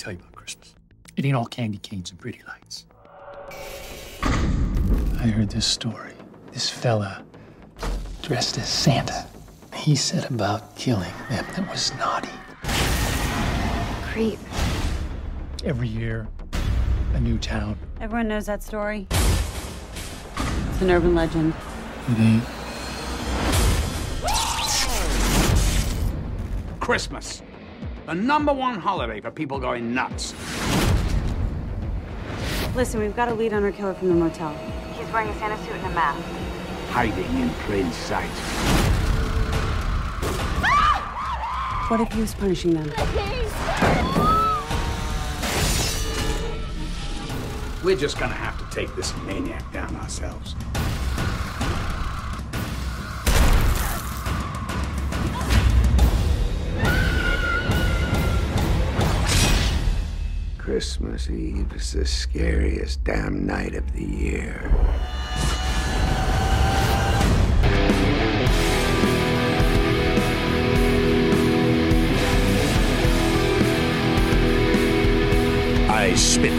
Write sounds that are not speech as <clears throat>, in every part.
tell you about Christmas. It ain't all candy canes and pretty lights. I heard this story. This fella dressed as Santa. He said about killing them that was naughty. Creep. Every year, a new town. Everyone knows that story. It's an urban legend. It ain't. Christmas. The number one holiday for people going nuts. Listen, we've got a lead on our killer from the motel. He's wearing a Santa suit and a mask. Hiding in plain sight. What if he was punishing them? We're just gonna have to take this maniac down ourselves. Christmas Eve is the scariest damn night of the year. I spit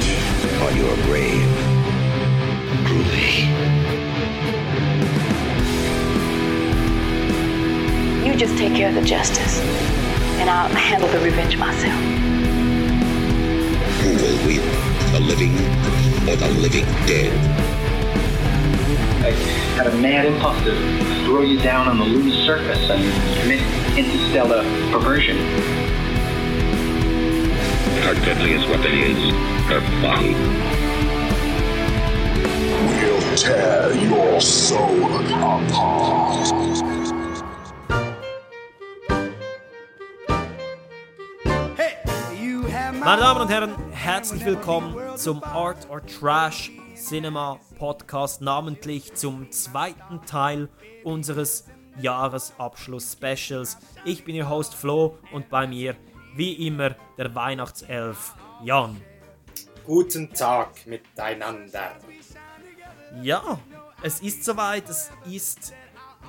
on your grave. Truly. You just take care of the justice, and I'll handle the revenge myself. Who will win? The living or the living dead? I had a mad impulse to throw you down on the lunar surface and commit interstellar perversion. Her deadliest weapon is her body. We'll tear your soul apart. Meine Damen und Herren, herzlich willkommen zum Art or Trash Cinema Podcast, namentlich zum zweiten Teil unseres Jahresabschluss-Specials. Ich bin Ihr Host Flo und bei mir, wie immer, der Weihnachtself Jan. Guten Tag miteinander. Ja, es ist soweit, es ist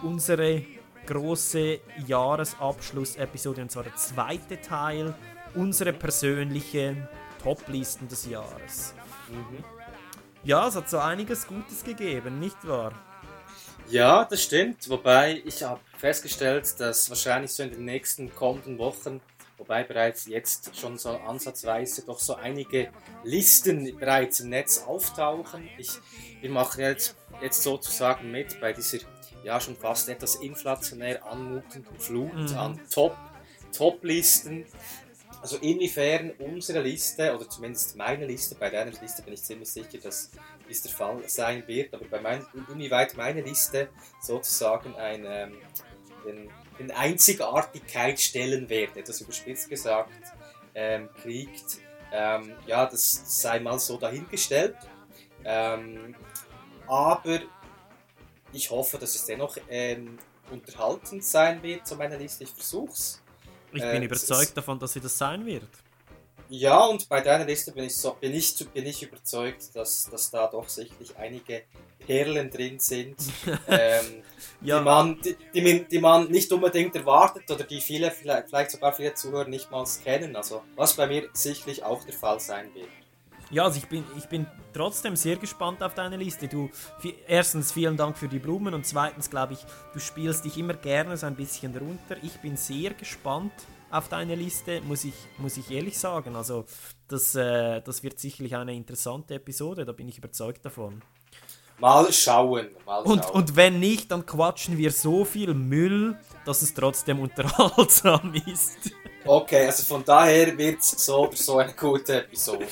unsere große Jahresabschluss-Episode und zwar der zweite Teil unsere persönlichen Top-Listen des Jahres. Mhm. Ja, es hat so einiges Gutes gegeben, nicht wahr? Ja, das stimmt. Wobei ich habe festgestellt, dass wahrscheinlich so in den nächsten kommenden Wochen, wobei bereits jetzt schon so ansatzweise doch so einige Listen bereits im Netz auftauchen. Ich, wir machen jetzt, jetzt sozusagen mit bei dieser ja schon fast etwas inflationär anmutenden Flut Mhm. an Top, Top-Listen. Also inwiefern unsere Liste, oder zumindest meine Liste, bei deiner Liste bin ich ziemlich sicher, dass dies der Fall sein wird, aber bei mein, inwieweit meine Liste sozusagen ein, ähm, den, den Einzigartigkeitsstellenwert, etwas überspitzt gesagt, ähm, kriegt, ähm, ja, das sei mal so dahingestellt. Ähm, aber ich hoffe, dass es dennoch ähm, unterhaltend sein wird zu meiner Liste. Ich versuch's. Ich Äh, bin es überzeugt davon, dass sie das sein wird. Ja, und bei deiner Liste bin ich, so, bin ich, bin ich überzeugt, dass, dass da doch sicherlich einige Perlen drin sind, <laughs> ähm, <laughs> Ja. die, man, die, die, man- die man nicht unbedingt erwartet oder die viele, vielleicht, vielleicht sogar viele Zuhörer nicht mal kennen. Also, was bei mir sicherlich auch der Fall sein wird. Ja, also ich bin, ich bin trotzdem sehr gespannt auf deine Liste. Du, erstens vielen Dank für die Blumen und zweitens glaube ich, du spielst dich immer gerne so ein bisschen runter. Ich bin sehr gespannt auf deine Liste, muss ich, muss ich ehrlich sagen. Also das, äh, das wird sicherlich eine interessante Episode, da bin ich überzeugt davon. Mal schauen, mal Und, schauen. und wenn nicht, dann quatschen wir so viel Müll, dass es trotzdem unterhaltsam <laughs> ist. Okay, also von daher wird es so oder so eine gute Episode.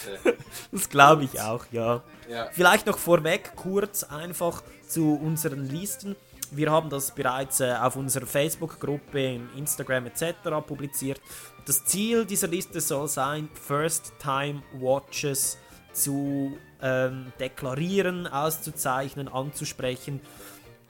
Das glaube ich auch, ja. Ja. Vielleicht noch vorweg kurz einfach zu unseren Listen. Wir haben das bereits äh, auf unserer Facebook-Gruppe, Instagram etc. publiziert. Das Ziel dieser Liste soll sein, First-Time-Watches zu ähm, deklarieren, auszuzeichnen, anzusprechen.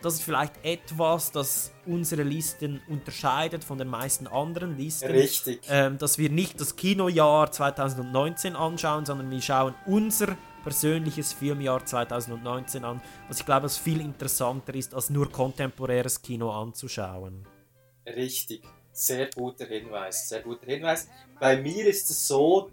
Das ist vielleicht etwas, das unsere Listen unterscheidet von den meisten anderen Listen. Richtig. Ähm, dass wir nicht das Kinojahr 2019 anschauen, sondern wir schauen unser persönliches Filmjahr 2019 an, was ich glaube, was viel interessanter ist, als nur kontemporäres Kino anzuschauen. Richtig, sehr guter Hinweis, sehr guter Hinweis. Bei mir ist es so,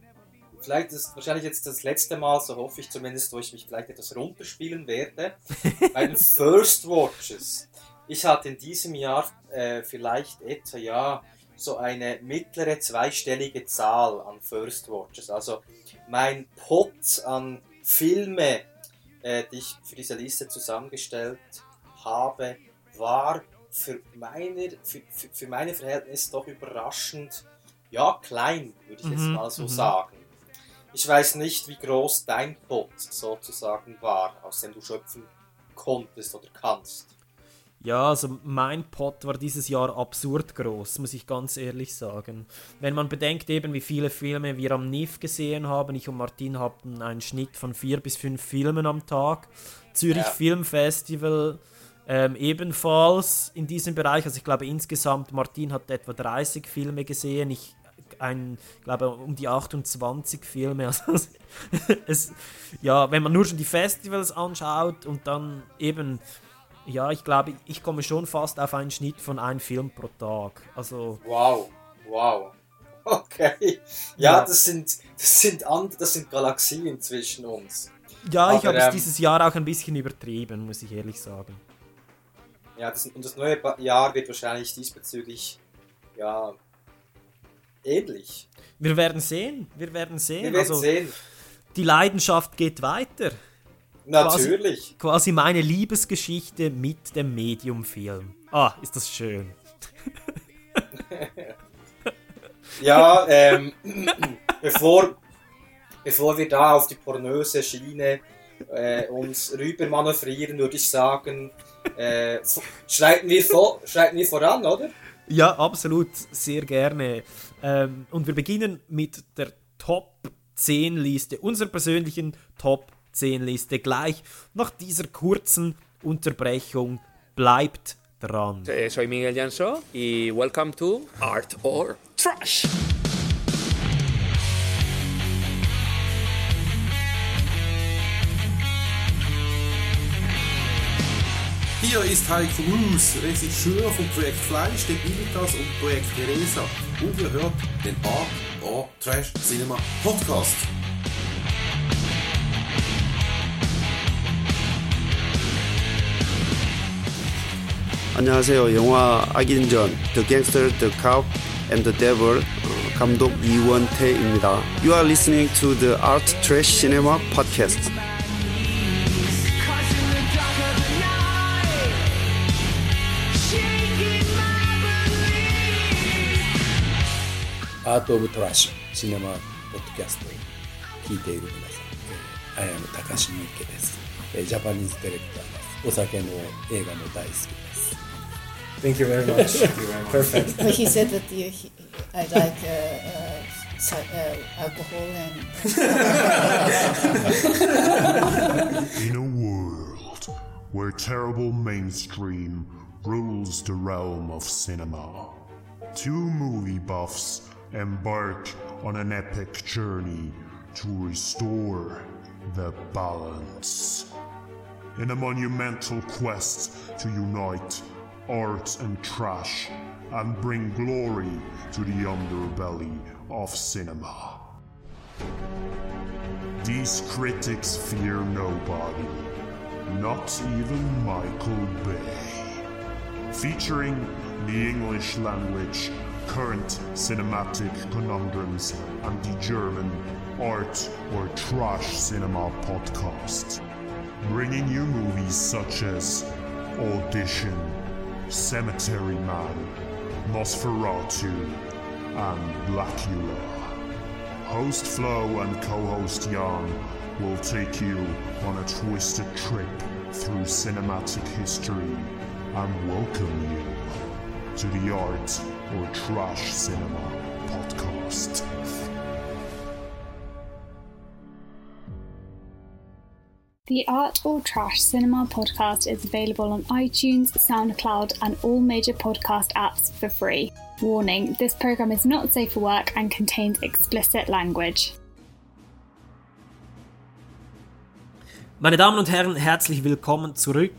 vielleicht ist es wahrscheinlich jetzt das letzte Mal, so hoffe ich zumindest, wo ich mich vielleicht etwas runterspielen werde, <laughs> bei den First Watches. Ich hatte in diesem Jahr äh, vielleicht etwa, ja, so eine mittlere zweistellige Zahl an First Watches. Also mein Pot an Filme, äh, die ich für diese Liste zusammengestellt habe, war für meine, für, für, für meine Verhältnisse doch überraschend, ja, klein, würde ich jetzt Mhm, mal so mhm. sagen. Ich weiß nicht, wie groß dein Pot sozusagen war, aus dem du schöpfen konntest oder kannst. Ja, also mein Pot war dieses Jahr absurd groß, muss ich ganz ehrlich sagen. Wenn man bedenkt eben, wie viele Filme wir am NIF gesehen haben, ich und Martin hatten einen Schnitt von vier bis fünf Filmen am Tag. Zürich Ja. Film Festival ähm, ebenfalls in diesem Bereich. Also ich glaube insgesamt, Martin hat etwa 30 Filme gesehen, ich ein, glaube um die 28 Filme. <laughs> Also es, es, ja, wenn man nur schon die Festivals anschaut und dann eben ja, ich glaube, ich komme schon fast auf einen Schnitt von einem Film pro Tag. Also, Wow, wow. <laughs> Okay. Ja, Ja. das sind das sind and, das sind Galaxien zwischen uns. ja, ich Aber, habe es ähm, dieses Jahr auch ein bisschen übertrieben, muss ich ehrlich sagen. Ja, das, und das neue Jahr wird wahrscheinlich diesbezüglich ja ähnlich. Wir werden sehen, wir werden sehen. Wir werden also, sehen. Die Leidenschaft geht weiter. Natürlich. Quasi, quasi meine Liebesgeschichte mit dem Medium-Film. Ah, ist das schön. <laughs> Ja, ähm, <clears throat> bevor, bevor wir da auf die pornöse Schiene äh, uns rüber manövrieren, würde ich sagen, äh, <laughs> schreiten, wir vor, schreiten wir voran, oder? Ja, absolut, sehr gerne. Ähm, und wir beginnen mit der Top 10 Liste, unserer persönlichen Top 10 Liste. Gleich nach dieser kurzen Unterbrechung bleibt dran. Soy Miguel Jansó y welcome to Art or Trash. Hier ist Heiko Rus, Regisseur vom Projekt Fleisch, der Militas und Projekt Teresa. Und ihr hört den Art or Trash Cinema Podcast. 안녕하세요. 영화 악인전 The Gangster, The Cop and the Devil 어, 감독 이원태입니다. You are listening to the Art Trash Cinema Podcast. アート・オブ・トラッシュシネマ・ポッドキャストを聞いている皆さん、えー、アイアム高橋祐介です、えージャパニーズディレクターですお酒の映画も大好きです Thank you very much. <laughs> Thank you very much. Perfect. Well, <laughs> he said that you, he, I like uh, uh, ci- uh, alcohol and. <laughs> In a world where terrible mainstream rules the realm of cinema, two movie buffs embark on an epic journey to restore the balance. In a monumental quest to unite art and trash and bring glory to the underbelly of cinema. These critics fear nobody, not even Michael Bay. Featuring the English language, current cinematic conundrums, and the German art or trash cinema podcast. Bringing you movies such as Audition, Cemetery Man, Nosferatu, and Blackula. Host Flo and co-host Jan will take you on a twisted trip through cinematic history and welcome you to the Art or Trash Cinema podcast. The Art or Trash Cinema podcast is available on iTunes, SoundCloud, and all major podcast apps for free. Warning this program is not safe for work and contains explicit language. Meine Damen und Herren, herzlich willkommen zurück.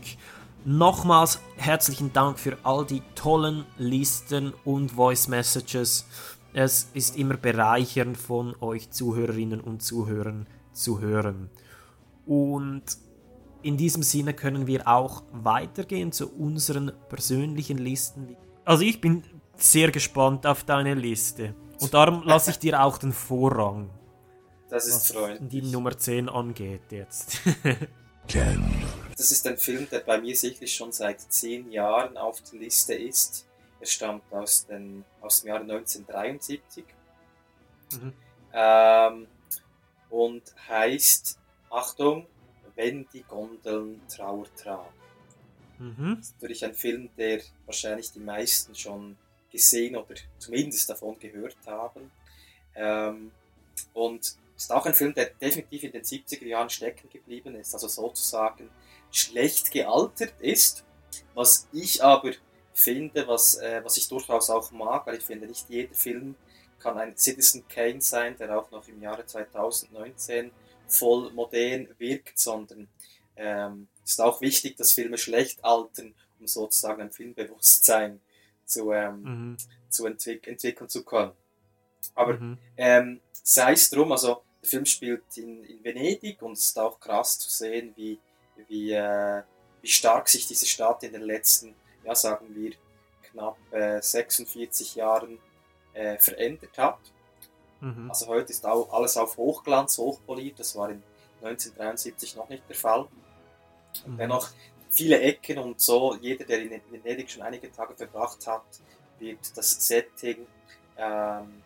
Nochmals herzlichen Dank für all die tollen Listen und Voice Messages. Es ist immer bereichernd von euch Zuhörerinnen und Zuhörern zu hören. Und in diesem Sinne können wir auch weitergehen zu unseren persönlichen Listen. Also ich bin sehr gespannt auf deine Liste. Und darum lasse ich dir auch den Vorrang. Das ist freundlich. Die Nummer 10 angeht jetzt. <laughs> Das ist ein Film, der bei mir sicherlich schon seit zehn Jahren auf der Liste ist. Er stammt aus, den, aus dem Jahre 1973 Mhm. ähm, und heißt, Achtung, wenn die Gondeln Trauer tragen. Mhm. Das ist natürlich ein Film, der wahrscheinlich die meisten schon gesehen oder zumindest davon gehört haben. Ähm, und ist auch ein Film, der definitiv in den 70er Jahren stecken geblieben ist, also sozusagen schlecht gealtert ist. Was ich aber finde, was, äh, was ich durchaus auch mag, weil ich finde, nicht jeder Film kann ein Citizen Kane sein, der auch noch im Jahre 2019 voll modern wirkt, sondern ähm, ist auch wichtig, dass Filme schlecht altern, um sozusagen ein Filmbewusstsein zu, ähm, Mhm. zu entwick entwickeln zu können. Aber Mhm. ähm, sei es drum, also der Film spielt in, in Venedig und es ist auch krass zu sehen, wie, wie, äh, wie stark sich diese Stadt in den letzten, ja sagen wir, knapp äh, 46 Jahren äh, verändert hat. Mhm. Also heute ist auch alles auf Hochglanz, hochpoliert, das war in 1973 noch nicht der Fall. Und Mhm. dennoch viele Ecken und so, jeder, der in Venedig schon einige Tage verbracht hat, wird das Setting, ähm,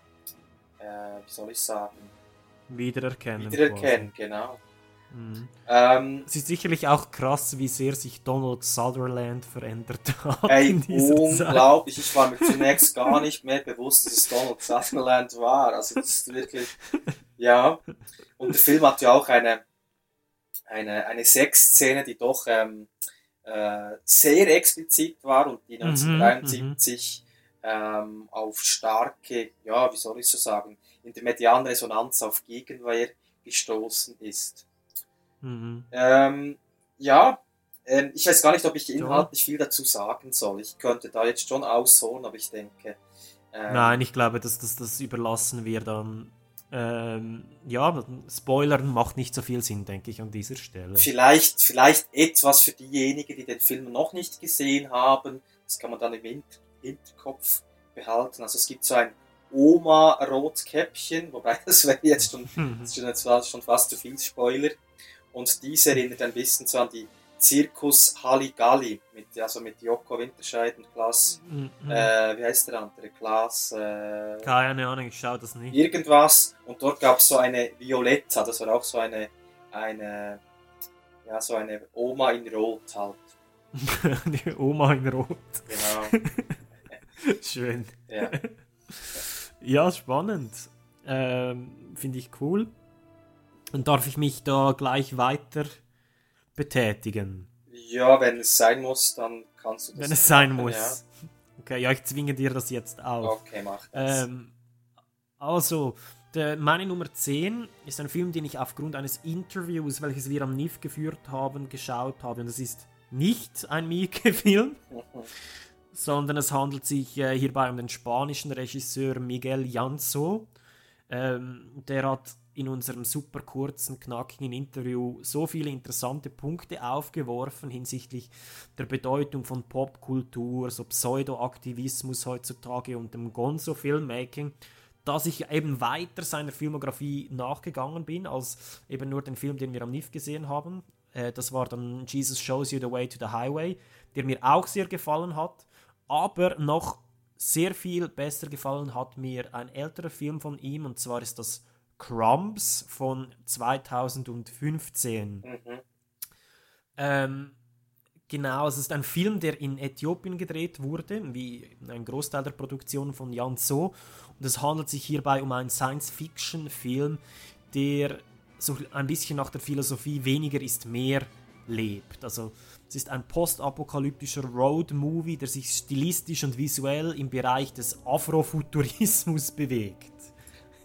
äh, wie soll ich sagen, Wiedererkennen. wiedererkennen, quasi. genau. Mhm. Ähm, es ist sicherlich auch krass, wie sehr sich Donald Sutherland verändert hat Ey, in dieser Zeit. unglaublich. Ich war mir zunächst gar nicht mehr bewusst, dass es Donald Sutherland war. Also das ist wirklich, ja. Und der Film hat ja auch eine, eine, eine Sexszene, die doch ähm, äh, sehr explizit war und die Mhm, 1973 ähm, auf starke, ja, wie soll ich so sagen, in der medialen Resonanz auf Gegenwehr gestoßen ist. Mhm. Ähm, ja, ähm, ich weiß gar nicht, ob ich inhaltlich viel dazu sagen soll. Ich könnte da jetzt schon ausholen, aber ich denke. Ähm, Nein, ich glaube, dass das, das überlassen wir dann. Ähm, ja, Spoilern macht nicht so viel Sinn, denke ich, an dieser Stelle. Vielleicht, vielleicht etwas für diejenigen, die den Film noch nicht gesehen haben. Das kann man dann im Hinter Hinterkopf behalten. Also es gibt so ein Oma-Rotkäppchen, wobei <laughs> das wäre jetzt schon, <laughs> das ist schon fast zu viel Spoiler. Und diese erinnert ein bisschen so an die Zirkus Halligalli, mit, also mit Joko Winterscheid und Klaas, Mhm. äh, wie heißt der andere? Klaas, äh, Keine Ahnung, ich schaue das nicht. irgendwas. Und dort gab es so eine Violetta, das war auch so eine, eine, ja, so eine Oma in Rot halt. Die <laughs> Oma in Rot. Genau. <laughs> Schön. Ja. ja, spannend. Ähm, Finde ich cool. Und darf ich mich da gleich weiter betätigen? Ja, wenn es sein muss, dann kannst du das Wenn es sein machen, muss. Okay, ja, ich zwinge dir das jetzt auf. Okay, mach das. Ähm, also, der, meine Nummer 10 ist ein Film, den ich aufgrund eines Interviews, welches wir am NIF geführt haben, geschaut habe. Und es ist nicht ein Mieke-Film, <laughs> sondern es handelt sich äh, hierbei um den spanischen Regisseur Miguel Janso. Ähm, der hat in unserem super kurzen, knackigen Interview so viele interessante Punkte aufgeworfen hinsichtlich der Bedeutung von Popkultur, so Pseudoaktivismus heutzutage und dem Gonzo-Filmmaking, dass ich eben weiter seiner Filmografie nachgegangen bin, als eben nur den Film, den wir am NIF gesehen haben. Äh, das war dann Jesus Shows You the Way to the Highway, der mir auch sehr gefallen hat, aber noch sehr viel besser gefallen hat mir ein älterer Film von ihm, und zwar ist das Crumbs von 2015. Mhm. Ähm, genau, es ist ein Film, der in Äthiopien gedreht wurde, wie ein Großteil der Produktion von Jan So. Und es handelt sich hierbei um einen Science-Fiction-Film, der so ein bisschen nach der Philosophie weniger ist mehr lebt. Also es ist ein postapokalyptischer Road-Movie, der sich stilistisch und visuell im Bereich des Afrofuturismus <laughs> bewegt.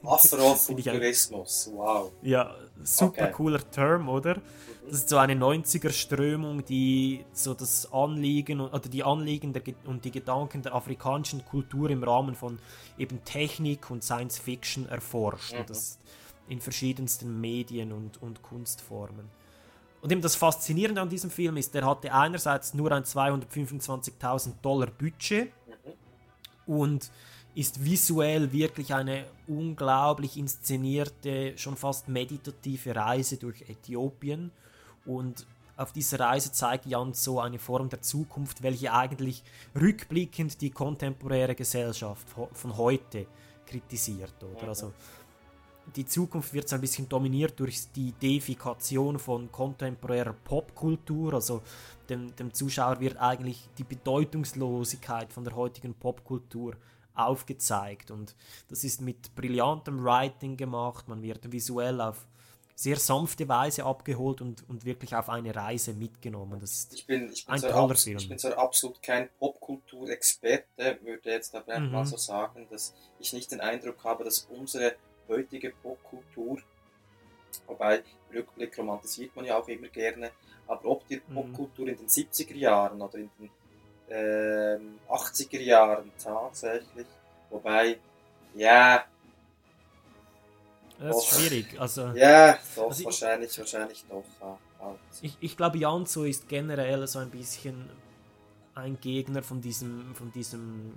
Afrofuturismus, <laughs> wow. Ja, super Okay. cooler Term, oder? Das ist so eine 90er-Strömung, die so das Anliegen und- oder die Anliegen der, und die Gedanken der afrikanischen Kultur im Rahmen von eben Technik und Science Fiction erforscht. Mhm. Und das in verschiedensten Medien und, und Kunstformen. Und eben das Faszinierende an diesem Film ist, der hatte einerseits nur ein 225.000 Dollar Budget und ist visuell wirklich eine unglaublich inszenierte, schon fast meditative Reise durch Äthiopien. Und auf dieser Reise zeigt Jan so eine Form der Zukunft, welche eigentlich rückblickend die kontemporäre Gesellschaft von heute kritisiert. Oder? Also die Zukunft wird so ein bisschen dominiert durch die Deifikation von kontemporärer Popkultur. Also dem, dem Zuschauer wird eigentlich die Bedeutungslosigkeit von der heutigen Popkultur aufgezeigt. Und das ist mit brillantem Writing gemacht. Man wird visuell auf sehr sanfte Weise abgeholt und, und wirklich auf eine Reise mitgenommen. Das ist Ich bin, ich bin, ein zwar, toller Film. ich bin zwar absolut kein Popkulturexperte, würde jetzt aber einfach mal Mhm. so sagen, dass ich nicht den Eindruck habe, dass unsere heutige Popkultur, wobei Rückblick romantisiert man ja auch immer gerne, aber ob die Mhm. Popkultur in den 70er Jahren oder in den ähm, 80er Jahren tatsächlich, wobei, ja, Das ist doch. schwierig. Also, ja, doch, also ich- wahrscheinlich, wahrscheinlich doch. Ja, halt. Ich, ich glaube, Janzo ist generell so ein bisschen ein Gegner von diesem, von diesem,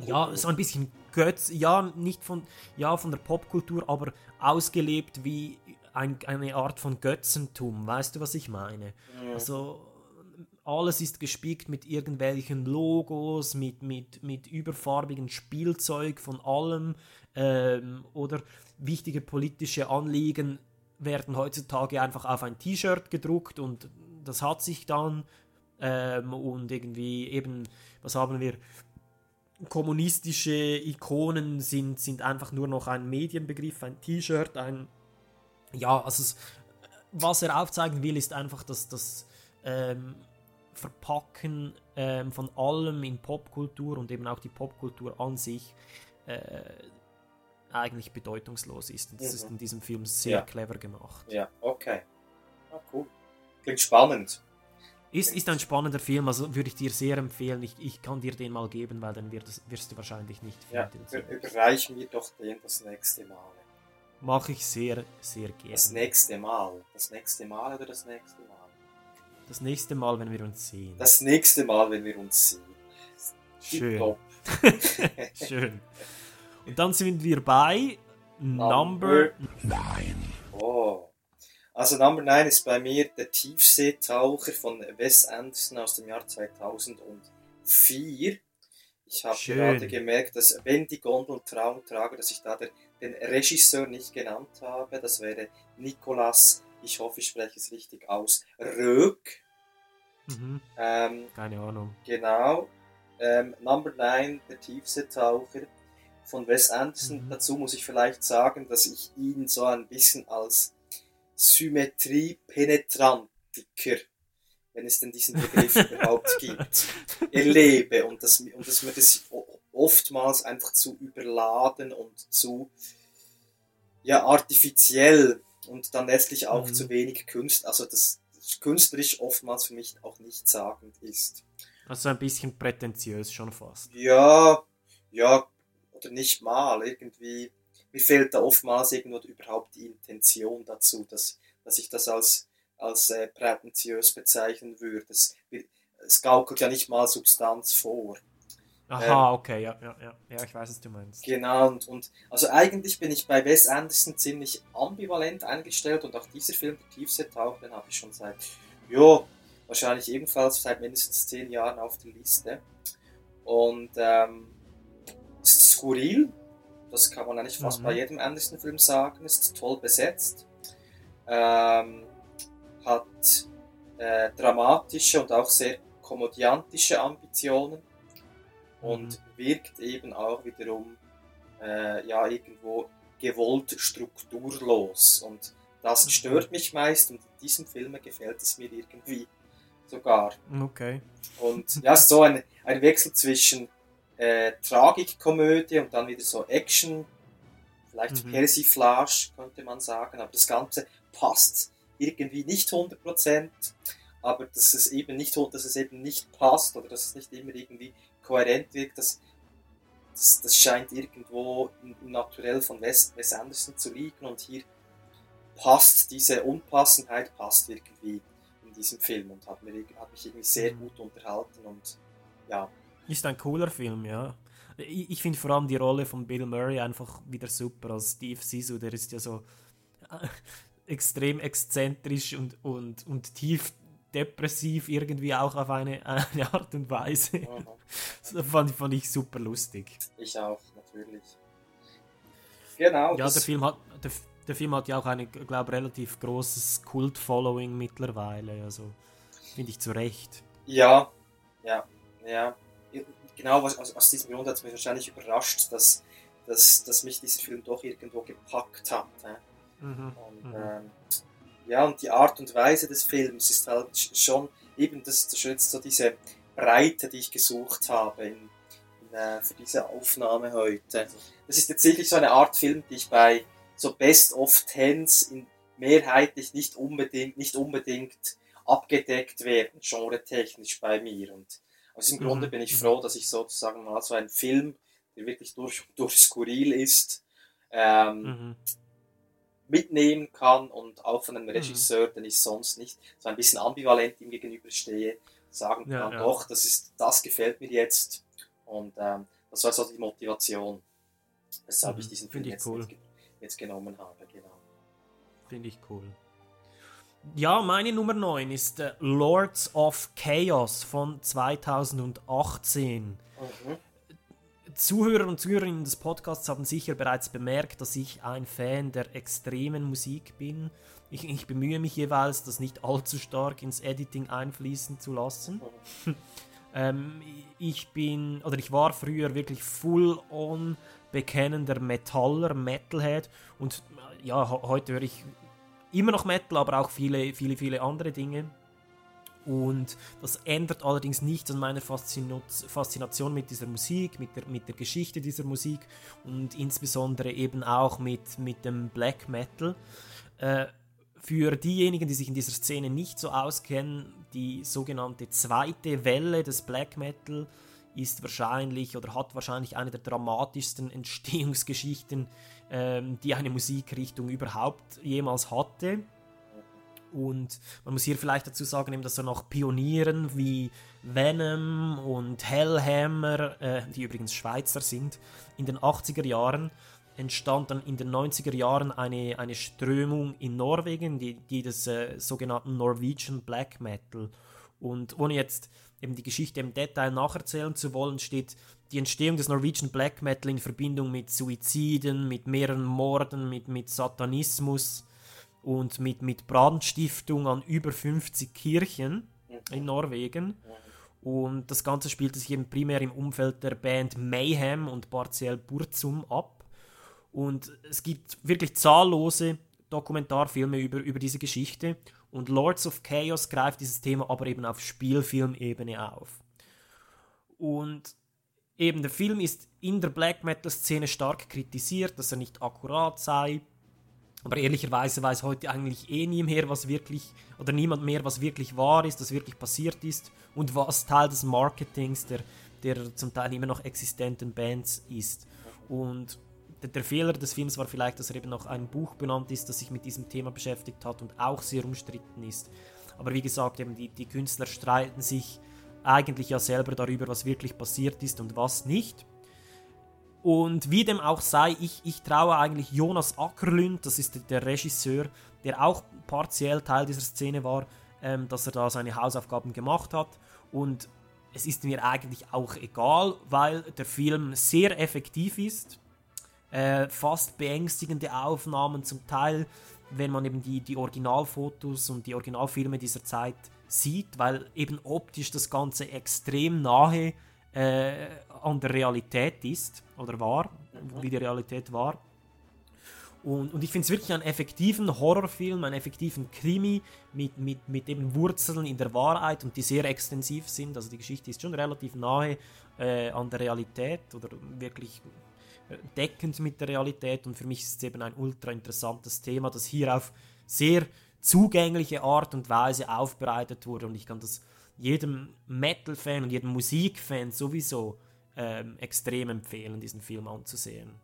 ja, so ein bisschen Götz, ja, nicht von, ja, von der Popkultur, aber ausgelebt wie ein, eine Art von Götzentum. Weißt du, was ich meine? Mhm. Also alles ist gespickt mit irgendwelchen Logos, mit, mit, mit überfarbigen Spielzeug von allem ähm, oder wichtige politische Anliegen werden heutzutage einfach auf ein T-Shirt gedruckt und das hat sich dann ähm, und irgendwie eben, was haben wir? Kommunistische Ikonen sind, sind einfach nur noch ein Medienbegriff, ein T-Shirt, ein ja, also es, was er aufzeigen will, ist einfach, dass das ähm, Verpacken ähm, von allem in Popkultur und eben auch die Popkultur an sich äh, eigentlich bedeutungslos ist. Und das Mhm. ist in diesem Film sehr Ja. clever gemacht. Ja, okay. Ah, cool. Klingt spannend. Ist, ist ein spannender Film, also würde ich dir sehr empfehlen. Ich, ich kann dir den mal geben, weil dann wird, es- wirst du wahrscheinlich nicht Ja, finden. über, überreich mir doch den das nächste Mal. Mache ich sehr, sehr gerne. Das nächste Mal. Das nächste Mal oder das nächste Mal? Das nächste Mal, wenn wir uns sehen. Das nächste Mal, wenn wir uns sehen. Schön. <laughs> Schön. Und dann sind wir bei Number 9. Oh. Also Number 9 ist bei mir der Tiefseetaucher von Wes Anderson aus dem Jahr 2004. Ich habe gerade gemerkt, dass wenn die Gondeln Traum trage, dass ich da der, den Regisseur nicht genannt habe. Das wäre Nicolas, ich hoffe, ich spreche es richtig aus, Röck. Mhm. Ähm, Keine Ahnung. Genau. Ähm, Number 9, der Tiefseetaucher von Wes Anderson. Mhm. Dazu muss ich vielleicht sagen, dass ich ihn so ein bisschen als Symmetrie-Penetrantiker, wenn es denn diesen Begriff <laughs> überhaupt gibt, erlebe. Und dass, und dass mir das oftmals einfach zu überladen und zu ja, artifiziell und dann letztlich auch Mhm. zu wenig Kunst, also das künstlerisch oftmals für mich auch nichtssagend ist. Also ein bisschen prätentiös schon fast. Ja, ja, oder nicht mal, irgendwie, mir fehlt da oftmals irgendwo überhaupt die Intention dazu, dass, dass ich das als, als äh, prätentiös bezeichnen würde. Es, es gaukelt ja nicht mal Substanz vor. Aha, Ähm, okay, ja, ja, ja. Ja, ich weiß, was du meinst. Genau, und, und also eigentlich bin ich bei Wes Anderson ziemlich ambivalent eingestellt und auch dieser Film, der Tiefseetaucher, den habe ich schon seit, ja, wahrscheinlich ebenfalls seit mindestens zehn Jahren auf der Liste. Und ähm, ist skurril, das kann man eigentlich fast Mhm. bei jedem Anderson-Film sagen, ist toll besetzt, ähm, hat äh, dramatische und auch sehr komödiantische Ambitionen und wirkt eben auch wiederum äh, ja irgendwo gewollt strukturlos und das stört mich meist und in diesem Film gefällt es mir irgendwie sogar. Okay. Und ja, es ist so ein, ein Wechsel zwischen äh, Tragikkomödie und dann wieder so Action, vielleicht Mhm. Persiflage, könnte man sagen, aber das Ganze passt irgendwie nicht 100%, aber dass es eben nicht, dass es eben nicht passt oder dass es nicht immer irgendwie kohärent wirkt, das, das, das scheint irgendwo im, im Naturell von Wes, Wes Anderson zu liegen und hier passt diese Unpassendheit passt irgendwie in diesem Film und hat, mir, hat mich irgendwie sehr Mhm. gut unterhalten und ja, Ist ein cooler Film, ja. Ich, ich finde vor allem die Rolle von Bill Murray einfach wieder super als Steve Sisu. Der ist ja so äh, extrem exzentrisch und, und, und tief depressiv irgendwie auch auf eine, <laughs> eine Art und Weise. Das fand, fand ich super lustig. ich auch, natürlich. Genau, Ja, der Film hat, der, der Film hat ja auch ein, glaube relativ großes Kult-Following mittlerweile. Also finde ich zu Recht. Ja, ja, ja. Genau, was, aus, aus diesem Grund hat es mich wahrscheinlich überrascht, dass, dass, dass mich dieser Film doch irgendwo gepackt hat. hä? Mhm. Und, Mhm. ähm, ja, und die Art und Weise des Films ist halt sch- schon eben das, das ist so diese Breite, die ich gesucht habe in, in, äh, für diese Aufnahme heute. Das ist jetzt sicherlich so eine Art Film, die ich bei so Best of Tens in mehrheitlich nicht unbedingt, nicht unbedingt abgedeckt werden, genre-technisch bei mir. Und aus diesem Mhm, Grunde bin ich mhm. froh, dass ich sozusagen mal so einen Film, der wirklich durch, <laughs> durch skurril ist, ähm, Mhm. Mitnehmen kann und auch von einem Mhm. Regisseur, den ich sonst nicht so ein bisschen ambivalent ihm gegenüberstehe, sagen Ja, kann, ja. doch, das ist, das gefällt mir jetzt. Und ähm, das war so die Motivation, weshalb Mhm, ich diesen Film ich jetzt, cool. jetzt genommen habe. Genau. Finde ich cool. Ja, meine Nummer 9 ist äh, Lords of Chaos von 2018. Mhm. Zuhörer und Zuhörerinnen des Podcasts haben sicher bereits bemerkt, dass ich ein Fan der extremen Musik bin. Ich, ich bemühe mich jeweils, das nicht allzu stark ins Editing einfließen zu lassen. <laughs> ähm, ich bin, oder ich war früher wirklich full-on bekennender Metaller, Metalhead und äh, ja, heute höre ich immer noch Metal, aber auch viele, viele, viele andere Dinge. Und das ändert allerdings nichts an meiner Faszination mit dieser Musik, mit der, mit der Geschichte dieser Musik und insbesondere eben auch mit, mit dem Black Metal. Äh, für diejenigen, die sich in dieser Szene nicht so auskennen, die sogenannte zweite Welle des Black Metal ist wahrscheinlich oder hat wahrscheinlich eine der dramatischsten <laughs> Entstehungsgeschichten, ähm, die eine Musikrichtung überhaupt jemals hatte. Und man muss hier vielleicht dazu sagen, eben, dass so nach Pionieren wie Venom und Hellhammer, äh, die übrigens Schweizer sind, in den 80er Jahren entstand dann in den 90er Jahren eine, eine Strömung in Norwegen, die, die des äh, sogenannten Norwegian Black Metal. Und ohne jetzt eben die Geschichte im Detail nacherzählen zu wollen, steht die Entstehung des Norwegian Black Metal in Verbindung mit Suiziden, mit mehreren Morden, mit, mit Satanismus und mit, mit Brandstiftung an über 50 Kirchen in Norwegen. Und das Ganze spielte sich eben primär im Umfeld der Band Mayhem und partiell Burzum ab. Und es gibt wirklich zahllose Dokumentarfilme über, über diese Geschichte. Und Lords of Chaos greift dieses Thema aber eben auf Spielfilmebene auf. Und eben der Film ist in der Black Metal-Szene stark kritisiert, dass er nicht akkurat sei. Aber ehrlicherweise weiß heute eigentlich eh nie mehr, was wirklich, oder niemand mehr, was wirklich wahr ist, was wirklich passiert ist und was Teil des Marketings der, der zum Teil immer noch existenten Bands ist. Und der, der Fehler des Films war vielleicht, dass er eben noch ein Buch benannt ist, das sich mit diesem Thema beschäftigt hat und auch sehr umstritten ist. Aber wie gesagt, eben die, die Künstler streiten sich eigentlich ja selber darüber, was wirklich passiert ist und was nicht. Und wie dem auch sei, ich, ich traue eigentlich Jonas Ackerlund, das ist der Regisseur, der auch partiell Teil dieser Szene war, ähm, dass er da seine Hausaufgaben gemacht hat. Und es ist mir eigentlich auch egal, weil der Film sehr effektiv ist. Äh, fast beängstigende Aufnahmen zum Teil, wenn man eben die, die Originalfotos und die Originalfilme dieser Zeit sieht, weil eben optisch das Ganze extrem nahe äh, an der Realität ist oder war, wie die Realität war. Und, und ich finde es wirklich einen effektiven Horrorfilm, einen effektiven Krimi mit, mit, mit eben Wurzeln in der Wahrheit und die sehr extensiv sind. Also die Geschichte ist schon relativ nahe äh, an der Realität oder wirklich deckend mit der Realität und für mich ist es eben ein ultra interessantes Thema, das hier auf sehr zugängliche Art und Weise aufbereitet wurde und ich kann das jedem Metal-Fan und jedem Musik-Fan sowieso ähm, extrem empfehlen, diesen Film anzusehen.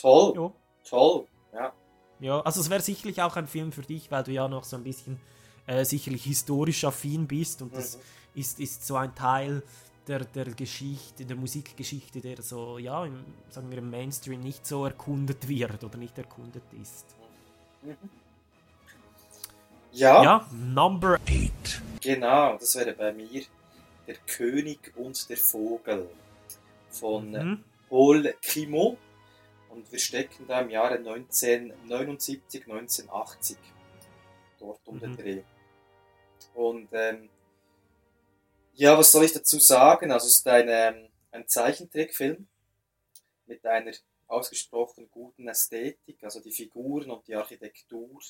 Toll, ja. toll, ja. Ja, also es wäre sicherlich auch ein Film für dich, weil du ja noch so ein bisschen äh, sicherlich historisch affin bist und das mhm. ist, ist so ein Teil der, der Geschichte, der Musikgeschichte, der so, ja, im, sagen wir im Mainstream nicht so erkundet wird oder nicht erkundet ist. Mhm. Ja. Ja, Number 8. Genau, das wäre bei mir Der König und der Vogel von mhm. Paul Climot. Und wir stecken da im Jahre 1979, 1980. Dort um mhm. den Dreh. Und ähm, ja, was soll ich dazu sagen? Also es ist ein, ähm, ein Zeichentrickfilm mit einer ausgesprochen guten Ästhetik, also die Figuren und die Architektur,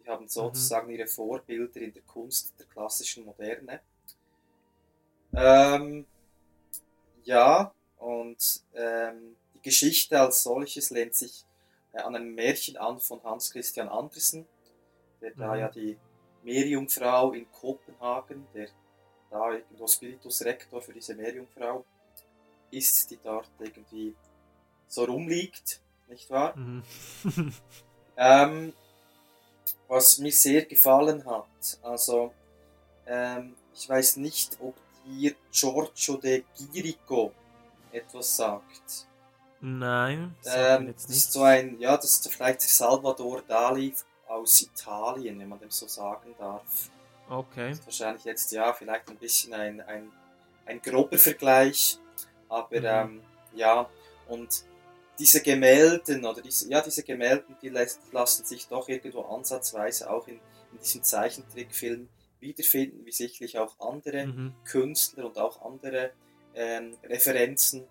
die haben sozusagen mhm. ihre Vorbilder in der Kunst der klassischen Moderne. Ähm, ja, und ähm, die Geschichte als solches lehnt sich äh, an einem Märchen an von Hans Christian Andersen, der mhm. da ja die Meerjungfrau in Kopenhagen, der da irgendwo Spiritus Rector für diese Meerjungfrau ist, die dort irgendwie so rumliegt, nicht wahr? Mhm. <laughs> ähm, was mir sehr gefallen hat, also ähm, ich weiß nicht, ob dir Giorgio de Girico etwas sagt. Nein, ähm. Das ist so ein, ja, das ist vielleicht Salvador Dali aus Italien, wenn man dem so sagen darf. Okay. Das ist wahrscheinlich jetzt ja vielleicht ein bisschen ein, ein, ein grober Vergleich, aber mhm. ähm, ja, und diese Gemälden oder diese, ja, diese Gemälden, die lassen sich doch irgendwo ansatzweise auch in, in diesem Zeichentrickfilm wiederfinden, wie sicherlich auch andere mhm. Künstler und auch andere ähm, Referenzen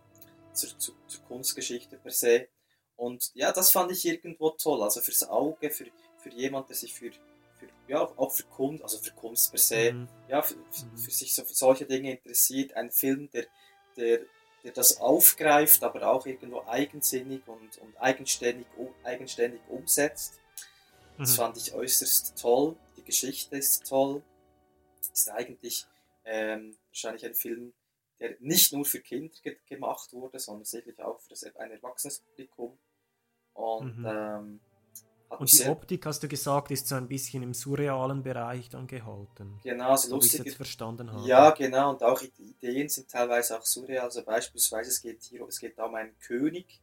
zur, zur, zur, Kunstgeschichte per se. Und ja, das fand ich irgendwo toll. Also fürs Auge, für, für jemand, der sich für, für ja, auch für Kunst, also für Kunst per se, mhm. ja, für, mhm. für, sich so für solche Dinge interessiert. Ein Film, der, der, der das aufgreift, aber auch irgendwo eigensinnig und, und eigenständig, eigenständig umsetzt. Das mhm. fand ich äußerst toll. Die Geschichte ist toll. Ist eigentlich ähm, wahrscheinlich ein Film, der nicht nur für Kinder ge gemacht wurde, sondern sicherlich auch für das, ein erwachsenes Publikum. Und mhm. ähm, und die Optik, hast du gesagt, ist so ein bisschen im surrealen Bereich dann gehalten. Genau, so, so lustig. Ich jetzt verstanden habe. Ja, genau, und auch die Ideen sind teilweise auch surreal. Also beispielsweise, es geht hier, es geht um einen König,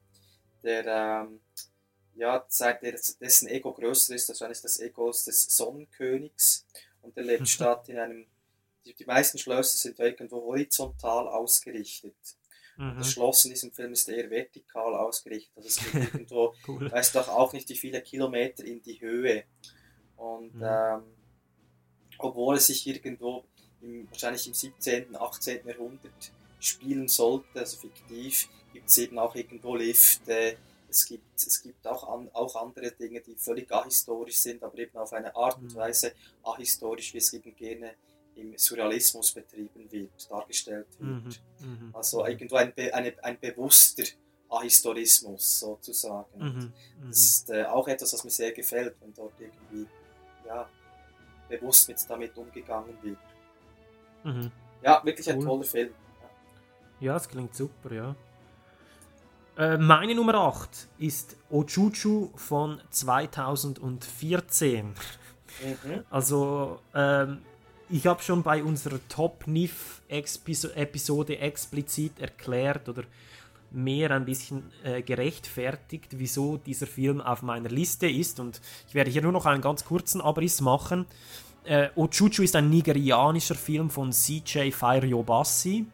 der, ähm, ja, der, dessen Ego größer ist, wahrscheinlich das Ego des Sonnenkönigs. Und der lebt statt in einem, die, die meisten Schlösser sind irgendwo horizontal ausgerichtet. Mhm. Das Schloss in diesem Film ist eher vertikal ausgerichtet. Also es geht <laughs> irgendwo, cool. weiß doch auch nicht wie viele Kilometer in die Höhe. Und mhm. ähm, obwohl es sich irgendwo im, wahrscheinlich im 17., 18. Jahrhundert spielen sollte, also fiktiv, gibt es eben auch irgendwo Lifte. Es gibt, es gibt auch, an, auch andere Dinge, die völlig ahistorisch sind, aber eben auf eine Art und mhm. Weise ahistorisch, wie es eben gerne im Surrealismus betrieben wird, dargestellt wird. Mhm, mhm. also irgendwo ein, eine, ein bewusster Ahistorismus sozusagen. Mhm, mhm, das ist äh, auch etwas, was mir sehr gefällt, wenn dort irgendwie ja, bewusst mit damit umgegangen wird. Mhm. Ja, wirklich cool. ein toller Film. Ja, es klingt super, ja. Äh, meine Nummer 8 ist Ochuchu von 2014. Mhm. Also, ähm, ich habe schon bei unserer Top NIF Episode explizit erklärt oder mehr ein bisschen äh, gerechtfertigt, wieso dieser Film auf meiner Liste ist. Und ich werde hier nur noch einen ganz kurzen Abriss machen. Äh, Ochuchu ist ein nigerianischer Film von CJ Fariobassi.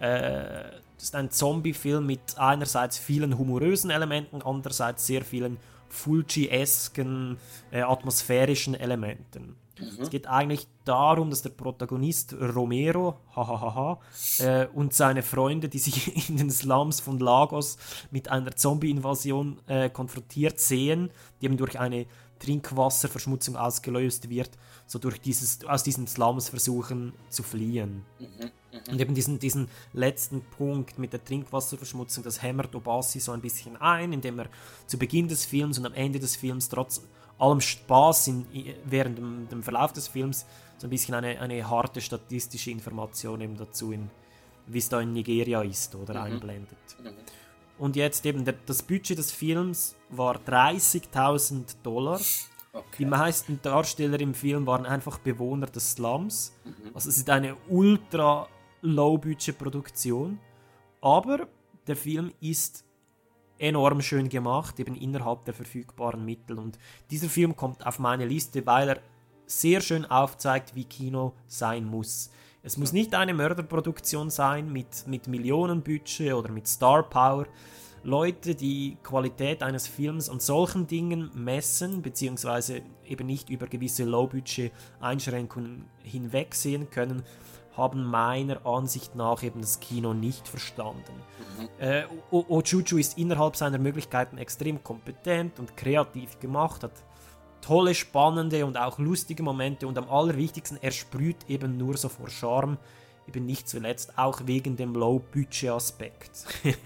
Äh, das ist ein Zombie-Film mit einerseits vielen humorösen Elementen, andererseits sehr vielen Fulci-esken, äh, atmosphärischen Elementen. Mhm. Es geht eigentlich darum, dass der Protagonist Romero hahaha, äh, und seine Freunde, die sich <laughs> in den Slums von Lagos mit einer Zombie-Invasion äh, konfrontiert sehen, die eben durch eine Trinkwasserverschmutzung ausgelöst wird, so durch dieses, aus diesen Slums versuchen zu fliehen. Mhm, mhm. Und eben diesen, diesen letzten Punkt mit der Trinkwasserverschmutzung, das hämmert Obasi so ein bisschen ein, indem er zu Beginn des Films und am Ende des Films trotz allem Spaß in, während dem, dem Verlauf des Films so ein bisschen eine, eine harte statistische Information eben dazu, wie es da in Nigeria ist, oder Mhm. einblendet. Mhm. Und jetzt eben, der, das Budget des Films war 30.000 Dollar. Die meisten Darsteller im Film waren einfach Bewohner des Slums. Mhm. Also es ist eine ultra Low-Budget-Produktion. Aber der Film ist enorm schön gemacht, eben innerhalb der verfügbaren Mittel. Und dieser Film kommt auf meine Liste, weil er sehr schön aufzeigt, wie Kino sein muss. Es muss nicht eine Mörderproduktion sein mit, mit Millionenbudget oder mit Star Power. Leute, die Qualität eines Films an solchen Dingen messen, beziehungsweise eben nicht über gewisse Low-Budget-Einschränkungen hinwegsehen können, haben meiner Ansicht nach eben das Kino nicht verstanden. Äh, O- Ochuchu ist innerhalb seiner Möglichkeiten extrem kompetent und kreativ gemacht, hat tolle, spannende und auch lustige Momente und am allerwichtigsten, er sprüht eben nur so vor Charme, eben nicht zuletzt auch wegen dem Low-Budget-Aspekt. <laughs>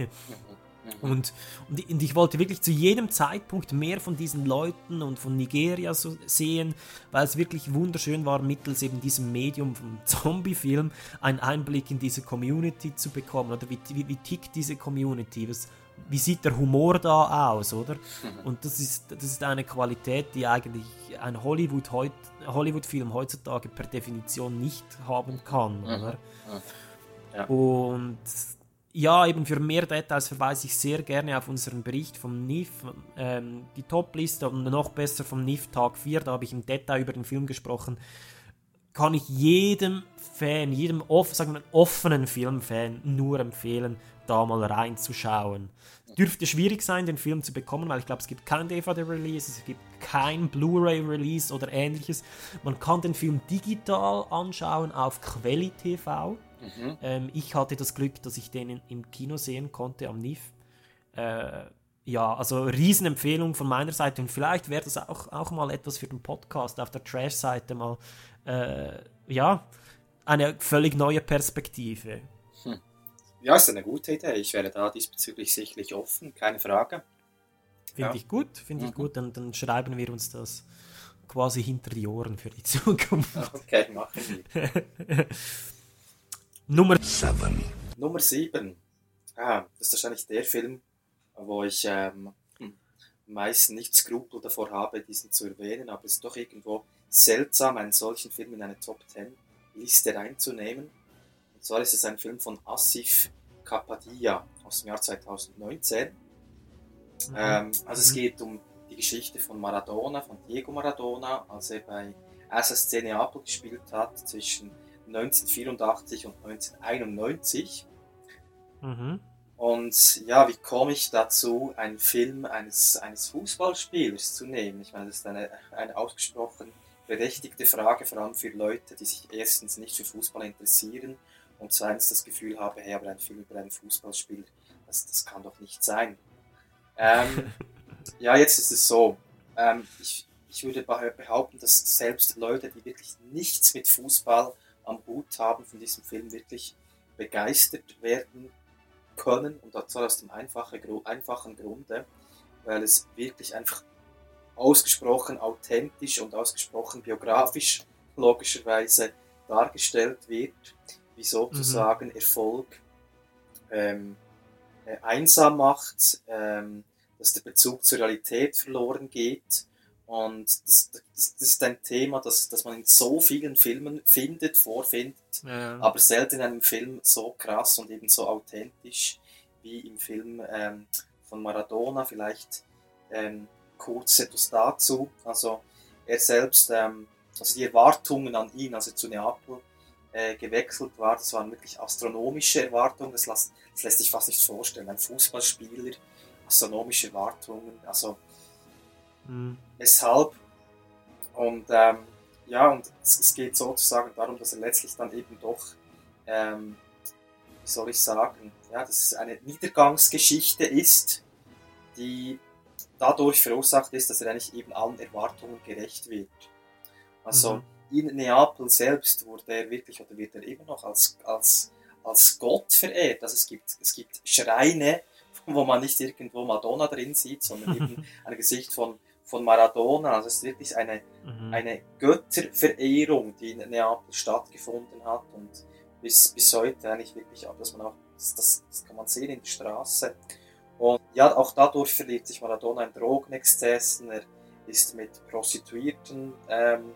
Und, und, ich- und ich wollte wirklich zu jedem Zeitpunkt mehr von diesen Leuten und von Nigeria so sehen, weil es wirklich wunderschön war, mittels eben diesem Medium vom <laughs> Zombie-Film einen Einblick in diese Community zu bekommen. Oder wie, wie, wie tickt diese Community? Was, wie sieht der Humor da aus, oder? Und das ist, das ist eine Qualität, die eigentlich ein Hollywood heut, Hollywood-Film heutzutage per Definition nicht haben kann, oder? Ja. Und ja, eben für mehr Details verweise ich sehr gerne auf unseren Bericht vom NIF, ähm, die Top-Liste und noch besser vom NIF Tag 4, da habe ich im Detail über den Film gesprochen. Kann ich jedem Fan, jedem off, sagen wir, offenen Filmfan nur empfehlen, da mal reinzuschauen. Dürfte schwierig sein, den Film zu bekommen, weil ich glaube, es gibt kein DVD-Release, es gibt kein Blu-ray-Release oder ähnliches. Man kann den Film digital anschauen auf Quelli TV. Mhm. Ähm, ich hatte das Glück, dass ich den im Kino sehen konnte am NIF. Äh, ja, also Riesenempfehlung von meiner Seite und vielleicht wäre das auch, auch mal etwas für den Podcast auf der Trash-Seite mal, äh, ja, eine völlig neue Perspektive. Hm. Ja, ist eine gute Idee. Ich wäre da diesbezüglich sicherlich offen, keine Frage. Finde Ja. ich gut, finde ich Mhm. gut, dann, dann schreiben wir uns das quasi hinter die Ohren für die <laughs> Zukunft. Okay, machen wir. <laughs> Nummer 7. Nummer 7. Ah, das ist wahrscheinlich der Film, wo ich ähm, hm, meist nicht Skrupel davor habe, diesen zu erwähnen, aber es ist doch irgendwo seltsam, einen solchen Film in eine Top 10 Liste reinzunehmen. Und zwar ist es ein Film von Asif Kapadia aus dem Jahr 2019. Mhm. Ähm, also es geht um die Geschichte von Maradona, von Diego Maradona, als er bei SSC Neapel gespielt hat zwischen 1984 und 1991. Mhm. Und ja, wie komme ich dazu, einen Film eines, eines Fußballspielers zu nehmen? Ich meine, das ist eine, eine ausgesprochen berechtigte Frage, vor allem für Leute, die sich erstens nicht für Fußball interessieren und zweitens das Gefühl haben, hey, aber ein Film über einen Fußballspieler, das, das kann doch nicht sein. Ähm, <laughs> ja, jetzt ist es so. Ähm, ich, ich würde beh- behaupten, dass selbst Leute, die wirklich nichts mit Fußball am Hut haben, von diesem Film wirklich begeistert werden können. Und zwar aus dem einfachen, Gru- einfachen Grunde, weil es wirklich einfach ausgesprochen authentisch und ausgesprochen biografisch logischerweise dargestellt wird, wie sozusagen Erfolg ähm, äh, einsam macht, ähm, dass der Bezug zur Realität verloren geht. Und das, das, das ist ein Thema, das, das man in so vielen Filmen findet, vorfindet, Ja. aber selten in einem Film so krass und eben so authentisch wie im Film ähm, von Maradona. Vielleicht ähm, kurz etwas dazu. Also er selbst, ähm, also die Erwartungen an ihn, als er zu Neapel äh, gewechselt war, das waren wirklich astronomische Erwartungen. Das, las, das lässt sich fast nicht vorstellen. Ein Fußballspieler, astronomische Erwartungen. Also Mhm. weshalb. Und ähm, ja, und es, es geht sozusagen darum, dass er letztlich dann eben doch, ähm, wie soll ich sagen, ja, dass es eine Niedergangsgeschichte ist, die dadurch verursacht ist, dass er eigentlich eben allen Erwartungen gerecht wird. Also Mhm. in Neapel selbst wurde er wirklich oder wird er immer noch als, als, als Gott verehrt. Also es gibt, es gibt Schreine, wo man nicht irgendwo Madonna drin sieht, sondern <laughs> eben ein Gesicht von, von Maradona. Also es ist wirklich eine, Mhm. eine Götterverehrung, die in Neapel stattgefunden hat und bis, bis heute eigentlich wirklich, auch, dass man auch, das, das, kann man sehen in der Straße. Und ja, auch dadurch verliert sich Maradona in Drogenexzessen, er ist mit Prostituierten, ähm,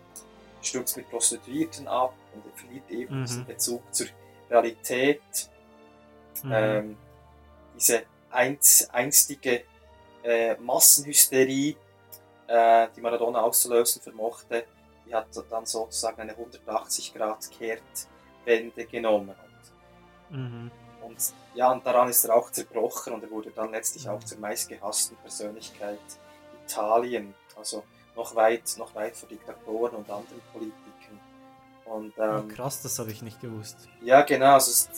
stürzt mit Prostituierten ab und er verliert eben Mhm. diesen Bezug zur Realität. Mhm. Ähm, diese einz, einstige äh, Massenhysterie, die Maradona auszulösen vermochte, die hat dann sozusagen eine 180-Grad-Kehrtwende genommen. Mhm. Und ja, und daran ist er auch zerbrochen und er wurde dann letztlich auch zur meistgehassten Persönlichkeit Italien. Also noch weit, noch weit vor Diktatoren und anderen Politikern. Und, Oh, ähm, krass, das habe ich nicht gewusst. ja, genau. Also es,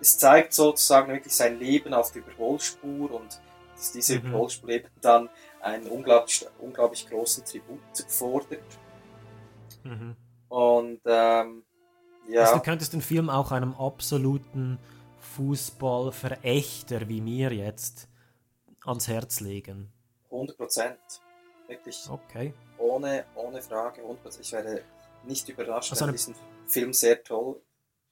es zeigt sozusagen wirklich sein Leben auf der Überholspur und dass diese Mhm. Überholspur eben dann einen unglaublich, unglaublich großen Tribut fordert. Mhm. Und ähm, ja. Also du könntest den Film auch einem absoluten Fußballverächter wie mir jetzt ans Herz legen. 100 Prozent. Wirklich. Okay. Ohne, ohne Frage. 100%. Ich wäre nicht überrascht, Also wenn du diesen Film sehr toll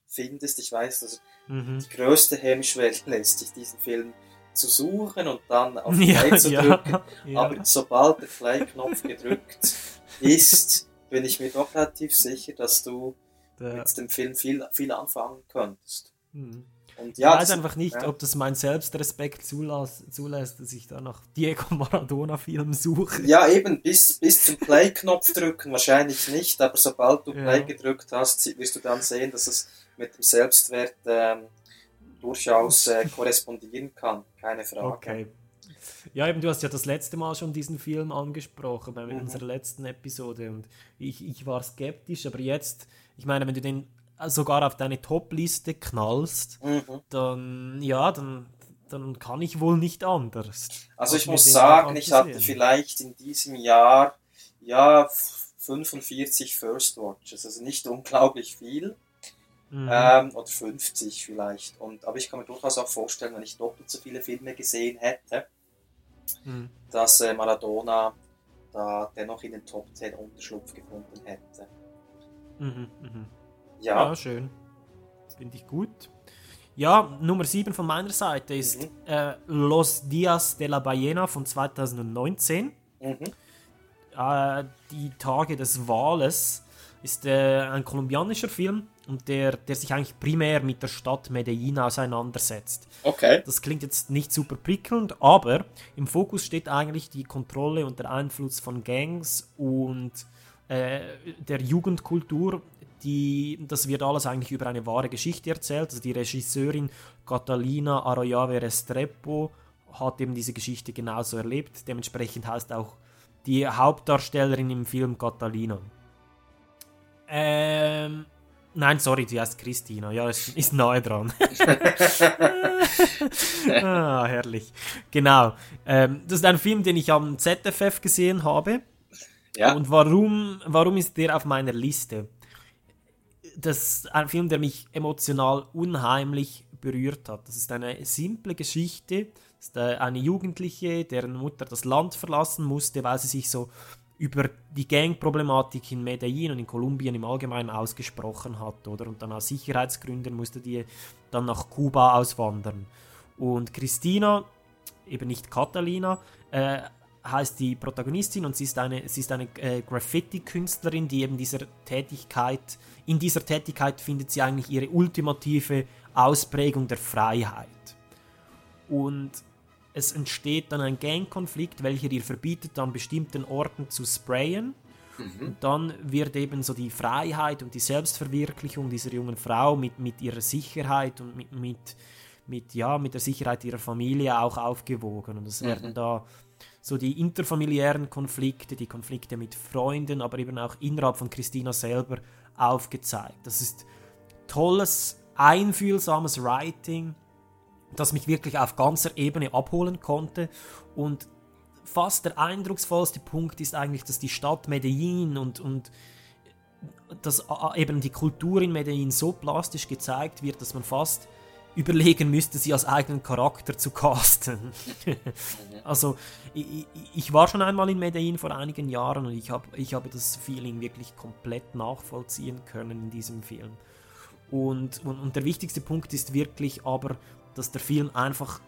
findest. Ich weiß, dass Mhm. die größte Hemmschwelle <laughs> ist, sich diesen Film zu suchen und dann auf <laughs> Ja, Play zu ja, drücken. ja. Aber sobald der Play-Knopf gedrückt ist, bin ich mir doch relativ sicher, dass du Der- mit dem Film viel, viel anfangen könntest. Mhm. Und ich ja, weiß das- einfach nicht, ob das mein Selbstrespekt zulässt, zulässt, dass ich da nach Diego Maradona-Film suche. Ja, eben, bis, bis zum Play-Knopf drücken wahrscheinlich nicht, aber sobald du. Play gedrückt hast, wirst du dann sehen, dass es mit dem Selbstwert ähm, durchaus äh, <laughs> korrespondieren kann. Keine Frage. Okay. Ja, eben, du hast ja das letzte Mal schon diesen Film angesprochen bei Mhm. unserer letzten Episode und ich, ich war skeptisch, aber jetzt, ich meine, wenn du den sogar auf deine Top-Liste knallst, Mhm. dann, ja, dann, dann kann ich wohl nicht anders. Also ich muss sagen, ich hatte vielleicht in diesem Jahr ja f- 45 First Watches, also nicht unglaublich viel. Mhm. Ähm, oder 50 vielleicht. Und, aber ich kann mir durchaus auch vorstellen, wenn ich doppelt so viele Filme gesehen hätte, Mhm. dass äh, Maradona da dennoch in den Top 10 Unterschlupf gefunden hätte. Mhm, mhm. Ja. Ja, schön. Finde ich gut. Ja, Nummer 7 von meiner Seite ist Mhm. äh, Los Dias de la Ballena von 2019. Mhm. Äh, die Tage des Wales ist äh, ein kolumbianischer Film und der, der sich eigentlich primär mit der Stadt Medellin auseinandersetzt. Okay. Das klingt jetzt nicht super prickelnd, aber im Fokus steht eigentlich die Kontrolle und der Einfluss von Gangs und äh, der Jugendkultur. Die, das wird alles eigentlich über eine wahre Geschichte erzählt. Also die Regisseurin Catalina Arroyave Restrepo hat eben diese Geschichte genauso erlebt. Dementsprechend heißt auch die Hauptdarstellerin im Film Catalina. Ähm, nein, sorry, die heißt Christina. Ja, ist, ist nahe dran. <laughs> ah, herrlich. Genau. Ähm, das ist ein Film, den ich am ZFF gesehen habe. Ja. Und warum, warum ist der auf meiner Liste? Das ist ein Film, der mich emotional unheimlich berührt hat. Das ist eine simple Geschichte. Das ist äh, eine Jugendliche, deren Mutter das Land verlassen musste, weil sie sich so über die Gangproblematik in Medellin und in Kolumbien im Allgemeinen ausgesprochen hat, oder? Und dann aus Sicherheitsgründen musste die dann nach Kuba auswandern. Und Christina, eben nicht Catalina, äh, heißt die Protagonistin und sie ist eine, sie ist eine äh, Graffiti-Künstlerin, die eben dieser Tätigkeit, in dieser Tätigkeit findet sie eigentlich ihre ultimative Ausprägung der Freiheit. Und es entsteht dann ein Gangkonflikt, welcher ihr verbietet, an bestimmten Orten zu sprayen. Mhm. Und dann wird eben so die Freiheit und die Selbstverwirklichung dieser jungen Frau mit, mit ihrer Sicherheit und mit, mit, mit, ja, mit der Sicherheit ihrer Familie auch aufgewogen. Und es Mhm. werden da so die interfamiliären Konflikte, die Konflikte mit Freunden, aber eben auch innerhalb von Christina selber aufgezeigt. Das ist tolles, einfühlsames Writing, das mich wirklich auf ganzer Ebene abholen konnte und fast der eindrucksvollste Punkt ist eigentlich, dass die Stadt Medellin und, und dass eben die Kultur in Medellin so plastisch gezeigt wird, dass man fast überlegen müsste, sie als eigenen Charakter zu casten. <laughs> also ich, ich, war schon einmal in Medellin vor einigen Jahren und ich, hab, ich habe das Feeling wirklich komplett nachvollziehen können in diesem Film. Und, und, und der wichtigste Punkt ist wirklich aber, dass der Film einfach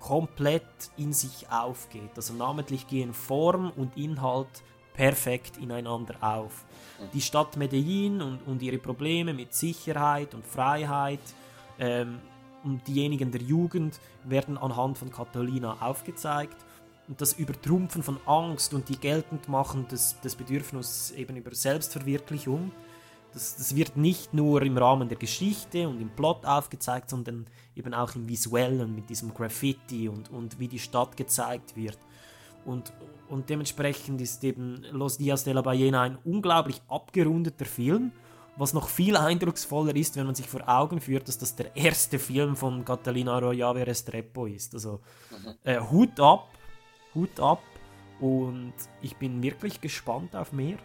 komplett in sich aufgeht. Also namentlich gehen Form und Inhalt perfekt ineinander auf. Die Stadt Medellin und, und ihre Probleme mit Sicherheit und Freiheit ähm, und diejenigen der Jugend werden anhand von Catalina aufgezeigt. Und das Übertrumpfen von Angst und die geltend machen des, des Bedürfnisses eben über Selbstverwirklichung, das, das wird nicht nur im Rahmen der Geschichte und im Plot aufgezeigt, sondern eben auch im Visuellen mit diesem Graffiti und, und wie die Stadt gezeigt wird. Und, und dementsprechend ist eben Los Dias de la Ballena ein unglaublich abgerundeter Film, was noch viel eindrucksvoller ist, wenn man sich vor Augen führt, dass das der erste Film von Catalina Arroyave Restrepo ist. Also mhm. äh, Hut ab, Hut ab und ich bin wirklich gespannt auf mehr.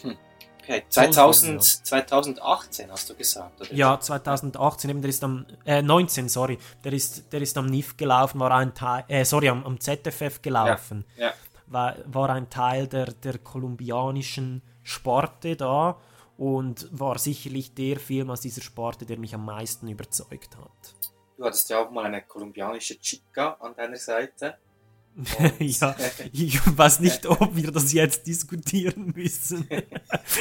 Hm. Okay, 2000, 2018 hast du gesagt, oder? Ja, 2018, eben, der ist am, äh, 19, sorry, der ist, der ist am NIF gelaufen, war ein Teil, äh, sorry, am, am ZFF gelaufen. Ja, ja. War, war ein Teil der, der kolumbianischen Sparte da und war sicherlich der Film aus dieser Sparte, der mich am meisten überzeugt hat. Du hattest ja auch mal eine kolumbianische Chica an deiner Seite. Ja, ich weiß nicht, ob wir das jetzt diskutieren müssen.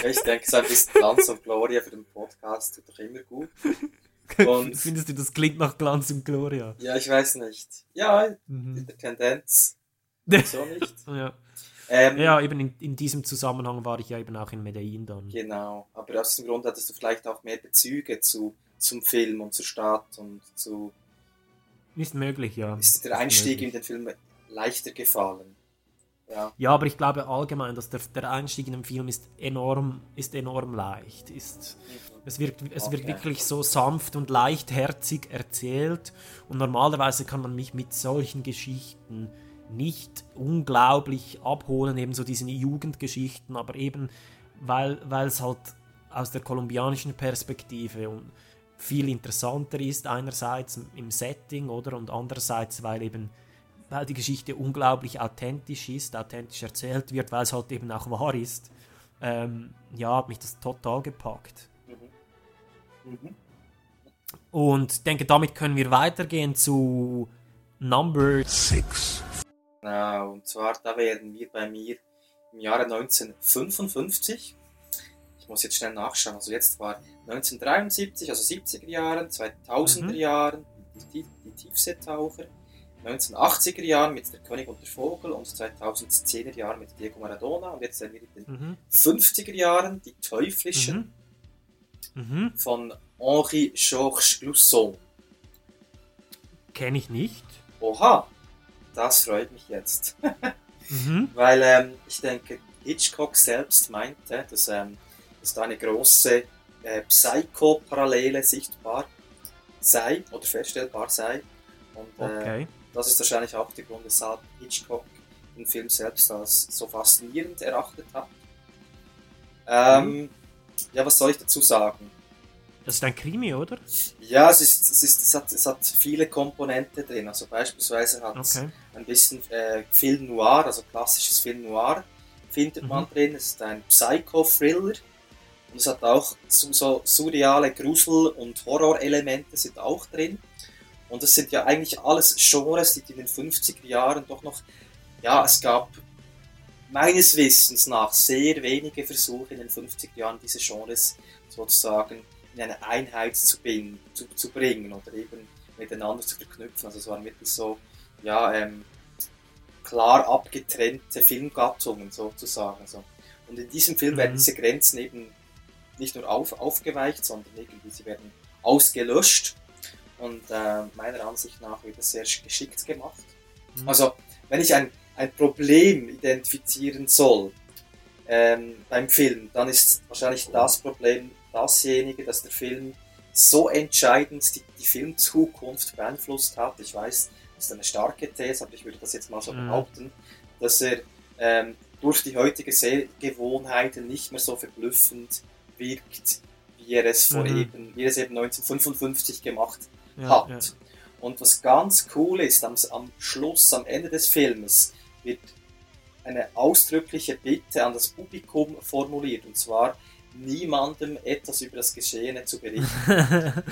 ich denke, so ein bisschen Glanz und Gloria für den Podcast tut doch immer gut. Und <laughs> Findest du, das klingt nach Glanz und Gloria? Ja, ich weiß nicht. Ja, mhm. in der Tendenz. So nicht. <laughs> ja. Ähm, ja, eben in, in, diesem Zusammenhang war ich ja eben auch in Medellin dann. Genau, aber aus diesem Grund hattest du vielleicht auch mehr Bezüge zu, zum Film und zur Stadt und zu. Ist möglich, ja. Ist der Einstieg ist in den Film leichter gefallen. Ja. ja, aber ich glaube allgemein, dass der, der Einstieg in den Film ist enorm, ist enorm leicht. Ist, mhm. es wird, es okay. wird wirklich so sanft und leichtherzig erzählt und normalerweise kann man mich mit solchen Geschichten nicht unglaublich abholen, eben so diesen Jugendgeschichten, aber eben weil, weil es halt aus der kolumbianischen Perspektive und viel interessanter ist, einerseits im Setting, oder? Und andererseits, weil eben weil die Geschichte unglaublich authentisch ist, authentisch erzählt wird, weil es halt eben auch wahr ist, ähm, ja, hat mich das total gepackt. Mhm. Mhm. Und denke, damit können wir weitergehen zu Number 6. Genau, und zwar, da wären wir bei mir im Jahre 1955. Ich muss jetzt schnell nachschauen. Also jetzt war 1973, also 70er Jahren, 2000er mhm. Jahren, die, die Tiefseetaucher. 1980er Jahren mit Der König und der Vogel und 2010er Jahren mit Diego Maradona und jetzt sind wir in den mhm. 50er Jahren die Teuflischen mhm. Mhm. von Henri Georges Clousson. Kenne ich nicht. Oha, das freut mich jetzt. <laughs> mhm. Weil ähm, ich denke, Hitchcock selbst meinte, dass, ähm, dass da eine große äh, Psycho-Parallele sichtbar sei oder feststellbar sei. Und, äh, okay das ist wahrscheinlich auch der Grund, weshalb Hitchcock den Film selbst als so faszinierend erachtet hat. Ähm, mhm. Ja, was soll ich dazu sagen? Das ist ein Krimi, oder? Ja, es, ist, es, ist, es, hat, es hat viele Komponenten drin. Also beispielsweise hat es okay. ein bisschen äh, Film Noir, also klassisches Film Noir findet mhm. man drin. Es ist ein Psycho-Thriller. Und es hat auch so, so surreale Grusel- und Horrorelemente sind auch drin. Und das sind ja eigentlich alles Genres, die in den 50er Jahren doch noch, ja, es gab meines Wissens nach sehr wenige Versuche in den 50er Jahren, diese Genres sozusagen in eine Einheit zu, bin, zu, zu bringen oder eben miteinander zu verknüpfen. Also es waren wirklich so, ja, ähm, klar abgetrennte Filmgattungen sozusagen. So. Und in diesem Film mhm. werden diese Grenzen eben nicht nur auf, aufgeweicht, sondern irgendwie sie werden ausgelöscht und äh, meiner Ansicht nach wird das sehr geschickt gemacht. Mhm. Also, wenn ich ein, ein Problem identifizieren soll ähm, beim Film, dann ist wahrscheinlich das Problem dasjenige, dass der Film so entscheidend die, die Filmzukunft beeinflusst hat. Ich weiß, das ist eine starke These, aber ich würde das jetzt mal so mhm. behaupten. dass er ähm, durch die heutige Sehgewohnheiten nicht mehr so verblüffend wirkt, wie er es, vor Mhm. eben, wie er es eben 1955 gemacht Ja, hat. ja. Und was ganz cool ist, am, am Schluss, am Ende des Films, wird eine ausdrückliche Bitte an das Publikum formuliert, und zwar niemandem etwas über das Geschehene zu berichten. <laughs>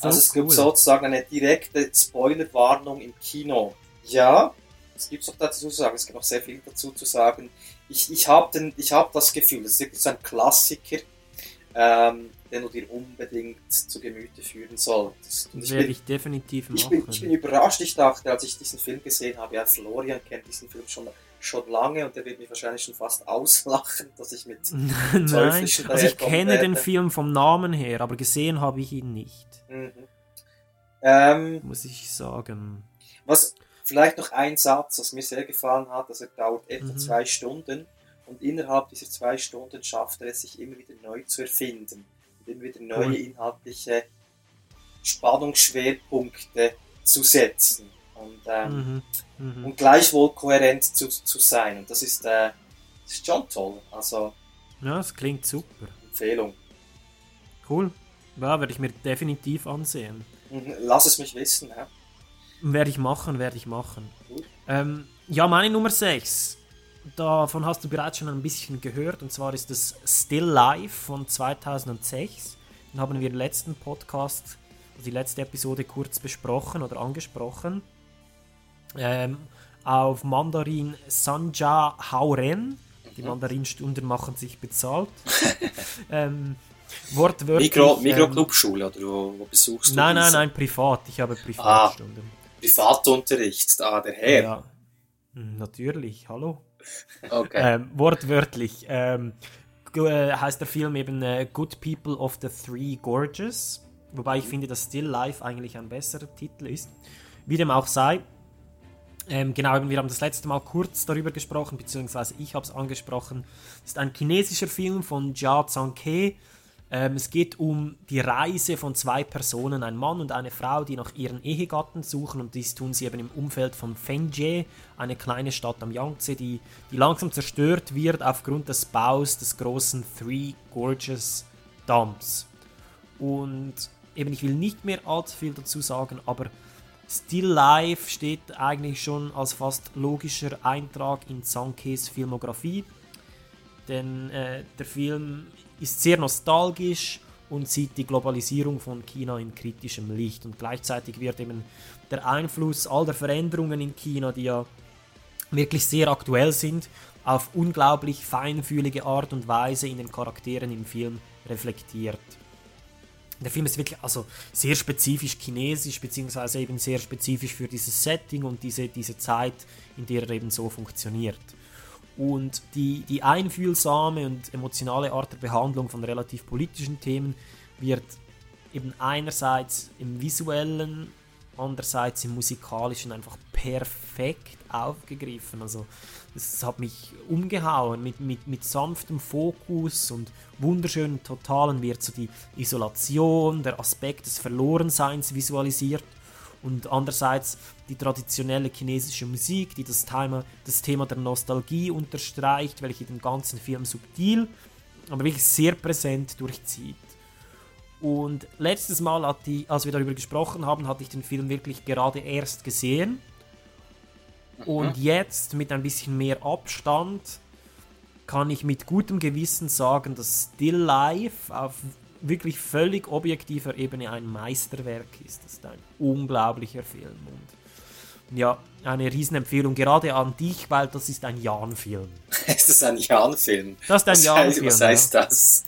So also es gibt cool. sozusagen eine direkte Spoilerwarnung im Kino. Ja, es gibt noch dazu zu sagen, es gibt noch sehr viel dazu zu sagen. Ich, ich habe hab das Gefühl, das ist wirklich so ein Klassiker, ähm, den du dir unbedingt zu Gemüte führen solltest. Und ich werde bin- ich definitiv ich machen. bin, ich bin überrascht. Ich dachte, als ich diesen Film gesehen habe, ja, Florian kennt diesen Film schon, schon lange und der wird mich wahrscheinlich schon fast auslachen, dass ich mit <laughs> Nein, also ich kenne den werde. Film vom Namen her, aber gesehen habe ich ihn nicht. Mhm. Ähm, Muss ich sagen. was vielleicht noch ein Satz, was mir sehr gefallen hat, dass er dauert etwa Mhm. zwei Stunden und innerhalb dieser zwei Stunden schafft er es, sich immer wieder neu zu erfinden immer wieder neue inhaltliche Spannungsschwerpunkte zu setzen und, ähm, Mhm, mhm. und gleichwohl kohärent zu, zu sein. Und das ist, äh, das ist schon toll. Also Ja, das klingt super. Empfehlung. Cool. Ja, werde ich mir definitiv ansehen. Mhm, Lass es mich wissen. Ja. Werde ich machen, werde ich machen. Ähm, ja, meine Nummer 6. Davon hast du bereits schon ein bisschen gehört. Und zwar ist es Still Life von 2006. Den haben wir im letzten Podcast, also die letzte Episode kurz besprochen oder angesprochen. Ähm, auf Mandarin Sanja Hauren. Die Mandarinstunden machen sich bezahlt. <laughs> ähm, wortwörtlich. Mikro, ähm, Mikroclubschule oder wo, wo besuchst du Nein, nein, nein, privat. Ich habe Privatstunden. Privatunterricht, ah, der Herr. Ja, Hm, natürlich, hallo. Okay. Ähm, wortwörtlich ähm, äh, heißt der Film eben äh, Good People of the Three Gorges. Wobei ich finde, dass Still Life eigentlich ein besserer Titel ist. Wie dem auch sei. Ähm, genau, eben, wir haben das letzte Mal kurz darüber gesprochen, beziehungsweise ich habe es angesprochen. Es ist ein chinesischer Film von Jia Zhangke. Ähm, es geht um die Reise von zwei Personen, ein Mann und eine Frau, die nach ihren Ehegatten suchen und dies tun sie eben im Umfeld von Fengjie, eine kleine Stadt am Yangtze, die, die langsam zerstört wird aufgrund des Baus des großen Three Gorges Dams. Und eben, ich will nicht mehr allzu viel dazu sagen, aber Still Life steht eigentlich schon als fast logischer Eintrag in Sankes Filmografie. Denn äh, der Film ist sehr nostalgisch und sieht die Globalisierung von China in kritischem Licht. Und gleichzeitig wird eben der Einfluss all der Veränderungen in China, die ja wirklich sehr aktuell sind, auf unglaublich feinfühlige Art und Weise in den Charakteren im Film reflektiert. Der Film ist wirklich also sehr spezifisch chinesisch, beziehungsweise eben sehr spezifisch für dieses Setting und diese, diese Zeit, in der er eben so funktioniert. Und die, die einfühlsame und emotionale Art der Behandlung von relativ politischen Themen wird eben einerseits im visuellen, andererseits im musikalischen einfach perfekt aufgegriffen. Also es hat mich umgehauen mit, mit, mit sanftem Fokus und wunderschönen Totalen wird so die Isolation, der Aspekt des Verlorenseins visualisiert und andererseits die traditionelle chinesische Musik, die das Thema, das Thema der Nostalgie unterstreicht, welche den ganzen Film subtil, aber wirklich sehr präsent durchzieht. Und letztes Mal, die, als wir darüber gesprochen haben, hatte ich den Film wirklich gerade erst gesehen. Und jetzt mit ein bisschen mehr Abstand kann ich mit gutem Gewissen sagen, dass Still Life auf wirklich völlig objektiver Ebene ein Meisterwerk ist. Das ist ein unglaublicher Film. Und ja, eine Riesenempfehlung gerade an dich, weil das ist ein Jan-Film. <laughs> ist das ein Jan-Film? Das ist ein Was Jan-Film. heißt- Was heißt das?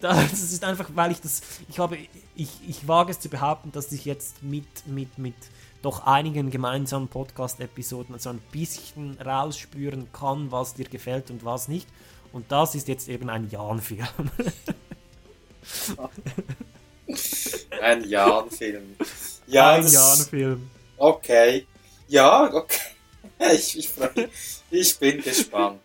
Das ist einfach, weil ich das, ich habe, ich, ich wage es zu behaupten, dass ich jetzt mit, mit, mit doch einigen gemeinsamen Podcast-Episoden so ein bisschen rausspüren kann, was dir gefällt und was nicht. Und das ist jetzt eben ein Jan-Film. <laughs> <laughs> Ein Jan-Film. Ja, Ein Jan-Film. Okay. Ja, okay. <laughs> Ich, ich, ich bin gespannt.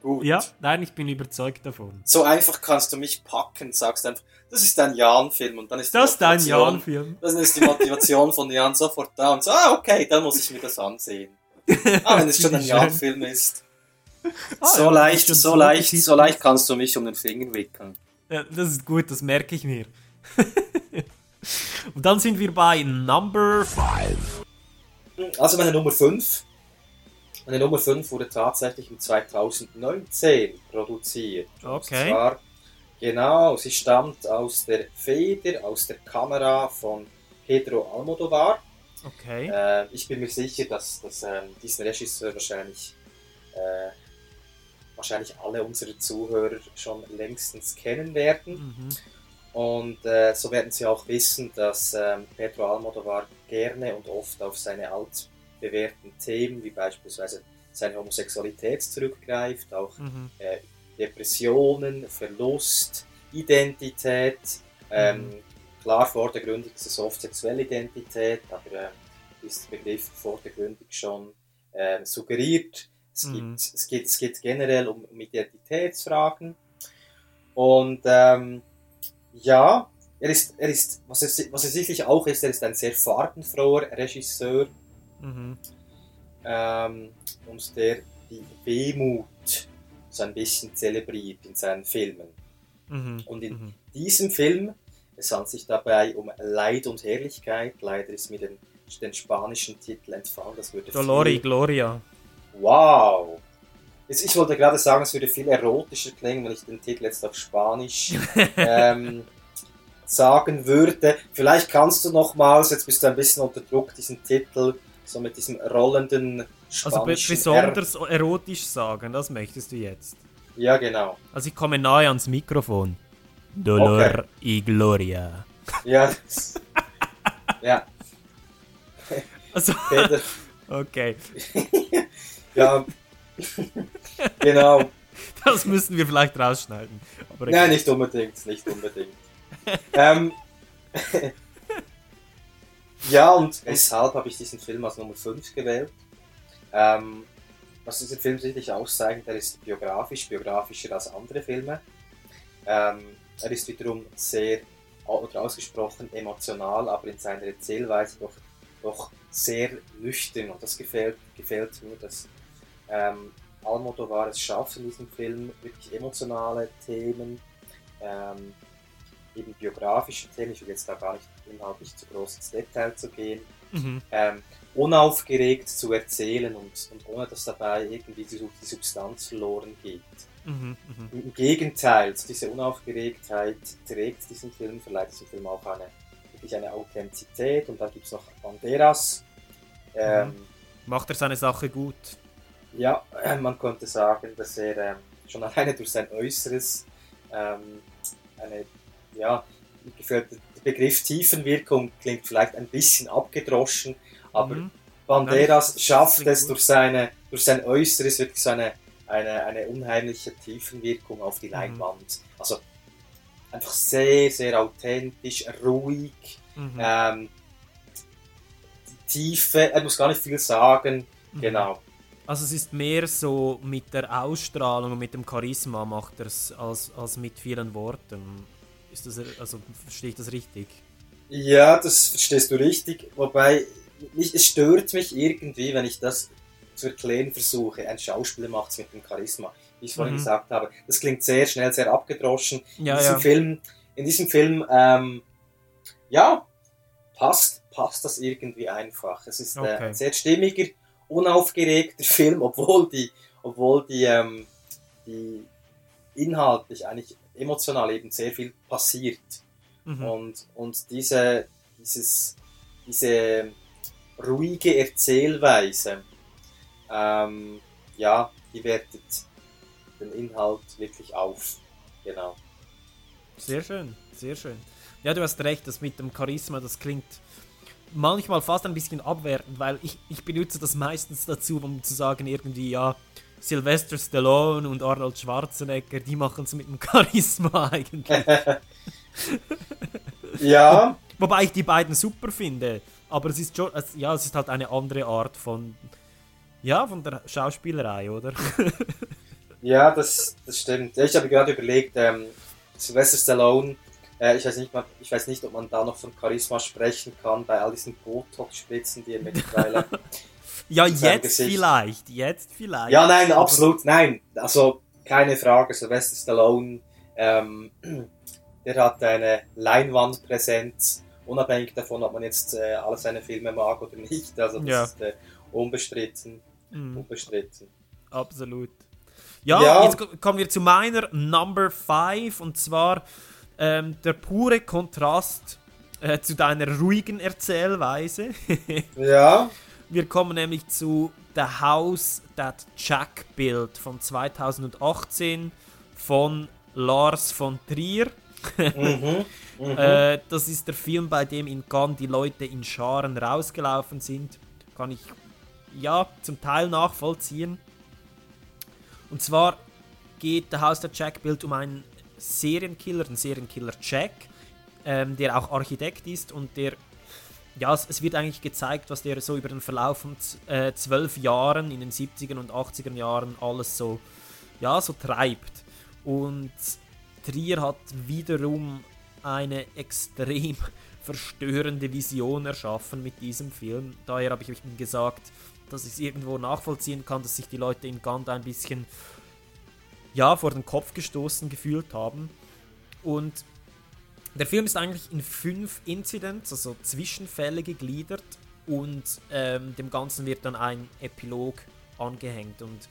Gut. Ja, nein, ich bin überzeugt davon. So einfach kannst du mich packen, sagst einfach, das ist ein Jan-Film und dann ist Das ist ein Motivation- Jan-Film. Dann ist die Motivation von Jan sofort da und so, ah, okay, dann muss ich mir das ansehen. Ah, wenn es <laughs> schon ein. Jahrfilm ist. Ah, so ja, leicht, so leicht, so leicht kannst du mich um den Finger wickeln. Ja, das ist gut, das merke ich mir. <laughs> Und dann sind wir bei Number 5. Also meine Nummer 5. Meine Nummer 5 wurde tatsächlich im 2019 produziert. Okay. Und zwar, genau, sie stammt aus der Feder, aus der Kamera von Pedro Almodovar. Okay. Äh, ich bin mir sicher, dass, dass ähm, diesen Regisseur wahrscheinlich, äh, wahrscheinlich alle unsere Zuhörer schon längstens kennen werden. Mhm. Und äh, so werden Sie auch wissen, dass ähm, Pedro Almodovar gerne und oft auf seine altbewährten Themen, wie beispielsweise seine Homosexualität zurückgreift, auch Mhm. äh, Depressionen, Verlust, Identität. Ähm, Klar, vordergründig ist es oft sexuelle Identität, aber äh, ist der Begriff vordergründig schon äh, suggeriert. Es, Mhm. gibt, es, geht, es geht generell um, um Identitätsfragen. Und ähm, ja, er ist, er ist was, er, was er sicherlich auch ist, er ist ein sehr farbenfroher Regisseur Mhm. ähm, und der die Wehmut so ein bisschen zelebriert in seinen Filmen. Mhm. Und in Mhm. diesem Film, es handelt sich dabei um Leid und Herrlichkeit. Leider ist mir den, den spanischen Titel entfallen. Das würde Dolori viel, Gloria. Wow! Jetzt, ich wollte gerade sagen, es würde viel erotischer klingen, wenn ich den Titel jetzt auf Spanisch <laughs> ähm, sagen würde. Vielleicht kannst du nochmals, jetzt bist du ein bisschen unter Druck, diesen Titel so mit diesem rollenden Also spanischen besonders erotisch sagen, das möchtest du jetzt. R. Ja, genau. Also ich komme nahe ans Mikrofon. Dolor y Gloria. Ja, <laughs> ja. Also, <laughs> okay. Ja, <laughs> genau. Das müssen wir vielleicht rausschneiden. Aber Nein, nicht unbedingt, nicht unbedingt. <laughs> ähm, <laughs> ja, und weshalb habe ich diesen Film als Nummer 5 gewählt? Ähm, was diesen Film sicherlich auszeichnet, er ist biografisch, biografischer als andere Filme. Ähm, er ist wiederum sehr oder ausgesprochen emotional, aber in seiner Erzählweise doch, doch sehr nüchtern und das gefällt, gefällt mir, dass ähm, Almodovar es schafft in diesem Film wirklich emotionale Themen, ähm, eben biografische Themen, ich will jetzt da gar nicht inhaltlich zu groß ins Detail zu gehen, Mhm. ähm, unaufgeregt zu erzählen und, und ohne dass dabei irgendwie die, die Substanz verloren geht. Mhm, mhm. Im Gegenteil, diese Unaufgeregtheit trägt diesen Film, verleiht diesem Film auch eine, wirklich eine Authentizität. Und dann gibt es noch Banderas. Ähm, Macht er seine Sache gut? Ja, man könnte sagen, dass er ähm, schon alleine durch sein Äußeres ähm, eine, ja, gefällt der Begriff Tiefenwirkung klingt vielleicht ein bisschen abgedroschen, aber Mhm. Banderas Nein, schafft es durch, seine, durch sein Äußeres wirklich so eine, eine, eine unheimliche Tiefenwirkung auf Mhm. die Leinwand. Also einfach sehr, sehr authentisch, ruhig, Mhm. ähm, Tiefe, er muss gar nicht viel sagen, Mhm. genau. Also es ist mehr so mit der Ausstrahlung und mit dem Charisma macht er es als, als mit vielen Worten. Ist das, also verstehe ich das richtig? Ja, das verstehst du richtig. Wobei, mich, es stört mich irgendwie, wenn ich das zu erklären versuche. Ein Schauspieler macht es mit dem Charisma, wie ich vorhin Mhm. gesagt habe. Das klingt sehr schnell, sehr abgedroschen. Ja, in diesem ja. Film, in diesem Film ähm, ja, passt, passt das irgendwie einfach. Es ist äh, Okay. ein sehr stimmiger, unaufgeregter <laughs> Film, obwohl die, obwohl die, ähm, die inhaltlich eigentlich emotional eben sehr viel passiert. Mhm. Und, und diese, dieses, diese ruhige Erzählweise, ähm, ja, die wertet den Inhalt wirklich auf. Genau. Sehr schön, sehr schön. Ja, du hast recht, das mit dem Charisma, das klingt manchmal fast ein bisschen abwertend, weil ich, ich benutze das meistens dazu, um zu sagen, irgendwie, ja, Sylvester Stallone und Arnold Schwarzenegger, die machen es mit dem Charisma <laughs> eigentlich. <laughs> Ja. Wobei ich die beiden super finde, aber es ist schon, es, ja, es ist halt eine andere Art von, ja, von der Schauspielerei, oder? Ja, das, das stimmt. Ich habe gerade überlegt, ähm, Sylvester Stallone Äh, ich, weiß nicht, mal- ich weiß nicht, ob man da noch von Charisma sprechen kann bei all diesen Botox-Spritzen, die er mittlerweile. <laughs> Ja, jetzt Gesicht- vielleicht, jetzt vielleicht. Ja, nein, absolut, nein. Also keine Frage, Sylvester Stallone, ähm, <clears throat> der hat eine Leinwandpräsenz, unabhängig davon, ob man jetzt äh, alle seine Filme mag oder nicht. Also das Ja. ist äh, unbestritten. Mhm. Unbestritten. Absolut. Ja, Ja. jetzt ko- kommen wir zu meiner Number 5 und zwar ähm, der pure Kontrast äh, zu deiner ruhigen Erzählweise. <laughs> Ja. Wir kommen nämlich zu The House That Jack Built von 2018 von Lars von Trier. Mhm, <laughs> mhm. Äh, das ist der Film, bei dem in Cannes die Leute in Scharen rausgelaufen sind. Kann ich ja zum Teil nachvollziehen. Und zwar geht der Haus der Jack Bild um einen Serienkiller, den Serienkiller Jack, ähm, der auch Architekt ist und der, ja, es, es wird eigentlich gezeigt, was der so über den Verlauf von äh, zwölf Jahren in den 70er und 80er Jahren alles so, ja, so treibt. Und Trier hat wiederum eine extrem <laughs> verstörende Vision erschaffen mit diesem Film. Daher habe ich ihm gesagt, dass ich es irgendwo nachvollziehen kann, dass sich die Leute in Gand ein bisschen ja, vor den Kopf gestoßen gefühlt haben. Und der Film ist eigentlich in fünf Incidents, also Zwischenfälle gegliedert und ähm, dem Ganzen wird dann ein Epilog angehängt. Und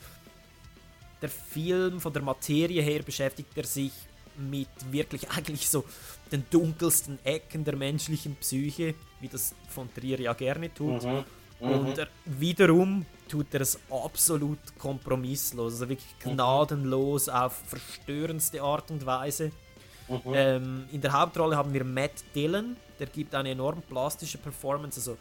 der Film von der Materie her beschäftigt er sich mit wirklich <laughs> eigentlich so den dunkelsten Ecken der menschlichen Psyche, wie das von Trier ja gerne tut. Mhm, mhm. Und er, wiederum tut er es absolut kompromisslos, also wirklich gnadenlos auf verstörendste Art und Weise. Mhm. Ähm, in der Hauptrolle haben wir Matt Dillon, der gibt eine enorm plastische Performance, also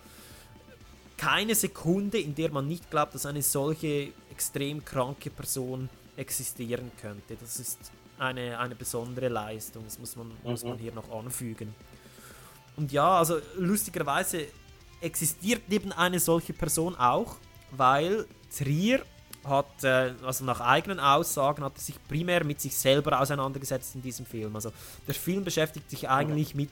keine Sekunde, in der man nicht glaubt, dass eine solche extrem kranke Person existieren könnte. Das ist eine, eine besondere Leistung, das muss man, muss Mhm. man hier noch anfügen. Und ja, also lustigerweise existiert eben eine solche Person auch, weil Trier hat, äh, also nach eigenen Aussagen, hat er sich primär mit sich selber auseinandergesetzt in diesem Film. Also der Film beschäftigt sich eigentlich mit,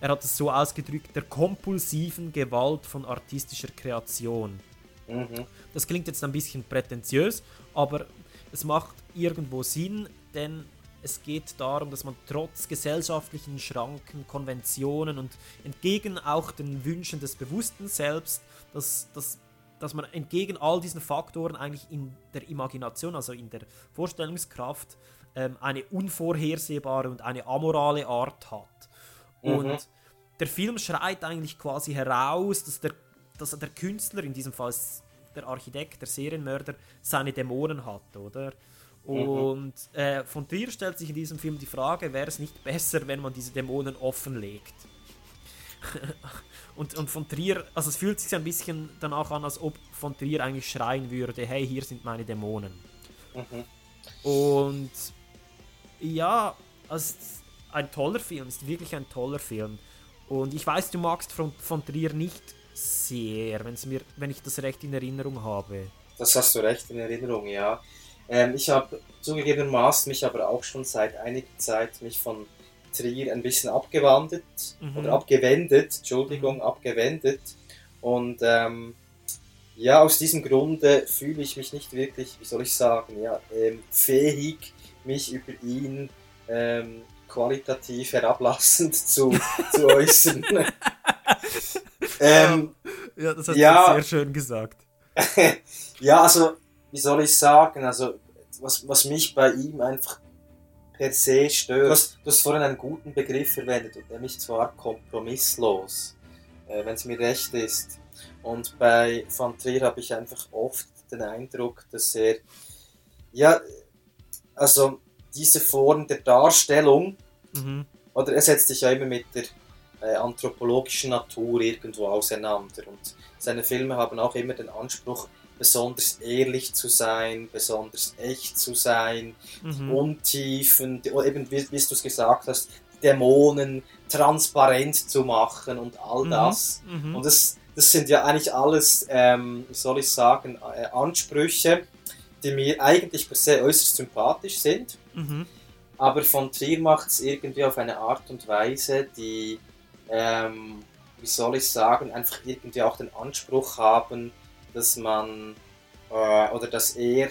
er hat es so ausgedrückt, der kompulsiven Gewalt von artistischer Kreation. Mhm. Das klingt jetzt ein bisschen prätentiös, aber es macht irgendwo Sinn, denn es geht darum, dass man trotz gesellschaftlichen Schranken, Konventionen und entgegen auch den Wünschen des bewussten Selbst, dass, dass, dass man entgegen all diesen Faktoren eigentlich in der Imagination, also in der Vorstellungskraft, ähm, eine unvorhersehbare und eine amorale Art hat. Und Mhm. der Film schreit eigentlich quasi heraus, dass der, dass der Künstler, in diesem Fall der Architekt, der Serienmörder, seine Dämonen hat, oder? Und äh, von Trier stellt sich in diesem Film die Frage, wäre es nicht besser, wenn man diese Dämonen offenlegt? Und, und von Trier, also es fühlt sich ein bisschen danach an, als ob von Trier eigentlich schreien würde, hey, hier sind meine Dämonen. Mhm. Und ja, also es ist ein toller Film, es ist wirklich ein toller Film. Und ich weiß, du magst von, von Trier nicht sehr, wenn's mir, wenn ich das recht in Erinnerung habe. Das hast du recht in Erinnerung, ja. Ähm, ich habe zugegebenermaßen mich aber auch schon seit einiger Zeit mich von Trier ein bisschen abgewandt Mhm. oder abgewendet, Entschuldigung, abgewendet. Und ähm, ja, aus diesem Grunde fühle ich mich nicht wirklich, wie soll ich sagen, ja, ähm, fähig, mich über ihn ähm, qualitativ herablassend <laughs> zu, zu äußern. <laughs> ähm, ja, das hast ja. du sehr schön gesagt. <laughs> ja, also, wie soll ich sagen, also, was, was mich bei ihm einfach per se stört. Du hast, du hast vorhin einen guten Begriff verwendet, und nämlich zwar kompromisslos, äh, wenn es mir recht ist. Und bei Van Trier habe ich einfach oft den Eindruck, dass er, ja, also diese Form der Darstellung, Mhm. oder er setzt sich ja immer mit der äh, anthropologischen Natur irgendwo auseinander. Und seine Filme haben auch immer den Anspruch, besonders ehrlich zu sein, besonders echt zu sein, Mhm. die Untiefen, die, eben wie, wie du es gesagt hast, Dämonen transparent zu machen und all Mhm, das. mhm. Und das, das sind ja eigentlich alles, ähm, wie soll ich sagen, äh, Ansprüche, die mir eigentlich per se äußerst sympathisch sind. Mhm. aber von Trier macht es irgendwie auf eine Art und Weise, die, ähm, wie soll ich sagen, einfach irgendwie auch den Anspruch haben, dass man äh, oder dass er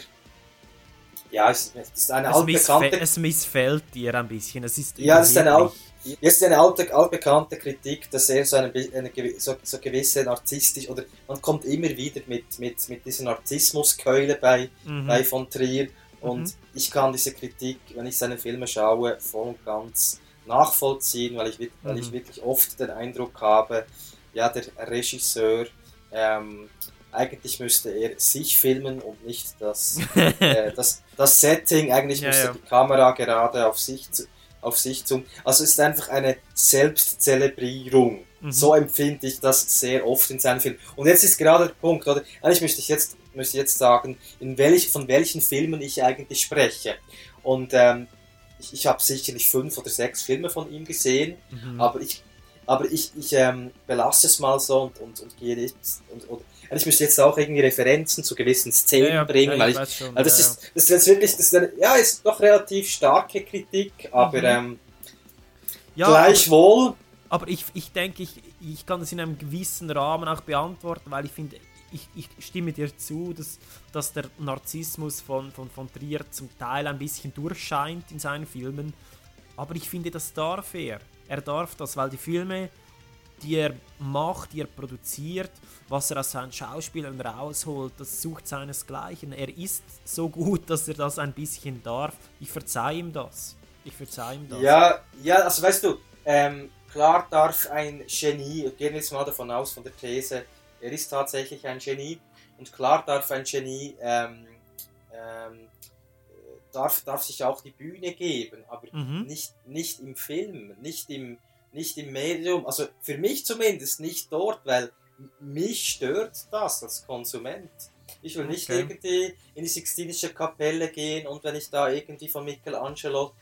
ja, es, es ist eine Es, altbekannte missfä es missfällt dir ein bisschen. Es ist ja, das ist eine, alt, das ist eine alte, altbekannte Kritik, dass er so eine, eine so, so gewisse narzisstisch oder man kommt immer wieder mit, mit, mit dieser Narzissmuskeule bei, Mhm. bei von Trier und Mhm. ich kann diese Kritik, wenn ich seine Filme schaue, voll und ganz nachvollziehen, weil ich, wirklich- weil ich Mhm. wirklich oft den Eindruck habe, ja, der Regisseur, ähm, eigentlich müsste er sich filmen und nicht das, <laughs> äh, das, das Setting, eigentlich Ja, müsste ja. die Kamera gerade auf sich, zu- auf sich zum. Also es ist einfach eine Selbstzelebrierung. Mhm. So empfinde ich das sehr oft in seinen Filmen. Und jetzt ist gerade der Punkt, oder? Eigentlich müsste ich jetzt, müsste jetzt sagen, in welch, von welchen Filmen ich eigentlich spreche. Und ähm, ich, ich habe sicherlich fünf oder sechs Filme von ihm gesehen, Mhm. aber ich, aber ich, ich ähm, belasse es mal so und, und, und gehe nicht. Und, und, ich müsste jetzt auch irgendwie Referenzen zu gewissen Szenen Ja, bringen, ja, weil ich, schon, weil das ja, ist, das ist jetzt wirklich, das ist eine, ja, ist doch relativ starke Kritik, aber Mhm. ähm, gleichwohl. Aber, aber ich, ich denke, ich, ich kann das in einem gewissen Rahmen auch beantworten, weil ich finde, ich, ich stimme dir zu, dass, dass der Narzissmus von, von, von Trier zum Teil ein bisschen durchscheint in seinen Filmen. Aber ich finde, das darf er. Er darf das, weil die Filme, die er macht, die er produziert, was er aus seinen Schauspielern rausholt, das sucht seinesgleichen. Er ist so gut, dass er das ein bisschen darf. Ich verzeihe ihm das. Ich verzeihe ihm das. Ja, ja, also weißt du, ähm, klar darf ein Genie, gehen wir jetzt mal davon aus, von der These, er ist tatsächlich ein Genie, und klar darf ein Genie, ähm, ähm, darf, darf sich auch die Bühne geben, aber Mhm. nicht, nicht im Film, nicht im, nicht im Medium, also für mich zumindest nicht dort, weil mich stört das als Konsument. Ich will nicht Okay. irgendwie in die Sixtinische Kapelle gehen und wenn ich da irgendwie von Michelangelo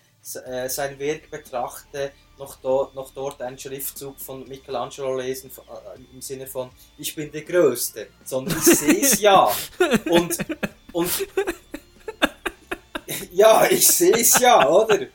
äh, sein Werk betrachte, noch dort, noch dort einen Schriftzug von Michelangelo lesen äh, im Sinne von ich bin der Größte, sondern ich sehe es ja. <laughs> Und, und <laughs> ja, ich sehe es ja, oder?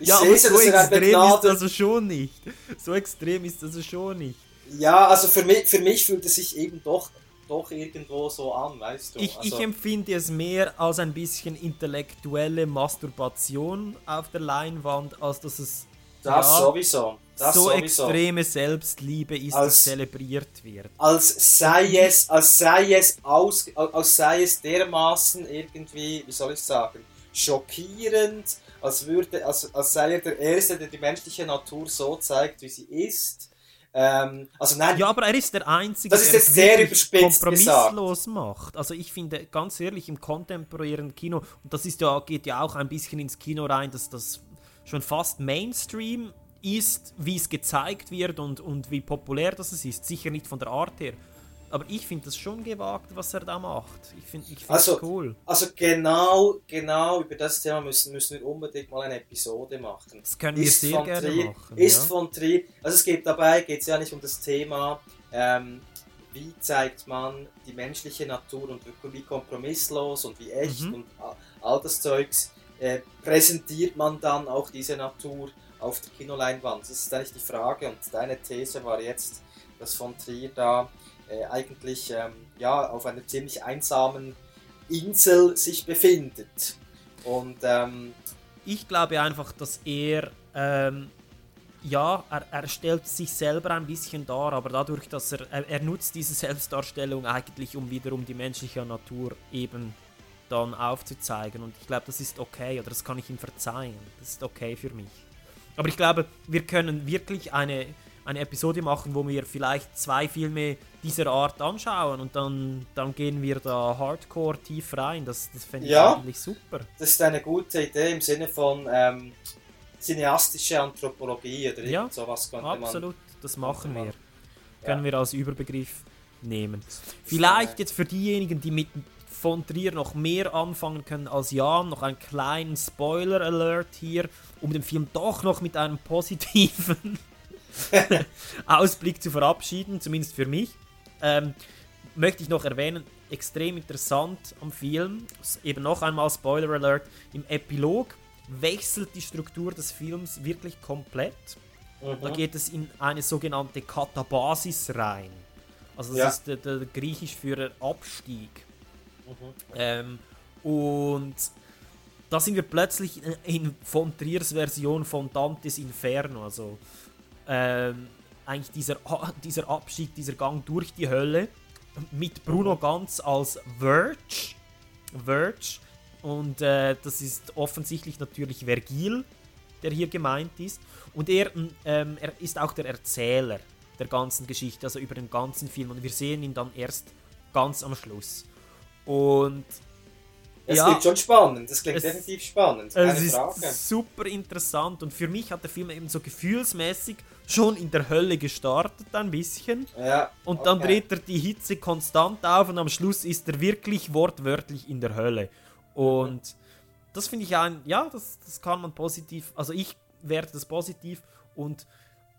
Ich ja, sehe aber es ja, so er extrem ist das also schon nicht. So extrem ist das also schon nicht. Ja, also für mich, für mich fühlt es sich eben doch, doch irgendwo so an, weißt du. Ich, also, ich empfinde es mehr als ein bisschen intellektuelle Masturbation auf der Leinwand, als dass es Das sowieso, das so sowieso. extreme Selbstliebe ist, Als- dass zelebriert wird. als sei es, als sei es aus, als sei es dermaßen irgendwie, wie soll ich sagen, schockierend, als würde, als, als sei er der Erste, der die menschliche Natur so zeigt, wie sie ist. Ähm, also nein, Ja, aber er ist der Einzige, Das ist der jetzt es sehr überspitzt kompromisslos macht. Also ich finde, ganz ehrlich, im kontemporären Kino, und das ist ja, geht ja auch ein bisschen ins Kino rein, dass das schon fast Mainstream ist, wie es gezeigt wird und, und wie populär das es ist. Sicher nicht von der Art her. Aber ich finde das schon gewagt, was er da macht. Ich finde ich find Also, das cool. also genau, genau über das Thema müssen, müssen wir unbedingt mal eine Episode machen. Das können wir sehr gerne Trier, machen, Ist ja. von Trier, also es geht dabei, geht es ja nicht um das Thema, ähm, wie zeigt man die menschliche Natur und wie- kompromisslos und wie echt Mhm. und all das Zeugs äh, präsentiert man dann auch diese Natur auf der Kinoleinwand. Das ist eigentlich die Frage und deine These war jetzt, dass von Trier da äh, eigentlich ähm, ja, auf einer ziemlich einsamen Insel sich befindet. Und ähm, Ich glaube einfach, dass er, ähm, ja, er, er stellt sich selber ein bisschen dar, aber dadurch, dass er, er, er nutzt diese Selbstdarstellung eigentlich, um wiederum die menschliche Natur eben dann aufzuzeigen. Und ich glaube, das ist okay, oder das kann ich ihm verzeihen. Das ist okay für mich. Aber ich glaube, wir können wirklich eine, eine Episode machen, wo wir vielleicht zwei Filme dieser Art anschauen und dann, dann gehen wir da hardcore tief rein. Das, das fände ich Ja. eigentlich super. das ist eine gute Idee im Sinne von ähm, cineastische Anthropologie oder Ja, sowas könnte man. Absolut, das machen man- wir. Ja. Können wir als Überbegriff nehmen. Vielleicht jetzt für diejenigen, die mit von Trier noch mehr anfangen können als Jan, noch einen kleinen Spoiler-Alert hier, um den Film doch noch mit einem positiven <laughs> Ausblick zu verabschieden, zumindest für mich. Ähm, möchte ich noch erwähnen, extrem interessant am Film, eben noch einmal Spoiler Alert, im Epilog wechselt die Struktur des Films wirklich komplett. Mhm. Da geht es in eine sogenannte Katabasis rein. Also das Ja. ist der, der griechisch für Abstieg. Mhm. Ähm, und da sind wir plötzlich in, von Triers Version von Dantes Inferno. Also ähm, eigentlich dieser, dieser Abstieg, dieser Gang durch die Hölle mit Bruno Ganz als Verge. Verge. Und äh, das ist offensichtlich natürlich Vergil, der hier gemeint ist. Und er, ähm, er ist auch der Erzähler der ganzen Geschichte, also über den ganzen Film. Und wir sehen ihn dann erst ganz am Schluss. Und Es ja, klingt schon spannend, das klingt es- definitiv spannend, keine es ist Frage. super interessant und für mich hat der Film eben so gefühlsmäßig schon in der Hölle gestartet ein bisschen. Ja, Und dann okay. dreht er die Hitze konstant auf und am Schluss ist er wirklich wortwörtlich in der Hölle. Und das finde ich ein, ja, das, das kann man positiv, also ich werte das positiv und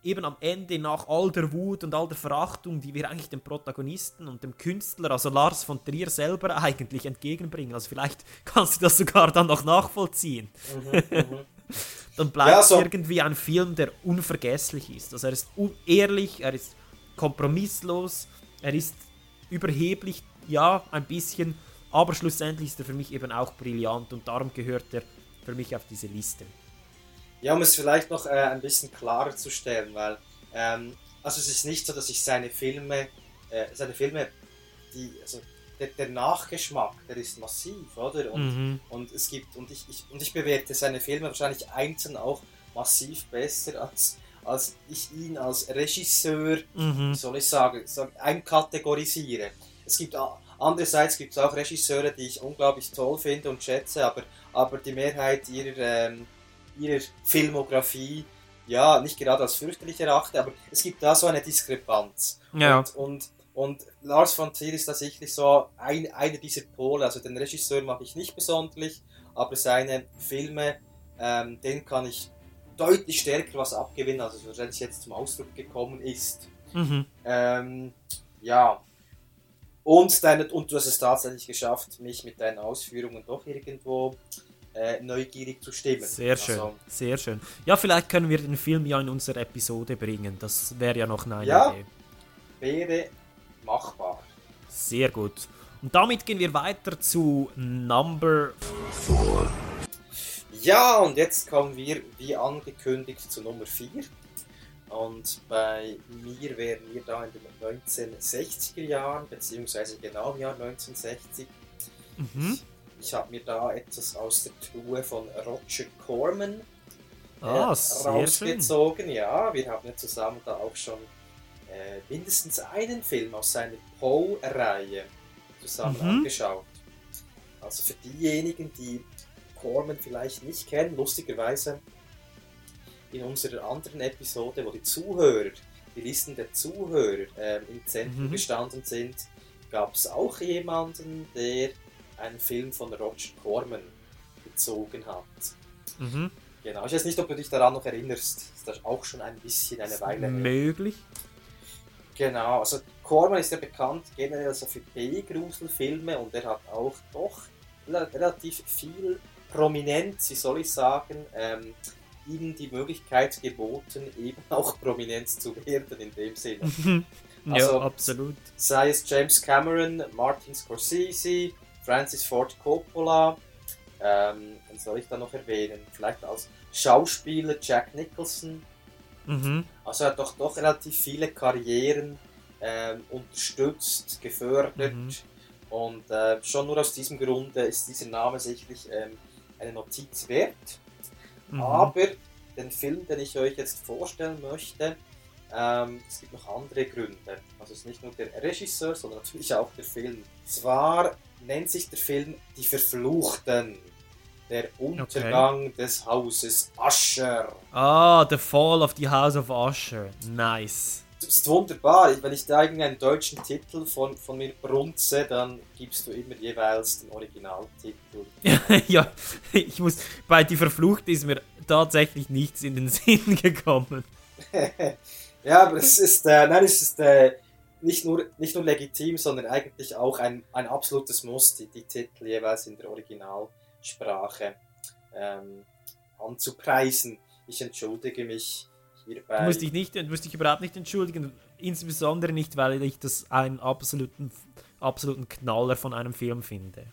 eben am Ende nach all der Wut und all der Verachtung, die wir eigentlich dem Protagonisten und dem Künstler, also Lars von Trier selber eigentlich entgegenbringen. Also vielleicht <laughs> kannst du das sogar dann noch nachvollziehen. Mhm, mhm. <laughs> dann bleibt Ja, es so- irgendwie ein Film, der unvergesslich ist. Also er ist ehrlich, er ist kompromisslos, er ist überheblich, ja, ein bisschen, aber schlussendlich ist er für mich eben auch brillant und darum gehört er für mich auf diese Liste. Ja, um es vielleicht noch äh, ein bisschen klarer zu stellen, weil ähm, also es ist nicht so, dass ich seine Filme, äh, seine Filme, die, also der, der Nachgeschmack, der ist massiv, oder? Und, Mhm. und es gibt und ich, ich und ich bewerte seine Filme wahrscheinlich einzeln auch massiv besser als als ich ihn als Regisseur, Mhm. wie soll ich sagen, einkategorisiere. Es gibt andererseits gibt es auch Regisseure, die ich unglaublich toll finde und schätze, aber aber die Mehrheit ihrer ähm, ihrer Filmografie ja nicht gerade als fürchterlich erachte, aber es gibt da so eine Diskrepanz. Ja. Und, und, und Lars von Trier ist da sicherlich so ein, einer dieser Pole. Also den Regisseur mag ich nicht besonders, aber seine Filme, ähm, den kann ich deutlich stärker was abgewinnen, als es wahrscheinlich jetzt zum Ausdruck gekommen ist. Mhm. Ähm, ja. Und, deine, und du hast es tatsächlich geschafft, mich mit deinen Ausführungen doch irgendwo äh, neugierig zu stimmen. Sehr schön, Also, sehr schön. Ja, vielleicht können wir den Film ja in unsere Episode bringen. Das wäre ja noch eine Ja. Idee. wäre machbar. Sehr gut. Und damit gehen wir weiter zu Number 4. Ja, und jetzt kommen wir, wie angekündigt, zu Nummer 4. Und bei mir wären wir da in den 1960er Jahren, beziehungsweise genau im Jahr 1960. Mhm. Ich habe mir da etwas aus der Truhe von Roger Corman äh, Ah, rausgezogen. Ja, wir haben ja zusammen da auch schon äh, mindestens einen Film aus seiner Poe-Reihe zusammen Mhm. angeschaut. Also für diejenigen, die Corman vielleicht nicht kennen, lustigerweise in unserer anderen Episode, wo die Zuhörer, die Listen der Zuhörer ähm, im Zentrum Mhm. gestanden sind, gab es auch jemanden, der einen Film von Roger Corman bezogen hat. Mhm. Genau, ich weiß nicht, ob du dich daran noch erinnerst. Das ist auch schon ein bisschen eine Weile her. Möglich. Genau, also Corman ist ja bekannt generell also für B-Gruselfilme und er hat auch doch rela- relativ viel Prominenz, wie soll ich sagen, ähm, ihnen die Möglichkeit geboten, <laughs> eben auch Prominenz zu werden in dem Sinne. Mhm. <laughs> Ja, Also, absolut. Sei es James Cameron, Martin Scorsese, Francis Ford Coppola, ähm, wen soll ich da noch erwähnen? Vielleicht als Schauspieler Jack Nicholson. Mhm. Also er hat doch, doch relativ viele Karrieren ähm, unterstützt, gefördert. Mhm. Und äh, schon nur aus diesem Grunde ist dieser Name sicherlich ähm, eine Notiz wert. Mhm. Aber den Film, den ich euch jetzt vorstellen möchte, ähm, es gibt noch andere Gründe. Also es ist nicht nur der Regisseur, sondern natürlich auch der Film. Zwar nennt sich der Film Die Verfluchten. Der Untergang des Hauses Usher. Ah, The Fall of the House of Usher. Nice. Das ist wunderbar. Wenn ich da irgendeinen deutschen Titel von, von mir brunze, dann gibst du immer jeweils den Originaltitel. <laughs> ja, ich muss. Bei Die Verfluchte ist mir tatsächlich nichts in den <laughs> Sinn gekommen. <laughs> ja, aber es ist, äh, nein, es ist äh, nicht, nur, nicht nur legitim, sondern eigentlich auch ein, ein absolutes Muss, die, die Titel jeweils in der Originalsprache ähm, anzupreisen. Ich entschuldige mich hierbei. Du musst dich, nicht, du musst dich überhaupt nicht entschuldigen, insbesondere nicht, weil ich das einen absoluten, absoluten Knaller von einem Film finde.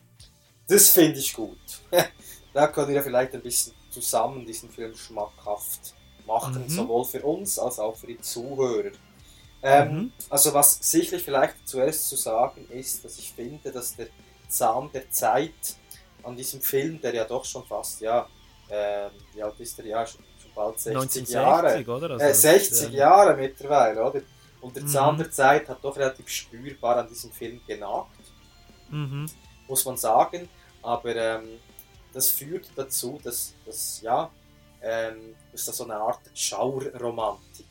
Das finde ich gut. <laughs> da können wir vielleicht ein bisschen zusammen diesen Film schmackhaft machen, Mhm. sowohl für uns als auch für die Zuhörer. Ähm, Mhm. Also was sicherlich vielleicht zuerst zu sagen ist, dass ich finde, dass der Zahn der Zeit an diesem Film, der ja doch schon fast, ja, ähm, wie alt ist der ja, schon, schon bald 60 1960, Jahre, oder? äh, Also, 60 äh, Jahre mittlerweile, oder? Und der Zahn Mhm. der Zeit hat doch relativ spürbar an diesem Film genagt Mhm. muss man sagen. Aber ähm, das führt dazu, dass, dass ja, ähm, dass da so eine Art Schauerromantik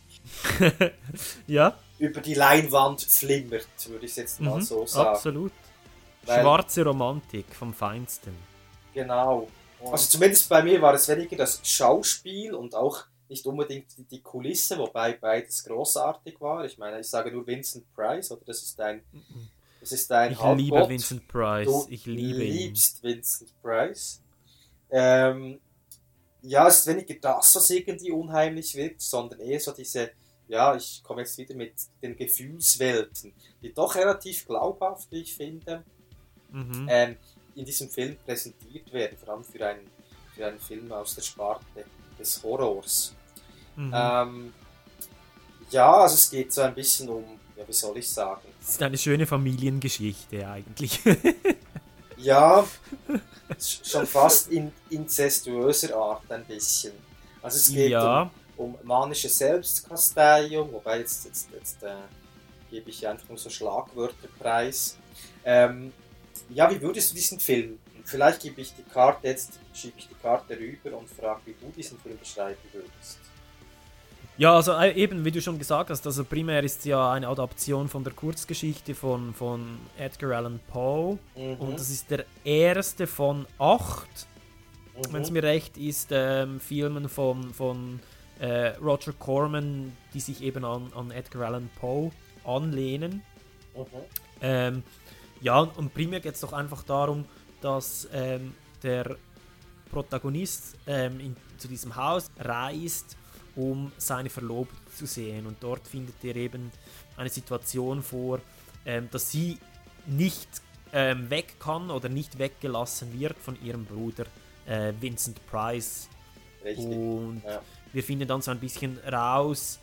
<laughs> ja. über die Leinwand flimmert, würde ich jetzt mal Mhm, so sagen. Absolut. Weil- Schwarze Romantik vom Feinsten. Genau. Also zumindest bei mir war es weniger das Schauspiel und auch nicht unbedingt die- Kulisse, wobei beides großartig war. Ich meine, ich sage nur Vincent Price, oder das ist ein, das ist ein Ich Halbgott. liebe Vincent Price. Du Ich liebe ihn. liebst Vincent Price. Ähm, ja, es ist weniger das, was irgendwie unheimlich wirkt, sondern eher so diese, ja, ich komme jetzt wieder mit den Gefühlswelten, die doch relativ glaubhaft, wie ich finde, Mhm. ähm, in diesem Film präsentiert werden, vor allem für einen, für einen Film aus der Sparte des Horrors. Mhm. Ähm, ja, also es geht so ein bisschen um, ja, wie soll ich sagen, Das ist eine schöne Familiengeschichte eigentlich. <laughs> Ja, sch- schon fast in inzestuöser Art ein bisschen. Also es geht Ja. um, um manische Selbstkasteiung, wobei jetzt, jetzt, jetzt äh, gebe ich einfach nur so Schlagwörter preis. Ähm, ja, wie würdest du diesen Film? Vielleicht gebe ich die Karte jetzt, schiebe ich die Karte rüber und frage, wie du diesen Film beschreiben würdest. Ja, also äh, eben, wie du schon gesagt hast, also primär ist ja eine Adaption von der Kurzgeschichte von, von Edgar Allan Poe. Mhm. Und das ist der erste von acht, Mhm. wenn es mir recht ist, ähm, Filmen von, von äh, Roger Corman, die sich eben an, an Edgar Allan Poe anlehnen. Mhm. Ähm, ja, und primär geht es doch einfach darum, dass ähm, der Protagonist ähm, in, zu diesem Haus reist, um seine Verlobte zu sehen. Und dort findet er eben eine Situation vor, ähm, dass sie nicht ähm, weg kann oder nicht weggelassen wird von ihrem Bruder äh, Vincent Price. Richtig, Und ja. wir finden dann so ein bisschen raus,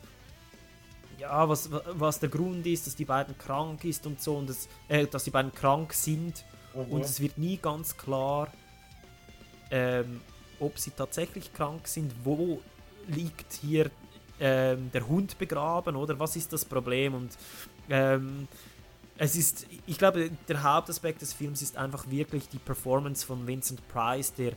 ja, was, was der Grund ist, dass die beiden krank ist und so und das, äh, dass die beiden krank sind Mhm. und es wird nie ganz klar, ähm, ob sie tatsächlich krank sind, wo liegt hier ähm, der Hund begraben oder was ist das Problem und ähm, es ist, ich glaube, der Hauptaspekt des Films ist einfach wirklich die Performance von Vincent Price, der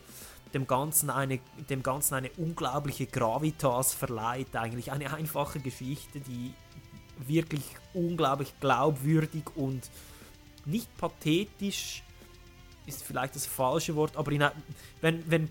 dem Ganzen eine, dem Ganzen eine unglaubliche Gravitas verleiht. Eigentlich eine einfache Geschichte, die wirklich unglaublich glaubwürdig und nicht pathetisch ist vielleicht das falsche Wort, aber in, wenn, wenn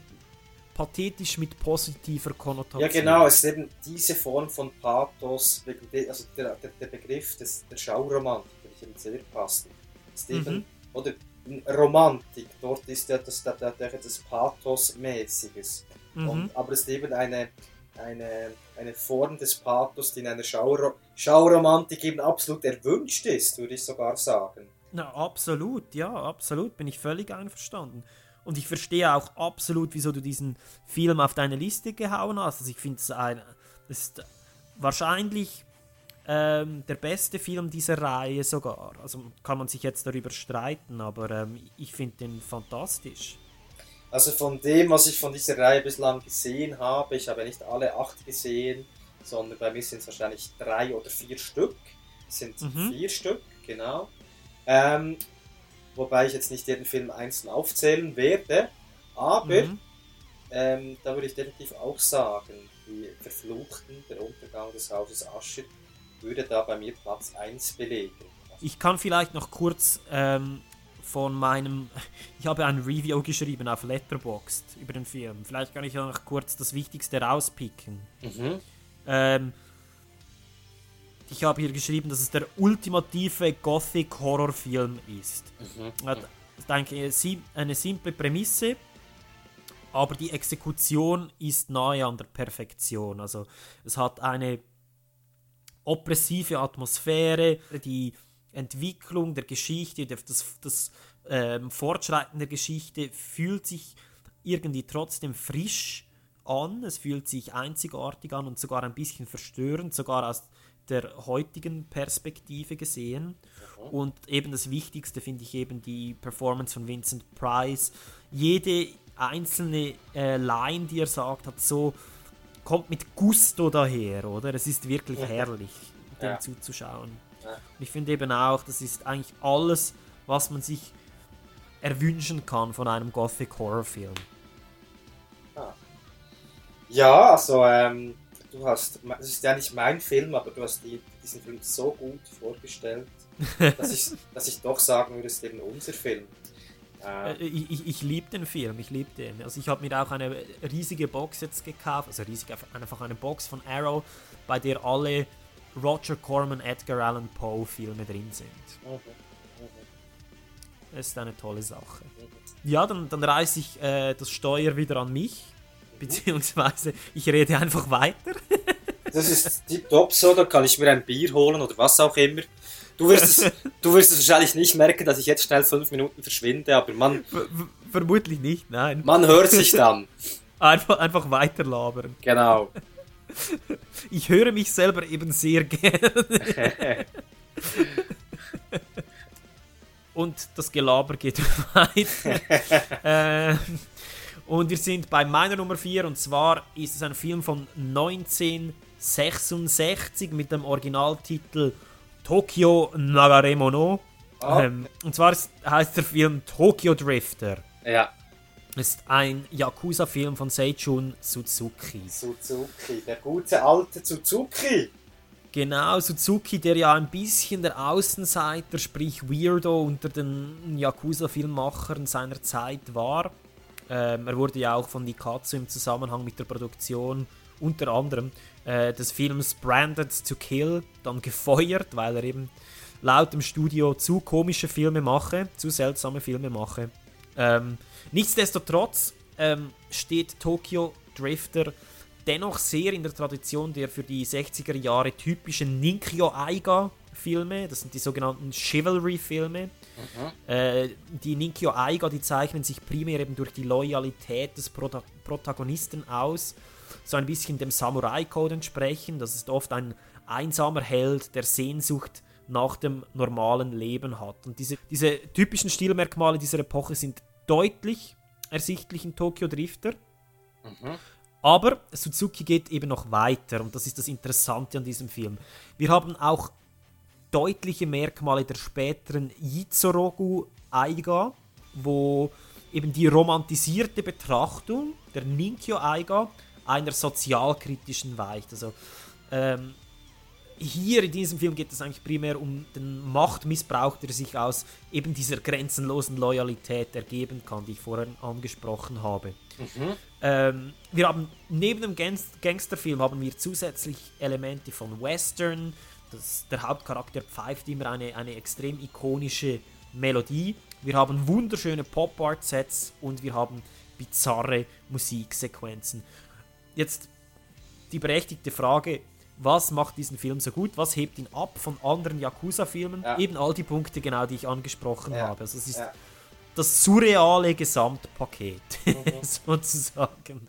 pathetisch mit positiver Konnotation. Ja, genau, es ist eben diese Form von Pathos, also der, der, der Begriff des, der Schauromantik, finde ich eben sehr passend. Ist eben, Mhm. oder in Romantik, dort ist ja das, das, das, Pathos-mäßiges. Mhm. Aber es ist eben eine, eine, eine Form des Pathos, die in einer Schauro Schauromantik eben absolut erwünscht ist, würde ich sogar sagen. Na, absolut, ja, absolut, bin ich völlig einverstanden. Und ich verstehe auch absolut, wieso du diesen Film auf deine Liste gehauen hast. Also ich finde es ein, das ist wahrscheinlich ähm, der beste Film dieser Reihe sogar. Also kann man sich jetzt darüber streiten, aber ähm, ich finde den fantastisch. Also von dem, was ich von dieser Reihe bislang gesehen habe, ich habe nicht alle acht gesehen, sondern bei mir sind es wahrscheinlich drei oder vier Stück. Es sind Mhm. vier Stück, genau. Ähm, wobei ich jetzt nicht jeden Film einzeln aufzählen werde, aber Mhm. ähm, da würde ich definitiv auch sagen, die Verfluchten, der Untergang des Hauses Ascher, würde da bei mir Platz 1 belegen. Ich kann vielleicht noch kurz ähm, von meinem. <laughs> Ich habe ein Review geschrieben auf Letterboxd über den Film. Vielleicht kann ich ja noch kurz das Wichtigste rauspicken. Mhm. Ähm, ich habe hier geschrieben, dass es der ultimative Gothic-Horrorfilm ist. Mhm. Ich denke, eine simple Prämisse. aber die Exekution ist nahe an der Perfektion. Also es hat eine oppressive Atmosphäre, die Entwicklung der Geschichte, das, das ähm, Fortschreiten der Geschichte fühlt sich irgendwie trotzdem frisch an, es fühlt sich einzigartig an und sogar ein bisschen verstörend, sogar aus der heutigen Perspektive gesehen. Und eben das Wichtigste finde ich eben die Performance von Vincent Price. Jede einzelne äh, Line, die er sagt, hat so kommt mit Gusto daher, oder? Es ist wirklich herrlich, dem ja. zuzuschauen. Ja. Und ich finde eben auch, das ist eigentlich alles, was man sich erwünschen kann von einem Gothic Horror Film. Ah. Ja, also ähm, du hast, das ist ja nicht mein Film, aber du hast die, diesen Film so gut vorgestellt, <laughs> dass, ich, dass ich doch sagen würde, es ist eben unser Film. Äh, ich ich, ich liebe den Film, ich liebe den. Also ich habe mir auch eine riesige Box jetzt gekauft, also riesig, einfach eine Box von Arrow, bei der alle Roger Corman, Edgar Allan Poe Filme drin sind. Mhm. Mhm. Das ist eine tolle Sache. Mhm. Ja, dann, dann reiße ich äh, das Steuer wieder an mich, beziehungsweise ich rede einfach weiter. <laughs> das ist die top so, da kann ich mir ein Bier holen oder was auch immer. Du wirst, es, du wirst es wahrscheinlich nicht merken, dass ich jetzt schnell fünf Minuten verschwinde, aber man. vermutlich nicht, nein. Man hört sich dann. <laughs> Einfach, einfach weiter labern. Genau. <laughs> Ich höre mich selber eben sehr gerne. und das Gelaber geht weiter. äh, und wir sind bei meiner Nummer 4 und zwar ist es ein Film von 1966 mit dem Originaltitel Tokyo Nagaremo no. Oh. Ähm, und zwar ist, heißt der Film Tokyo Drifter. Ja. Ist ein Yakuza-Film von Seijun Suzuki. Suzuki, der gute alte Suzuki. Genau, Suzuki, der ja ein bisschen der Außenseiter, sprich Weirdo unter den Yakuza-Filmmachern seiner Zeit war. Ähm, er wurde ja auch von Nikatsu im Zusammenhang mit der Produktion unter anderem äh, des Films Branded to Kill dann gefeuert, weil er eben laut dem Studio zu komische Filme mache, zu seltsame Filme mache. Ähm, nichtsdestotrotz ähm, steht Tokyo Drifter dennoch sehr in der Tradition der für die 60er Jahre typischen Ninkyo Aiga Filme, das sind die sogenannten Chivalry-Filme. Mhm. Äh, die Ninkyo Aiga, die zeichnen sich primär eben durch die Loyalität des Prota Protagonisten aus so ein bisschen dem Samurai-Code entsprechen. Das ist oft ein einsamer Held, der Sehnsucht nach dem normalen Leben hat. Und diese, diese typischen Stilmerkmale dieser Epoche sind deutlich ersichtlich in Tokyo Drifter. Mhm. Aber Suzuki geht eben noch weiter und das ist das Interessante an diesem Film. Wir haben auch deutliche Merkmale der späteren Yizorogu Aiga, wo eben die romantisierte Betrachtung der Ninkyo Aiga einer sozialkritischen weicht. Also ähm, hier in diesem Film geht es eigentlich primär um den Machtmissbrauch, der sich aus eben dieser grenzenlosen Loyalität ergeben kann, die ich vorhin angesprochen habe. Mhm. Ähm, wir haben neben dem Gangsterfilm haben wir zusätzlich Elemente von Western. Das, der Hauptcharakter pfeift immer eine, eine extrem ikonische Melodie. Wir haben wunderschöne Pop-Art-Sets und wir haben bizarre Musiksequenzen. Jetzt die berechtigte Frage, was macht diesen Film so gut? Was hebt ihn ab von anderen Yakuza-Filmen? Ja. Eben all die Punkte genau, die ich angesprochen ja. habe. Also es ist ja. das surreale Gesamtpaket, <laughs> mhm. sozusagen.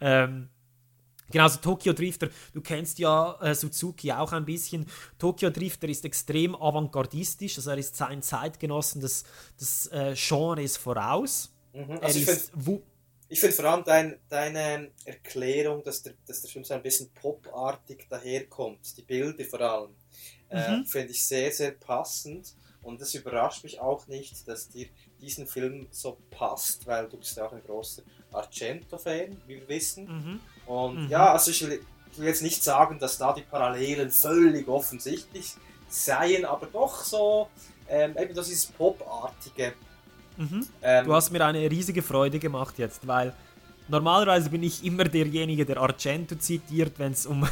Ähm, Genau, also Tokyo Drifter, du kennst ja äh, Suzuki auch ein bisschen. Tokyo Drifter ist extrem avantgardistisch, also er ist seinen Zeitgenossen des, des äh, Genres voraus. Mhm. Also ich finde vor allem dein, deine Erklärung, dass der, dass der Film so ein bisschen popartig daherkommt, die Bilder vor allem, äh, mhm. finde ich sehr, sehr passend. Und es überrascht mich auch nicht, dass dir diesen Film so passt, weil du bist ja auch ein großer Argento-Fan, wie wir wissen. Mhm. Und mhm. ja, also ich will, ich will jetzt nicht sagen, dass da die Parallelen völlig offensichtlich seien, aber doch so, ähm, eben das ist Popartige Mhm. Ähm, du hast mir eine riesige Freude gemacht jetzt, weil normalerweise bin ich immer derjenige, der Argento zitiert, wenn es um,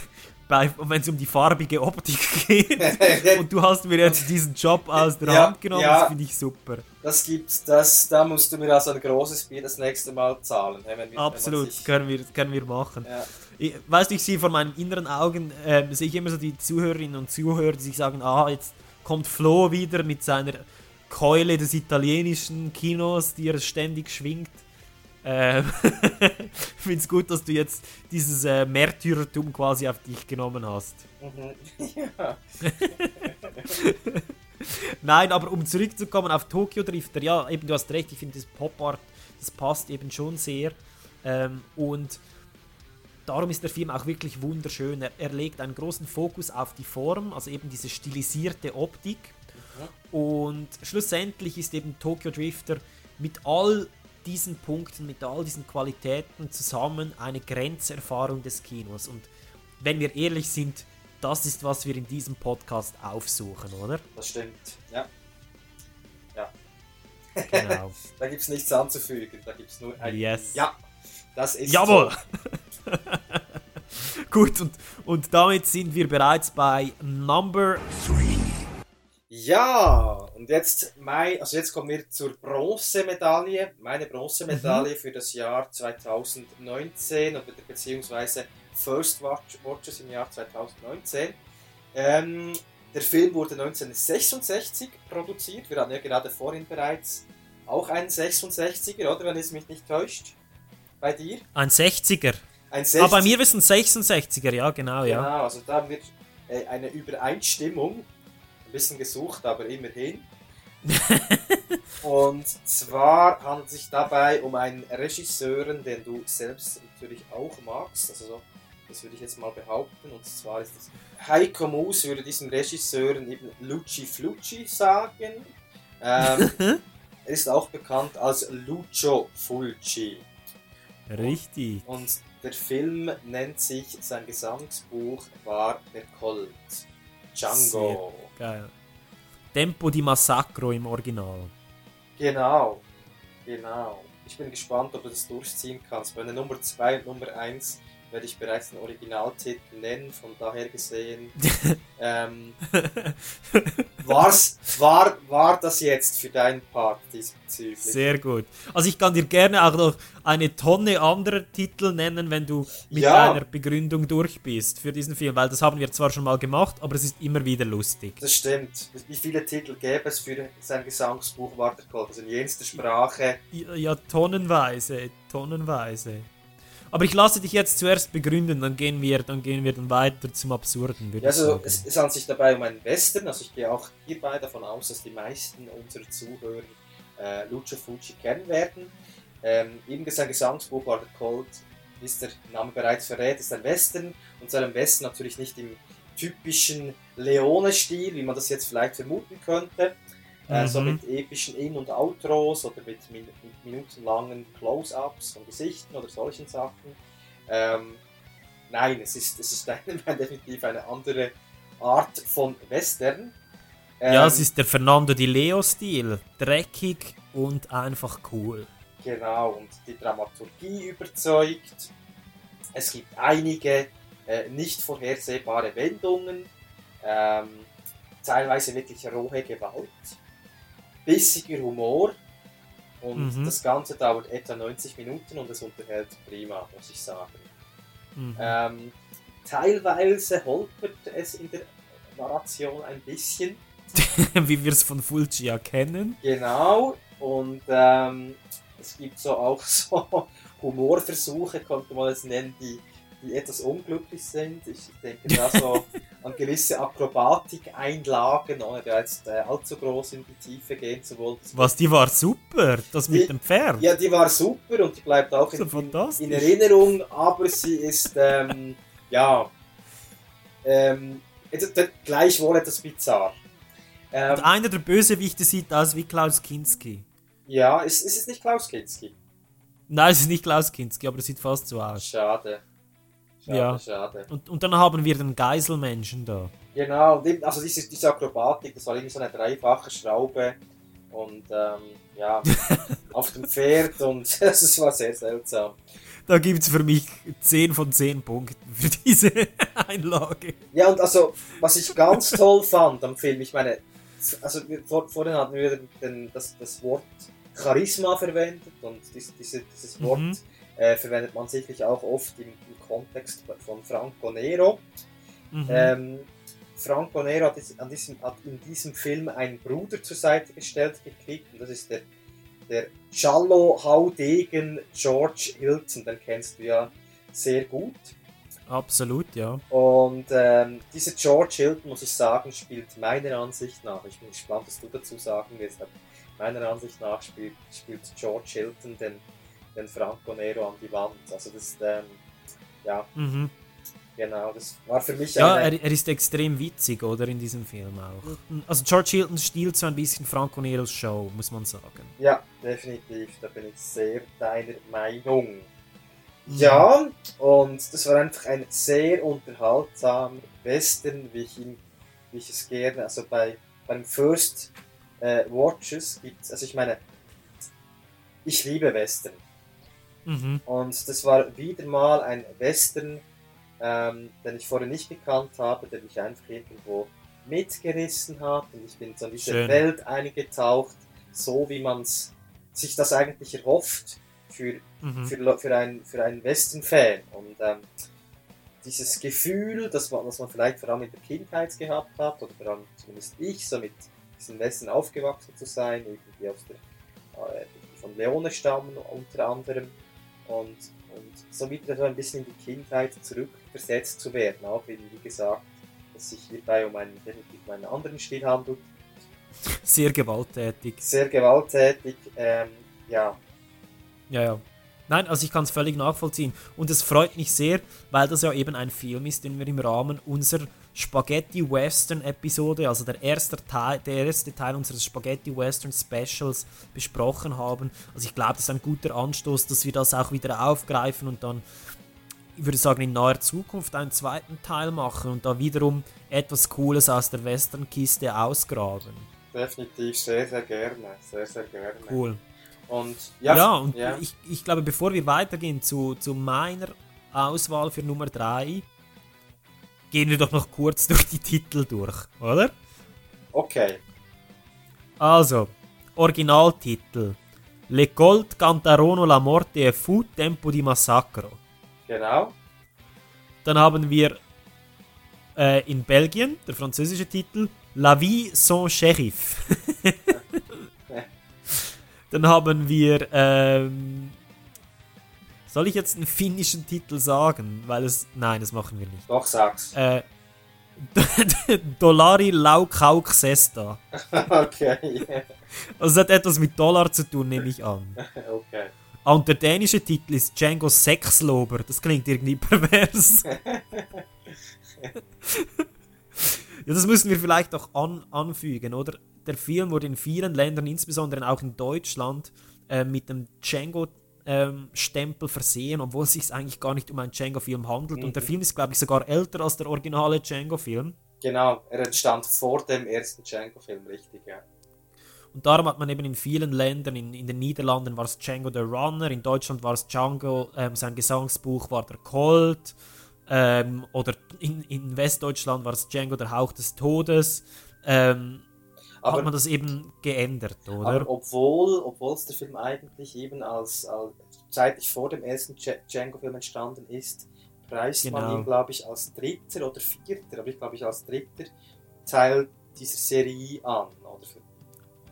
wenn es um die farbige Optik <laughs> geht. <laughs> Und du hast mir jetzt diesen Job aus der Ja, Hand genommen, ja. das finde ich super. Das gibt's, das, da musst du mir also ein großes Bier das nächste Mal zahlen. Wenn wir, Absolut, Wenn das man können wir, können wir machen. Ja. Ich, weißt du, ich sehe vor meinen inneren Augen, ähm, sehe ich immer so die Zuhörerinnen und Zuhörer, die sich sagen, ah, jetzt kommt Flo wieder mit seiner Keule des italienischen Kinos, die er ständig schwingt. Ähm, <laughs> ich finde es gut, dass du jetzt dieses äh, Märtyrertum quasi auf dich genommen hast. Mhm. ja. Nein, aber um zurückzukommen auf Tokyo Drifter, ja, eben du hast recht, ich finde das Pop Art, das passt eben schon sehr. Ähm, und darum ist der Film auch wirklich wunderschön. Er, er legt einen großen Fokus auf die Form, also eben diese stilisierte Optik. Und schlussendlich ist eben Tokyo Drifter mit all diesen Punkten, mit all diesen Qualitäten zusammen eine Grenzerfahrung des Kinos. Und wenn wir ehrlich sind, das ist, was wir in diesem Podcast aufsuchen, oder? Das stimmt, ja. Ja. Genau. <laughs> da gibt's nichts anzufügen, da gibt's nur ein Yes. Ja. Das ist Jawohl! so. <laughs> Gut, und, und damit sind wir bereits bei Number 3. Ja, und jetzt mein, also jetzt kommen wir zur Bronzemedaille, meine Mhm. Bronzemedaille für das Jahr 2019 oder beziehungsweise First Watch, Watches im Jahr 2019. Ähm, der Film wurde 1966 produziert. Wir hatten ja gerade vorhin bereits auch einen 66er, oder wenn es mich nicht täuscht, bei dir. Ein 60er. Ein Ah, bei 60er. mir ist ein 66er, ja, genau, ja. Genau, also da haben wir äh, eine Übereinstimmung. Ein bisschen gesucht, aber immerhin. <laughs> Und zwar handelt es sich dabei um einen Regisseuren, den du selbst natürlich auch magst. Also so, das würde ich jetzt mal behaupten. Und zwar ist das Heiko Mus würde diesem Regisseuren eben Luci Flucci sagen. Ähm, <laughs> er ist auch bekannt als Lucio Fulci. Richtig. Und der Film nennt sich, sein Gesangsbuch war Der Colt. Django. Sehr geil. Tempo di Massacro im Original. Genau. Genau. Ich bin gespannt, ob du das durchziehen kannst. Bei der Nummer 2 und Nummer 1 werde ich bereits den Originaltitel nennen, von daher gesehen. <laughs> ähm, war's, war, war das jetzt für deinen Part diesbezüglich? Sehr gut. Also ich kann dir gerne auch noch eine Tonne anderer Titel nennen, wenn du mit Ja. deiner Begründung durch bist für diesen Film, weil das haben wir zwar schon mal gemacht, aber es ist immer wieder lustig. Das stimmt. Wie viele Titel gäbe es für sein Gesangsbuch war der Colt? Also in jenster Sprache. Ja, ja, tonnenweise, tonnenweise. Aber ich lasse dich jetzt zuerst begründen, dann gehen wir, dann gehen wir dann weiter zum Absurden, Ja, also es, es handelt sich dabei um einen Western, also ich gehe auch hierbei davon aus, dass die meisten unserer Zuhörer äh, Lucio Fucci kennen werden. Ähm, eben sein Gesangsbuch Colt, wie es der Name bereits verrät, ist ein Western. Und zu einem Western natürlich nicht im typischen Leone-Stil, wie man das jetzt vielleicht vermuten könnte, äh, so Mhm. mit epischen In- und Outros oder mit, mit minutenlangen Close-Ups von Gesichten oder solchen Sachen. Ähm, nein, es ist, es ist <laughs> eine, definitiv eine andere Art von Western. ja, Ähm, es ist der Fernando Di Leo-Stil. Dreckig und einfach cool. Genau, und die Dramaturgie überzeugt. Es gibt einige äh, nicht vorhersehbare Wendungen, ähm, teilweise wirklich rohe Gewalt, bissiger Humor und Mhm. das Ganze dauert etwa 90 Minuten und es unterhält prima, muss ich sagen. Mhm. Ähm, teilweise holpert es in der Narration ein bisschen. <laughs> Wie wir es von Fulci ja kennen. Genau, und ähm, es gibt so auch <laughs> so Humorversuche, könnte man es nennen, die, die etwas unglücklich sind. Ich denke da so <laughs> an gewisse Akrobatik-Einlagen, ohne da jetzt äh, allzu groß in die Tiefe gehen zu wollen. Was, die war super, das mit Die- dem Pferd. Ja, die war super und die bleibt auch in, in, Erinnerung, aber sie ist, ähm, ja, ähm, äh, gleichwohl etwas bizarr. Ähm, Und einer der Bösewichte sieht aus wie Klaus Kinski. ja, ist, ist es nicht Klaus Kinski? Nein, es ist nicht Klaus Kinski, aber es sieht fast so aus. Schade. Schade, ja. schade. Und, und dann haben wir den Geiselmenschen da. Genau, also diese, diese Akrobatik, das war irgendwie so eine dreifache Schraube und ähm, ja, <laughs> auf dem Pferd und <laughs> es war sehr seltsam. Da gibt es für mich 10 von 10 Punkten für diese <laughs> Einlage. Ja, und also, was ich ganz toll fand am Film, ich meine, also vor, vorhin hatten wir den, das, das Wort Charisma verwendet und dies, diese, dieses Wort Mhm. Äh, verwendet man sicherlich auch oft im, im Kontext von Franco Nero. Mhm. Ähm, Franco Nero hat, an diesem, hat in diesem Film einen Bruder zur Seite gestellt gekriegt und das ist der, der Giallo-Haudegen George Hilton, den kennst du ja sehr gut. Absolut, ja. Und ähm, dieser George Hilton, muss ich sagen, spielt meiner Ansicht nach, ich bin gespannt, was du dazu sagen wirst, meiner Ansicht nach spielt, spielt George Hilton den, den Franco Nero an die Wand. Also das, ähm, ja, Mhm. genau, das war für mich Ja, er, er ist extrem witzig, oder? In diesem Film auch. Also George Hilton stiehlt so ein bisschen Franco Neros Show, muss man sagen. Ja, definitiv, da bin ich sehr deiner Meinung. Ja, und das war einfach ein sehr unterhaltsamer Western, wie ich, ihn, wie ich es gerne, also bei beim First äh, Watches gibt also ich meine, ich liebe Western. Mhm. Und das war wieder mal ein Western, ähm, den ich vorher nicht gekannt habe, der mich einfach irgendwo mitgerissen hat und ich bin so in diese Schön. Welt eingetaucht, so wie man sich das eigentlich erhofft für, Mhm. für, für, einen, für einen Western-Fan. Und ähm, dieses Gefühl, das man, das man vielleicht vor allem in der Kindheit gehabt hat, oder vor allem zumindest ich, so mit diesen Western aufgewachsen zu sein, irgendwie aus der, äh, von Leone stammen unter anderem, und, und so wieder so ein bisschen in die Kindheit zurückversetzt zu werden, auch wenn, wie gesagt, es sich hierbei um einen, definitiv um einen anderen Stil handelt, Sehr gewalttätig. sehr gewalttätig, ähm, ja, Ja, ja. Nein, also ich kann es völlig nachvollziehen. Und es freut mich sehr, weil das ja eben ein Film ist, den wir im Rahmen unserer Spaghetti-Western-Episode, also der erste, Teil, der erste Teil unseres Spaghetti-Western-Specials besprochen haben. Also ich glaube, das ist ein guter Anstoß, dass wir das auch wieder aufgreifen und dann, ich würde sagen, in naher Zukunft einen zweiten Teil machen und da wiederum etwas Cooles aus der Western-Kiste ausgraben. definitiv sehr, sehr gerne, sehr, sehr gerne. Cool. Und ja, Ja, und ja. Ich, ich glaube, bevor wir weitergehen zu, zu meiner Auswahl für Nummer 3, gehen wir doch noch kurz <laughs> durch die Titel durch, oder? Okay. Also, Originaltitel. Le Colt cantarono la morte e fu tempo di massacro. Genau. Dann haben wir äh, in Belgien, der französische Titel, La vie sans shérif. <laughs> Dann haben wir, ähm, soll ich jetzt einen finnischen Titel sagen? Weil es, nein, das machen wir nicht. Doch, sag's. Äh, <laughs> Dollari Laukauk Sesta. <laughs> okay. Also es hat etwas mit Dollar zu tun, nehme ich an. <laughs> okay. Ah, Und der dänische Titel ist Django Sexlober. Das klingt irgendwie pervers. ja, das müssen wir vielleicht auch an, anfügen, oder? Der Film wurde in vielen Ländern, insbesondere auch in Deutschland, äh, mit dem Django-Stempel versehen, obwohl es sich eigentlich gar nicht um einen Django-Film handelt. Und der Mhm. Film ist, glaube ich, sogar älter als der originale Django-Film. Genau, er entstand vor dem ersten Django-Film, richtig, ja. Und darum hat man eben in vielen Ländern, in, in den Niederlanden war es Django the Runner, in Deutschland war es Django, ähm, sein Gesangsbuch war der Colt, ähm, oder in, in Westdeutschland war es Django der Hauch des Todes. Ähm, Aber- hat man das eben geändert, oder? Obwohl, obwohl es der Film eigentlich eben als, als zeitlich vor dem ersten Dja- Django-Film entstanden ist, preist man Genau. ihn, glaube ich, als dritter oder vierter, aber ich glaube ich als dritter Teil dieser Serie an. Oder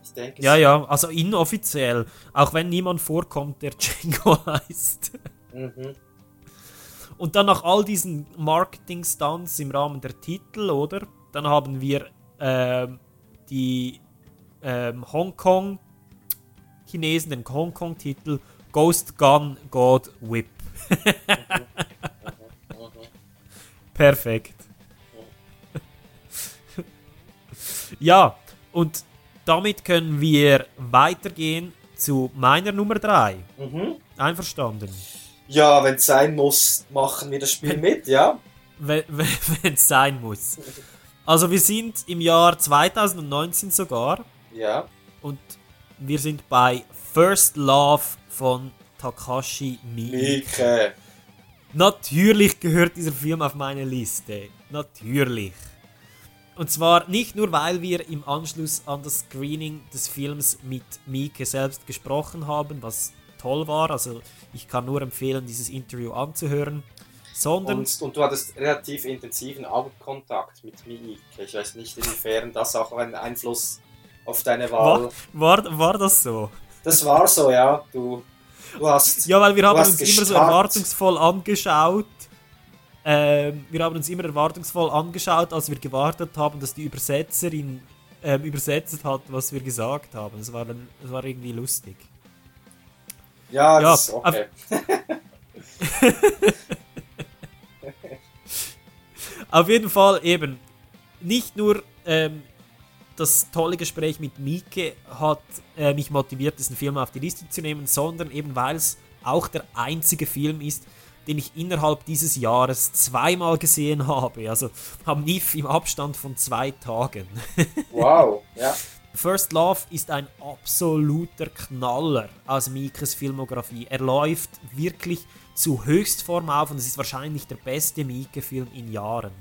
ich denke, ja, ja, also inoffiziell, auch wenn niemand vorkommt, der <laughs> Django heißt. Mhm. Und dann nach all diesen Marketing-Stunts im Rahmen der Titel, oder? Dann haben wir ähm, die ähm, Hongkong-Chinesen, den Hongkong-Titel Ghost Gun God Whip. <laughs> Perfekt. <laughs> ja, und damit können wir weitergehen zu meiner Nummer 3. Mhm. Einverstanden? Ja, wenn es sein muss, machen wir das Spiel mit, ja? <laughs> wenn es sein muss. Also wir sind im Jahr 2019 sogar. Ja. Und Wir sind bei First Love von Takashi Miike. Miike. Natürlich gehört dieser Film auf meine Liste. Natürlich. Und zwar nicht nur, weil wir im Anschluss an das Screening des Films mit Miike selbst gesprochen haben, was toll war. Also ich kann nur empfehlen, dieses Interview anzuhören. Sondern Und, und du hattest relativ intensiven Augenkontakt mit Miike. Ich weiß nicht, inwiefern das auch einen Einfluss auf deine Wahl. war, war, war das so? Das war so, ja. Du, du hast. Ja, weil wir haben uns immer so gestarrt. erwartungsvoll angeschaut. Ähm, wir haben uns immer erwartungsvoll angeschaut, als wir gewartet haben, dass die Übersetzerin ähm, übersetzt hat, was wir gesagt haben. Es war, dann- es war irgendwie lustig. Ja, Ja, das ist okay. <laughs> Auf jeden Fall eben nicht nur ähm, das tolle Gespräch mit Mieke hat äh, mich motiviert, diesen Film auf die Liste zu nehmen, sondern eben weil es auch der einzige Film ist, den ich innerhalb dieses Jahres zweimal gesehen habe. Also am NIF im Abstand von zwei Tagen. <laughs> Wow, ja. First Love ist ein absoluter Knaller aus Mikes Filmografie. Er läuft wirklich zu Höchstform auf und es ist wahrscheinlich der beste Mieke-Film in Jahren.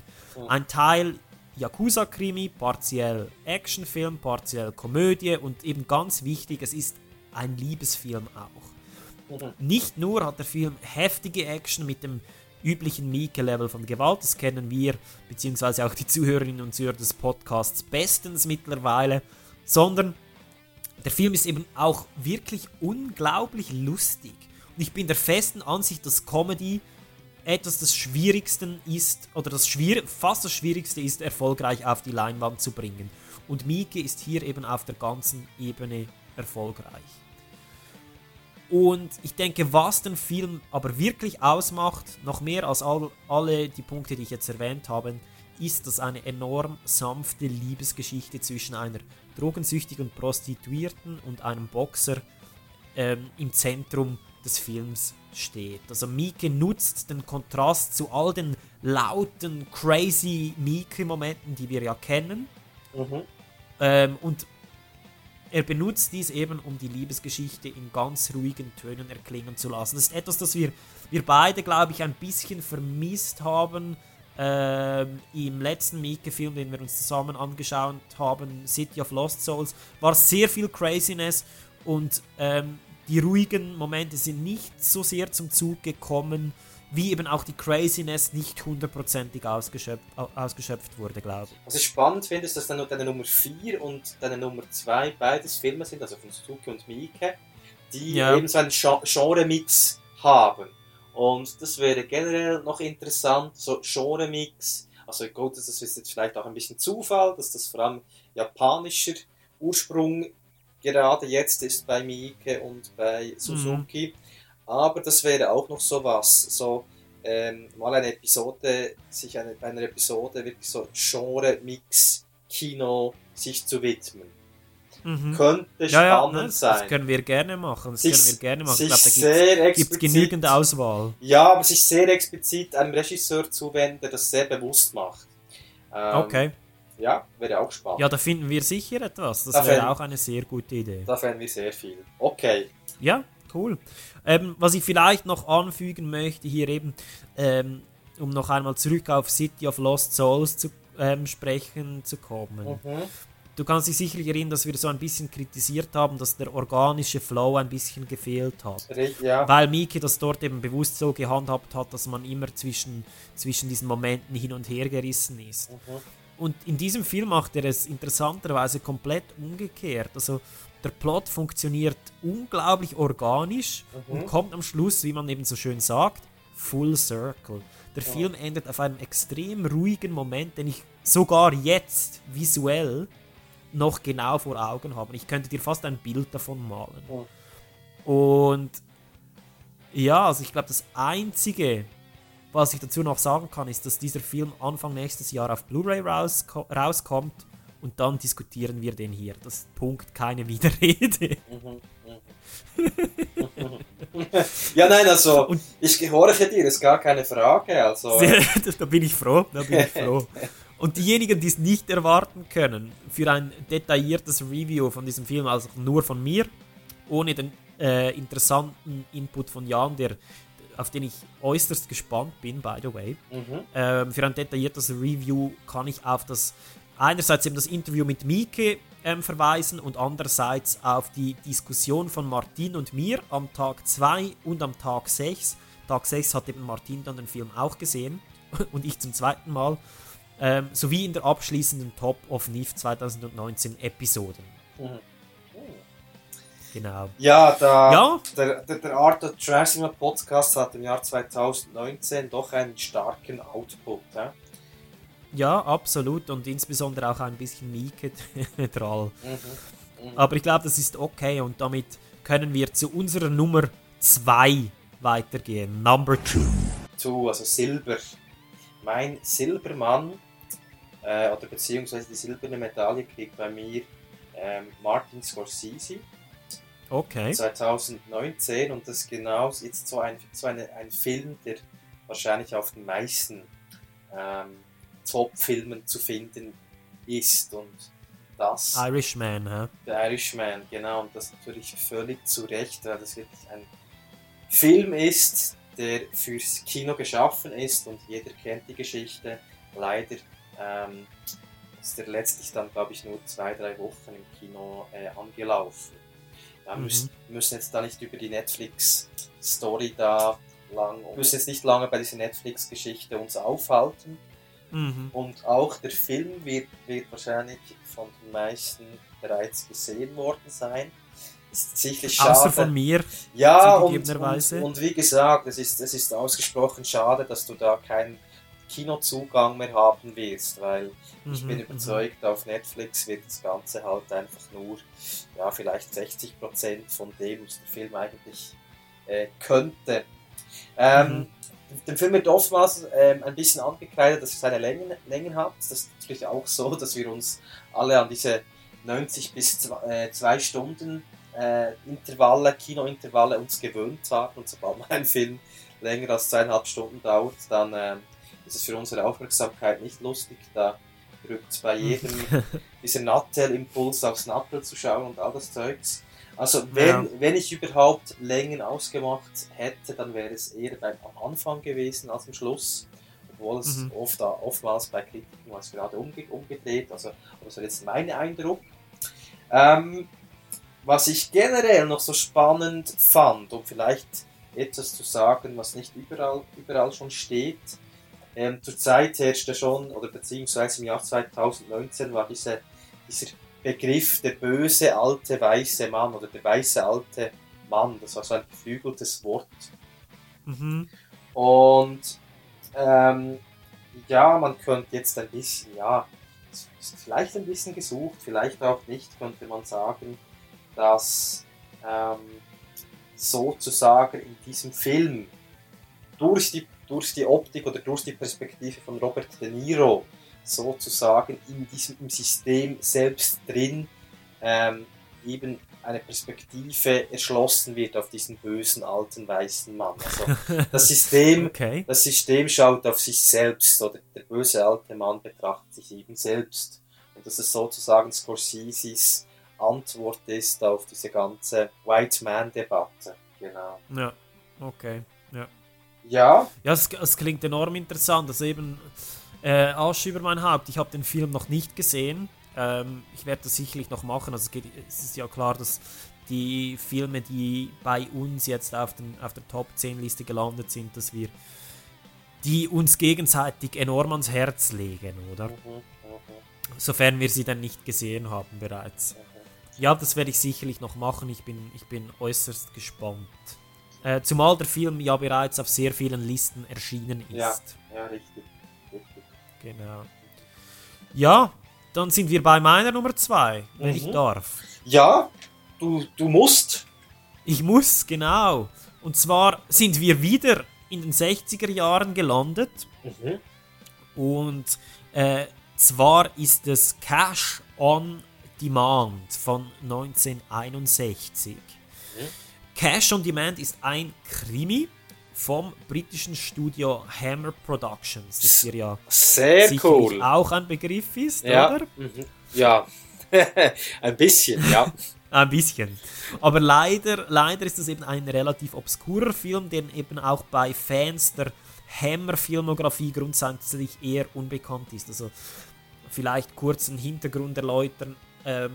Ein Teil Yakuza-Krimi, partiell Actionfilm, partiell Komödie und eben ganz wichtig, es ist ein Liebesfilm auch. Nicht nur hat der Film heftige Action mit dem üblichen Mieke-Level von Gewalt, das kennen wir, beziehungsweise auch die Zuhörerinnen und Zuhörer des Podcasts bestens mittlerweile, sondern der Film ist eben auch wirklich unglaublich lustig. Ich bin der festen Ansicht, dass Comedy etwas des Schwierigsten ist, oder das Schwier fast das Schwierigste ist, erfolgreich auf die Leinwand zu bringen. Und Mieke ist hier eben auf der ganzen Ebene erfolgreich. Und ich denke, was den Film aber wirklich ausmacht, noch mehr als all, alle die Punkte, die ich jetzt erwähnt habe, ist, dass eine enorm sanfte Liebesgeschichte zwischen einer drogensüchtigen Prostituierten und einem Boxer ähm, im Zentrum des Films steht. Also Mieke nutzt den Kontrast zu all den lauten, crazy Mieke-Momenten, die wir ja kennen. Mhm. Ähm, und er benutzt dies eben, um die Liebesgeschichte in ganz ruhigen Tönen erklingen zu lassen. Das ist etwas, das wir, wir beide, glaube ich, ein bisschen vermisst haben ähm, im letzten Mieke-Film, den wir uns zusammen angeschaut haben, City of Lost Souls, war sehr viel Craziness und ähm, die ruhigen Momente sind nicht so sehr zum Zug gekommen, wie eben auch die Craziness nicht hundertprozentig ausgeschöpft, au- ausgeschöpft wurde, glaube ich. Was ich spannend finde, ist, dass dann nur deine Nummer 4 und deine Nummer 2 beides Filme sind, also von Suzuki und Miike, die Ja. eben so einen Gen- Genre-Mix haben. Und das wäre generell noch interessant, so Genre-Mix. Also gut, das ist jetzt vielleicht auch ein bisschen Zufall, dass das vor allem japanischer Ursprung gerade jetzt ist bei Miike und bei Suzuki. Aber das wäre auch noch so was, so ähm, mal eine Episode, sich eine, bei einer Episode wirklich so Genre-Mix-Kino sich zu widmen. Mhm. Könnte ja, spannend ja, das, sein. Das können wir gerne machen. Das Sich- können wir gerne machen. Ich glaube, da gibt es genügend Auswahl. Ja, aber sich sehr explizit einem Regisseur zuwenden, der das sehr bewusst macht. Ähm, Okay. Ja, wäre auch spannend. Ja, da finden wir sicher etwas. Das Da wäre auch eine sehr gute Idee. Da fänden wir sehr viel. Okay. Ja, cool. Ähm, was ich vielleicht noch anfügen möchte, hier eben, ähm, um noch einmal zurück auf City of Lost Souls zu ähm, sprechen zu kommen. Mhm. Du kannst dich sicherlich erinnern, dass wir so ein bisschen kritisiert haben, dass der organische Flow ein bisschen gefehlt hat. Ja. Weil Miki das dort eben bewusst so gehandhabt hat, dass man immer zwischen, zwischen diesen Momenten hin und her gerissen ist. Mhm. Und in diesem Film macht er es interessanterweise komplett umgekehrt. Also der Plot funktioniert unglaublich organisch Mhm. und kommt am Schluss, wie man eben so schön sagt, full circle. Der Ja. Film endet auf einem extrem ruhigen Moment, den ich sogar jetzt visuell noch genau vor Augen habe. Ich könnte dir fast ein Bild davon malen. Und ja, also ich glaube, das Einzige, was ich dazu noch sagen kann, ist, dass dieser Film Anfang nächstes Jahr auf Blu-ray rausko rauskommt und dann diskutieren wir den hier. Das ist Punkt, keine <laughs> Widerrede. <laughs> Ja, nein, also <laughs> ich gehorche dir, ist gar keine Frage. Also, da bin ich froh, da bin ich froh. Und diejenigen, die es nicht erwarten können, für ein detailliertes Review von diesem Film, also nur von mir, ohne den äh, interessanten Input von Jan, der, auf den ich äußerst gespannt bin, by the way, Mhm. ähm, für ein detailliertes Review kann ich auf das einerseits eben das Interview mit Mieke ähm, verweisen und andererseits auf die Diskussion von Martin und mir am Tag 2 und am Tag 6. Tag 6 hat eben Martin dann den Film auch gesehen <laughs> und ich zum zweiten Mal. Ähm, sowie in der abschließenden Top of NIF 2019 Episoden. Mhm. Genau. Ja, da, Ja. Der, der, der Art of Trash Cinema Podcast hat im Jahr 2019 doch einen starken Output. Ja? Ja, absolut und insbesondere auch ein bisschen Mieke <laughs> dran. Mhm. Aber ich glaube, das ist okay und damit können wir zu unserer Nummer 2 weitergehen. Number 2. Zu, also Silber. Mein Silbermann, äh, oder beziehungsweise die silberne Medaille kriegt bei mir ähm, Martin Scorsese. Okay. 2019 und das ist genau jetzt so ein, so eine, ein Film, der wahrscheinlich auf den meisten ähm, Top-Filmen zu finden ist und das Irishman, hä? der Irishman, genau, und das natürlich völlig zu Recht, weil das wirklich ein Film ist, der fürs Kino geschaffen ist und jeder kennt die Geschichte. Leider ähm, ist er letztlich dann, glaube ich, nur zwei, drei Wochen im Kino äh, angelaufen. Ja, Mhm. müssen, müssen jetzt da nicht über die Netflix-Story da lang, müssen jetzt nicht lange bei dieser Netflix-Geschichte uns aufhalten. Mhm. Und auch der Film wird, wird wahrscheinlich von den meisten bereits gesehen worden sein. Ist sicherlich schade. Außer von mir, Ja, und, und, und wie gesagt, es ist, es ist ausgesprochen schade, dass du da keinen Kinozugang mehr haben wirst, weil ich Mhm, bin mhm. überzeugt, auf Netflix wird das Ganze halt einfach nur, ja, vielleicht 60% von dem, was der Film eigentlich äh, könnte. Ähm, Dem Film wird oftmals ähm, ein bisschen angekreidet, dass er seine Längen, Längen hat. Das ist natürlich auch so, dass wir uns alle an diese 90 bis 2 Stunden äh, Intervalle, Kinointervalle uns gewöhnt haben. Und sobald mal <laughs> ein Film länger als zweieinhalb Stunden dauert, dann ähm, ist es für unsere Aufmerksamkeit nicht lustig. Da rückt es bei jedem <laughs> dieser Nattel-Impuls aufs Nattel zu schauen und all das Zeugs. Also wenn, Ja. wenn ich überhaupt Längen ausgemacht hätte, dann wäre es eher beim, am Anfang gewesen als am Schluss. Obwohl es Mhm. oft, oftmals bei Kritiken war es gerade umge umgedreht. Also das war jetzt mein Eindruck. Ähm, was ich generell noch so spannend fand, um vielleicht etwas zu sagen, was nicht überall, überall schon steht. Ähm, Zurzeit herrschte schon, oder beziehungsweise im Jahr 2019 war diese, dieser Begriff der böse alte weiße Mann oder der weiße alte Mann, das war so ein geflügeltes Wort. Mhm. Und ähm, ja, man könnte jetzt ein bisschen, ja, ist vielleicht ein bisschen gesucht, vielleicht auch nicht, könnte man sagen, dass ähm, sozusagen in diesem Film durch die, durch die Optik oder durch die Perspektive von Robert De Niro sozusagen in diesem im System selbst drin ähm, eben eine Perspektive erschlossen wird auf diesen bösen alten weißen Mann. Also <laughs> das System, Okay. das System schaut auf sich selbst oder der böse alte Mann betrachtet sich eben selbst. Und dass es sozusagen Scorseses Antwort ist auf diese ganze White Man-Debatte. Genau. Ja, okay. Ja. Ja. Ja, es, es klingt enorm interessant. Also eben äh, Asche über mein Haupt. Ich habe den Film noch nicht gesehen. Ähm, ich werde das sicherlich noch machen. Also es, geht, es ist ja klar, dass die Filme, die bei uns jetzt auf, den, auf der Top 10 Liste gelandet sind, dass wir die uns gegenseitig enorm ans Herz legen, oder? Sofern wir sie dann nicht gesehen haben bereits. Ja, das werde ich sicherlich noch machen. Ich bin, ich bin äußerst gespannt. Äh, zumal der Film ja bereits auf sehr vielen Listen erschienen ist. Ja, ja, richtig. richtig. Genau. Ja, dann sind wir bei meiner Nummer 2, wenn ich Mhm. darf. Ja, du, du musst. Ich muss, genau. Und zwar sind wir wieder in den 60er Jahren gelandet. Mhm. Und äh, zwar ist es Cash on Demand von 1961. Cash on Demand ist ein Krimi vom britischen Studio Hammer Productions, das dir ja Sehr cool. auch ein Begriff ist, Ja. oder? Mhm. Ja. <laughs> Ein bisschen, ja. <laughs> Ein bisschen. Aber leider, leider ist das eben ein relativ obskurer Film, der eben auch bei Fans der Hammer-Filmografie grundsätzlich eher unbekannt ist. Also vielleicht kurz einen Hintergrund erläutern. Ähm,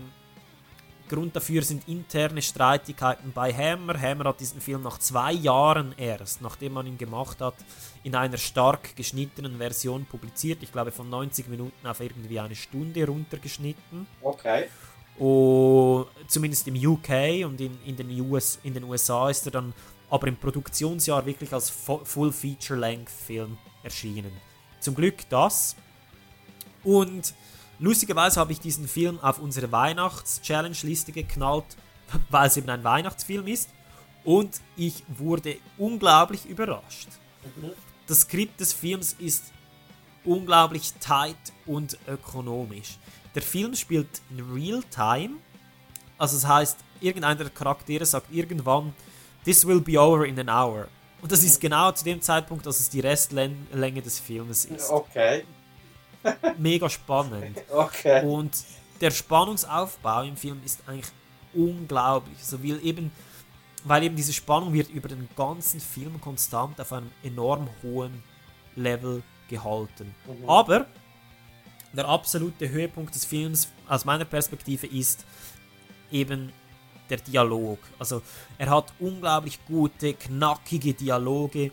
Grund dafür sind interne Streitigkeiten bei Hammer. Hammer hat diesen Film nach zwei Jahren erst, nachdem man ihn gemacht hat, in einer stark geschnittenen Version publiziert. Ich glaube von 90 Minuten auf irgendwie eine Stunde runtergeschnitten. Okay. Und zumindest im UK und in, in, den US, in den USA ist er dann aber im Produktionsjahr wirklich als Fu- Full-Feature-Length-Film erschienen. Zum Glück das. Und lustigerweise habe ich diesen Film auf unsere Weihnachts-Challenge-Liste geknallt, <laughs> weil es eben ein Weihnachtsfilm ist. Und ich wurde unglaublich überrascht. Das Skript des Films ist unglaublich tight und ökonomisch. Der Film spielt in Real Time. Also das heißt, irgendeiner der Charaktere sagt irgendwann, This will be over in an hour. Und das ist genau zu dem Zeitpunkt, dass es die Restlänge des Filmes ist. Okay. Mega spannend. <laughs> Okay. Und der Spannungsaufbau im Film ist eigentlich unglaublich. Also weil eben, weil eben diese Spannung wird über den ganzen Film konstant auf einem enorm hohen Level gehalten. Mhm. Aber der absolute Höhepunkt des Films aus meiner Perspektive ist eben der Dialog. Also er hat unglaublich gute, knackige Dialoge.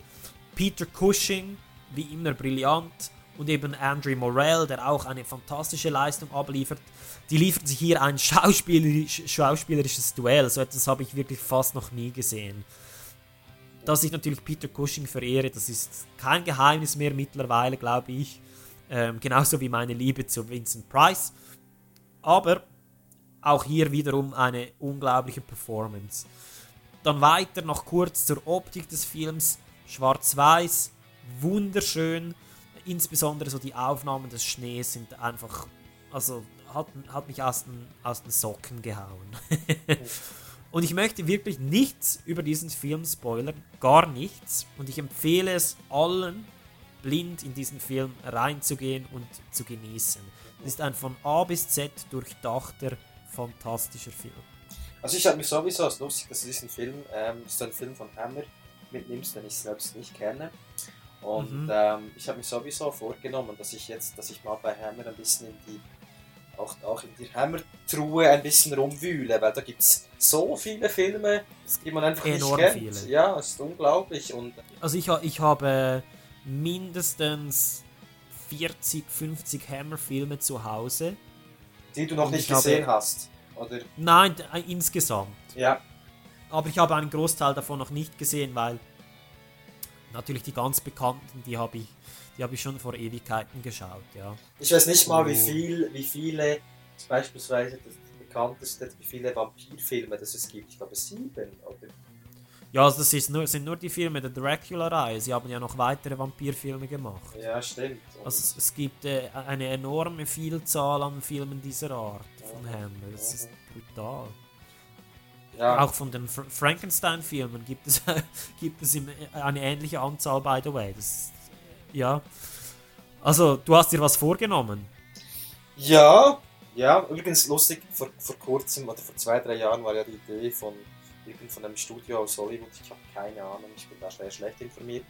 Peter Cushing, wie immer brillant, und eben Andrew Morell, der auch eine fantastische Leistung abliefert. Die liefern sich hier ein <laughs> schauspielerisch, schauspielerisches Duell. So etwas habe ich wirklich fast noch nie gesehen. Dass ich natürlich Peter Cushing verehre, das ist kein Geheimnis mehr mittlerweile, glaube ich. Ähm, genauso wie meine Liebe zu Vincent Price. Aber auch hier wiederum eine unglaubliche Performance. Dann weiter noch kurz zur Optik des Films. Schwarz-Weiß, wunderschön. Insbesondere so die Aufnahmen des Schnees sind einfach, also hat, hat mich aus den, aus den Socken gehauen. Und ich möchte wirklich nichts über diesen Film spoilern, gar nichts. Und ich empfehle es allen, blind in diesen Film reinzugehen und zu genießen. Es ist ein von A bis Z durchdachter, fantastischer Film. Also ich habe mich sowieso, es ist lustig, dass du diesen Film, ähm, du einen Film von Hammer mitnimmst, den ich selbst nicht kenne. Und Mhm. ähm, ich habe mich sowieso vorgenommen, dass ich jetzt, dass ich mal bei Hammer ein bisschen in die, auch, auch in die Hammer-Truhe ein bisschen rumwühle, weil da gibt es so viele Filme, die man einfach Enorm nicht kennt. viele. Ja, es ist unglaublich. Und Also ich, ha- ich habe mindestens 40, 50 Hammer-Filme zu Hause. Die du noch nicht ich habe- gesehen hast, oder? Nein, äh, insgesamt. Ja. Aber ich habe einen Großteil davon noch nicht gesehen, weil natürlich die ganz bekannten, die habe ich, die habe ich schon vor Ewigkeiten geschaut, ja. Ich weiß nicht mal, wie Oh. viel, wie viele, beispielsweise das bekannteste, wie viele Vampirfilme das es gibt. Ich glaube sieben, oder? Ja, also das ist nur, sind nur die Filme der Dracula-Reihe. Sie haben ja noch weitere Vampirfilme gemacht. Ja, stimmt. Und Also es, es gibt äh, eine enorme Vielzahl an Filmen dieser Art von Hammer. Das ist brutal. Ja. Auch von den Fr Frankenstein-Filmen gibt es, <laughs> gibt es eine ähnliche Anzahl, by the way. Das ja. Also, du hast dir was vorgenommen. Ja, ja, übrigens lustig, vor, vor kurzem oder vor zwei, drei Jahren war ja die Idee von von einem Studio aus Hollywood, ich habe keine Ahnung, ich bin da sehr schlecht informiert.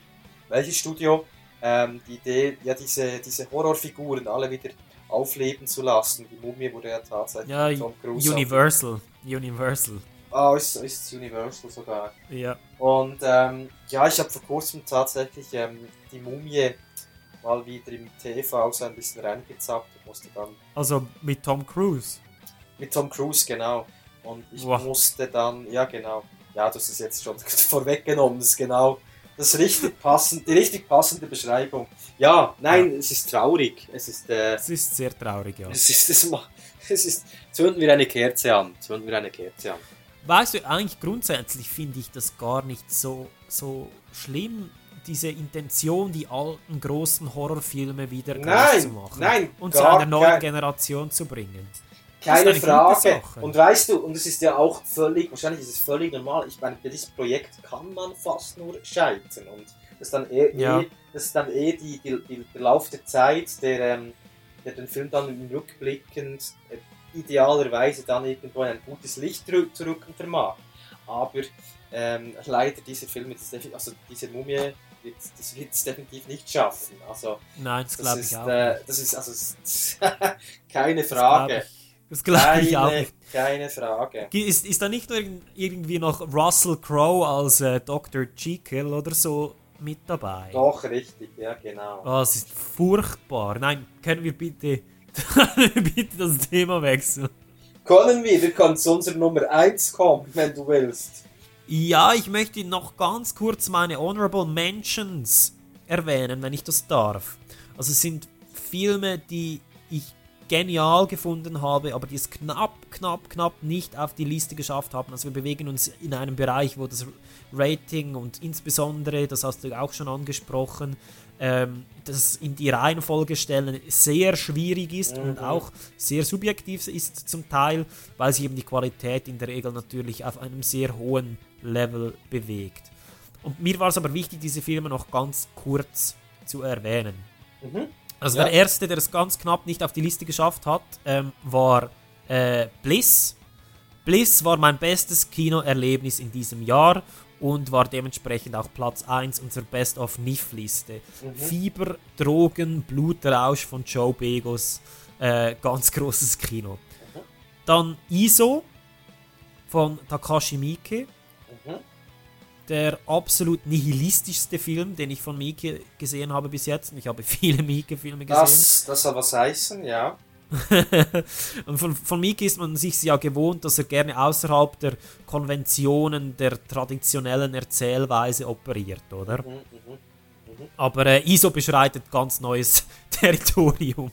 Welches Studio? Ähm, die Idee, ja, diese, diese Horrorfiguren alle wieder aufleben zu lassen. Die Mumie wurde ja tatsächlich Ja, Tom Cruise Universal. Universal. Ah, ist, ist es Universal sogar. Ja. Und ähm, ja, ich habe vor kurzem tatsächlich ähm, die Mumie mal wieder im TV so ein bisschen reingezappt und musste dann Also mit Tom Cruise. mit Tom Cruise, genau. Und ich Wow. musste dann, ja genau, ja, hast es jetzt schon <laughs> vorweggenommen, das ist genau das richtig passend, die richtig passende Beschreibung. Ja, nein, es ist traurig. Es ist, äh, Es ist sehr traurig, ja. es ist, es, <laughs> es ist, zünden wir eine Kerze an, zünden wir eine Kerze an. Weißt du, eigentlich grundsätzlich finde ich das gar nicht so, so schlimm, diese Intention, die alten großen Horrorfilme wieder groß Nein, zu machen nein, und zu einer neuen kein- Generation zu bringen. Keine Frage. Und weißt du, und es ist ja auch völlig, wahrscheinlich ist es völlig normal. Ich meine, bei diesem Projekt kann man fast nur scheitern. Und das ist dann eh, Ja. eh, das ist dann eh die, die, die, der Lauf der Zeit, der, ähm, der den Film dann im rückblickend äh, idealerweise dann irgendwo in ein gutes Licht zu rücken vermag. Aber ähm, leider dieser Film, also diese Mumie, wird, das wird es definitiv nicht schaffen. Also, Nein, das glaub ich auch äh. Das ist also <laughs> keine Das glaub Frage. ich- das glaub ich auch Keine- nicht. Keine Frage. Ist, ist da nicht irgendwie noch Russell Crowe als äh, Dr. Jekyll oder so mit dabei? Doch, richtig, ja, genau. Oh, es ist furchtbar. Nein, können wir bitte, <laughs> bitte das Thema wechseln? Können wir, wir können zu unserer Nummer 1 kommen, wenn du willst. Ja, ich möchte noch ganz kurz meine Honorable Mentions erwähnen, wenn ich das darf. Also es sind Filme, die ich genial gefunden habe, aber die es knapp, knapp, knapp nicht auf die Liste geschafft haben. Also wir bewegen uns in einem Bereich, wo das Rating und insbesondere, das hast du auch schon angesprochen, ähm, das in die Reihenfolge stellen sehr schwierig ist und Mhm. auch sehr subjektiv ist zum Teil, weil sich eben die Qualität in der Regel natürlich auf einem sehr hohen Level bewegt. Und mir war es aber wichtig, diese Filme noch ganz kurz zu erwähnen. Mhm. Also Ja. der erste, der es ganz knapp nicht auf die Liste geschafft hat, ähm, war äh, Bliss. Bliss war mein bestes Kinoerlebnis in diesem Jahr und war dementsprechend auch Platz 1 unserer Best of NIF-Liste. Mhm. Fieber, Drogen, Blutrausch von Joe Begos. Äh, ganz großes Kino. Dann ISO von Takashi Miike. Mhm. Der absolut nihilistischste Film, den ich von Miike gesehen habe bis jetzt. Und Ich habe viele <laughs> Miike-Filme gesehen. Das, das soll was heißen, ja. <laughs> Und von, von Miki ist man sich ja gewohnt, dass er gerne außerhalb der Konventionen der traditionellen Erzählweise operiert, oder? Mhm, mhm, mhm. Aber äh, ISO beschreitet ganz neues <laughs> Territorium.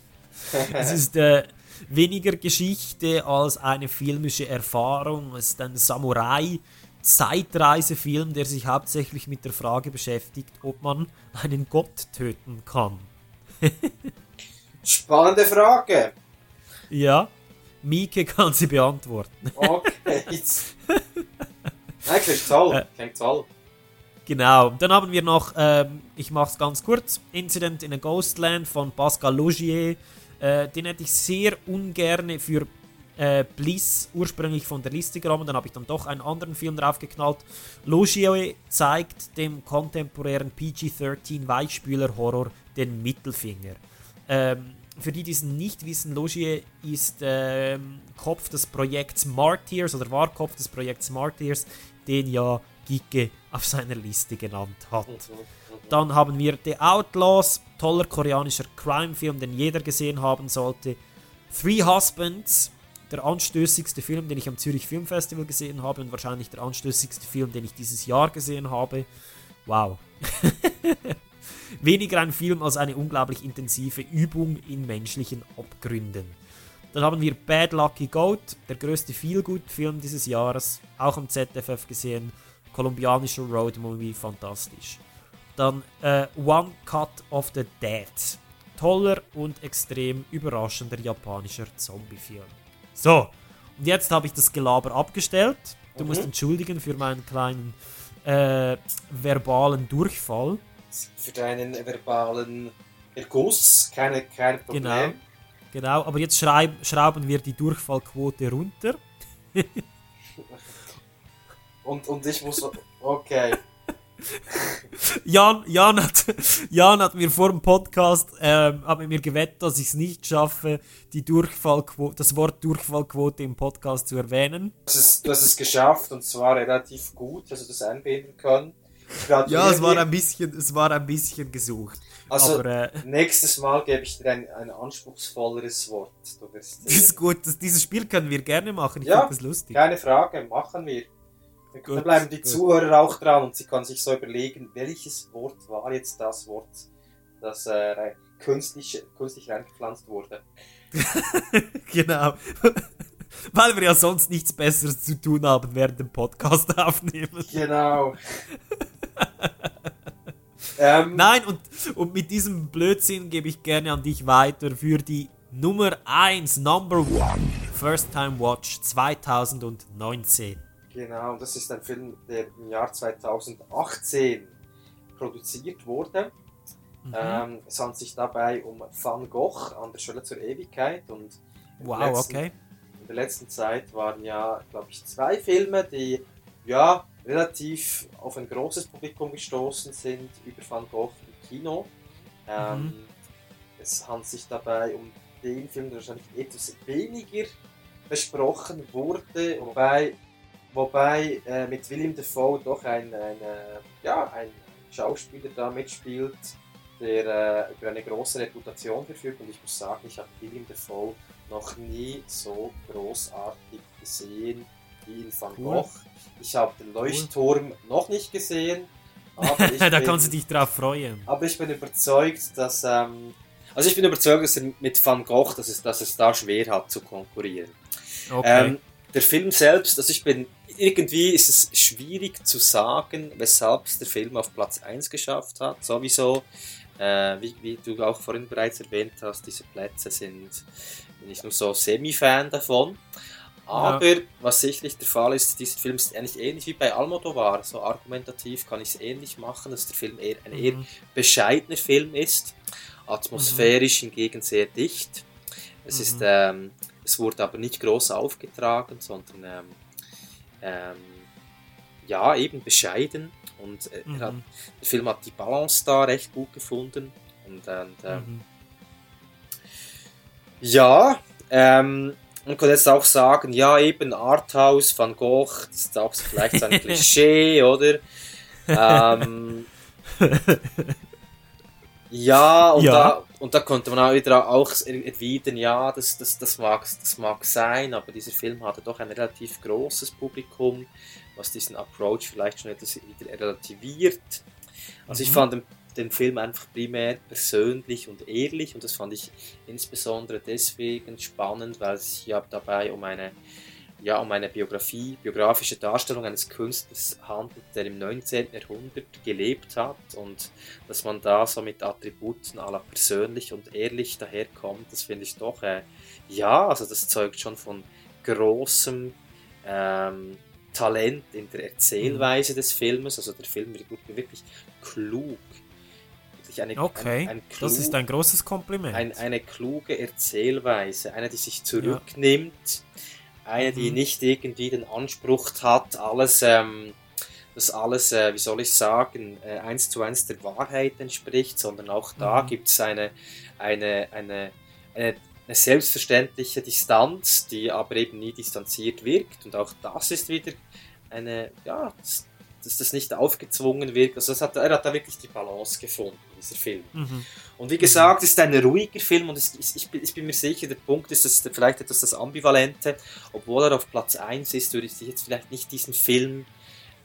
es <laughs> ist äh, weniger Geschichte als eine filmische Erfahrung. Es ist ein Samurai-Zeitreisefilm, der sich hauptsächlich mit der Frage beschäftigt, ob man einen Gott töten kann. Spannende Frage. Ja, Mieke kann sie beantworten. Okay. <laughs> Nein, klingt toll. Äh, Klingt toll. Genau, dann haben wir noch, ähm, ich mache es ganz kurz, Incident in a Ghostland von Pascal Logier. Äh, den hätte ich sehr ungern für äh, Bliss ursprünglich von der Liste genommen, dann habe ich dann doch einen anderen Film draufgeknallt. Logier zeigt dem kontemporären PG-13 Weichspüler-Horror den Mittelfinger. Ähm, für die, die es nicht wissen, Logier ist ähm, Kopf des Projekts Martyrs oder war Kopf des Projekts Martyrs, den ja Gike auf seiner Liste genannt hat. Dann haben wir The Outlaws, toller koreanischer Crime-Film, den jeder gesehen haben sollte. Three Husbands, der anstößigste Film, den ich am Zürich Film Festival gesehen habe und wahrscheinlich der anstößigste Film, den ich dieses Jahr gesehen habe. Wow. <laughs> Weniger ein Film als eine unglaublich intensive Übung in menschlichen Abgründen. Dann haben wir Bad Lucky Goat, der größte Feelgood-Film dieses Jahres, auch am ZFF gesehen. Kolumbianischer Road-Movie, fantastisch. Dann äh, One Cut of the Dead. Toller und extrem überraschender japanischer Zombie-Film. So, und jetzt habe ich das Gelaber abgestellt. Du Mhm. musst entschuldigen für meinen kleinen äh, verbalen Durchfall. Für deinen verbalen Erguss, keine, kein Problem. Genau. Genau, aber jetzt schrauben wir die Durchfallquote runter. <laughs> Und, und ich muss. Okay. <laughs> Jan, Jan, hat, Jan hat mir vor dem Podcast ähm, hat mir gewettet, dass ich es nicht schaffe, die Durchfallquote, das Wort Durchfallquote im Podcast zu erwähnen. Du hast, es, du hast es geschafft und zwar relativ gut, dass du das einbinden können. Ja, es war ein bisschen, es war ein bisschen gesucht. Also, aber, äh, nächstes Mal gebe ich dir ein, ein anspruchsvolleres Wort. Du wirst <laughs> das ist gut, das, dieses Spiel können wir gerne machen. Ich ja, finde das lustig. keine Frage, machen wir. Da Gut, bleiben die gut. Zuhörer auch dran und sie können sich so überlegen, welches Wort war jetzt das Wort, das äh, künstlich, künstlich reingepflanzt wurde. <laughs> genau. <laughs> Weil wir ja sonst nichts Besseres zu tun haben während dem Podcast aufnehmen. Genau. <laughs> ähm, Nein, und, und mit diesem Blödsinn gebe ich gerne an dich weiter für die Nummer 1, Number One First Time Watch 2019. Genau, das ist ein Film, der im Jahr 2018 produziert wurde. Mhm. Ähm, es handelt sich dabei um Van Gogh an der Schule zur Ewigkeit. Und Wow, letzten, okay. In der letzten Zeit waren ja, glaube ich, zwei Filme, die ja relativ auf ein großes Publikum gestoßen sind über Van Gogh im Kino. Ähm, Mhm. Es handelt sich dabei um den Film, der wahrscheinlich etwas weniger besprochen wurde, wobei, wobei äh, mit William Dafoe doch ein, ein, äh, ja, ein Schauspieler da mitspielt, der äh, über eine große Reputation verfügt. Und ich muss sagen, ich habe William Dafoe noch nie so großartig gesehen wie in Van Cool. Gogh. Ich habe den Leuchtturm noch nicht gesehen. Aber <laughs> ich da bin- kannst du dich drauf freuen. aber ich bin überzeugt, dass. Ähm, also ich bin überzeugt, dass mit Van Gogh, dass es, dass es da schwer hat zu konkurrieren. Okay. Ähm, der Film selbst, also ich bin. Irgendwie ist es schwierig zu sagen, weshalb es der Film auf Platz 1 geschafft hat. Sowieso, äh, wie, wie du auch vorhin bereits erwähnt hast, diese Plätze sind. Bin ich nur so Semi-Fan davon. Aber was sicherlich der Fall ist, dieser Film ist eigentlich ähnlich wie bei Almodovar. So argumentativ kann ich es ähnlich machen, dass der Film eher ein eher Mhm. bescheidener Film ist. Atmosphärisch hingegen sehr dicht. Es, Mhm. ist, ähm, es wurde aber nicht groß aufgetragen, sondern ähm, ähm, ja, eben bescheiden. Und äh, hat, Mhm. der Film hat die Balance da recht gut gefunden. Und, und ähm, Mhm. ja, ähm, man kann jetzt auch sagen, ja, eben Arthouse, Van Gogh, das ist auch vielleicht so ein <laughs> Klischee, oder? Ähm, ja, und, Ja. Da, und da konnte man auch wieder auch erwidern, ja, das, das, das, mag, das mag sein, aber dieser Film hatte doch ein relativ großes Publikum, was diesen Approach vielleicht schon etwas wieder relativiert. Also ich Mhm. fand den, den Film einfach primär persönlich und ehrlich und das fand ich insbesondere deswegen spannend, weil es sich ja dabei um eine ja, um eine Biografie, biografische Darstellung eines Künstlers handelt, der im 19. Jahrhundert gelebt hat und dass man da so mit Attributen aller persönlich und ehrlich daherkommt, das finde ich doch, äh, ja, also das zeugt schon von großem ähm, Talent in der Erzählweise des Filmes, also der Film wird wirklich klug. Wirklich eine, Okay, ein, ein das ist klug- ein großes Kompliment. ein, eine kluge Erzählweise, eine, die sich zurücknimmt, eine, die Mhm. nicht irgendwie den Anspruch hat, alles, ähm, dass alles, äh, wie soll ich sagen, äh, eins zu eins der Wahrheit entspricht, sondern auch da Mhm. gibt es eine, eine, eine, eine, eine selbstverständliche Distanz, die aber eben nie distanziert wirkt. Und auch das ist wieder eine, ja, dass, dass das nicht aufgezwungen wirkt. Also das hat, er hat da wirklich die Balance gefunden, dieser Film. Mhm. Und wie gesagt, es ist ein ruhiger Film und es, ich, bin- ich bin mir sicher, der Punkt ist, dass vielleicht etwas das Ambivalente, obwohl er auf Platz 1 ist, würde ich jetzt vielleicht nicht diesen Film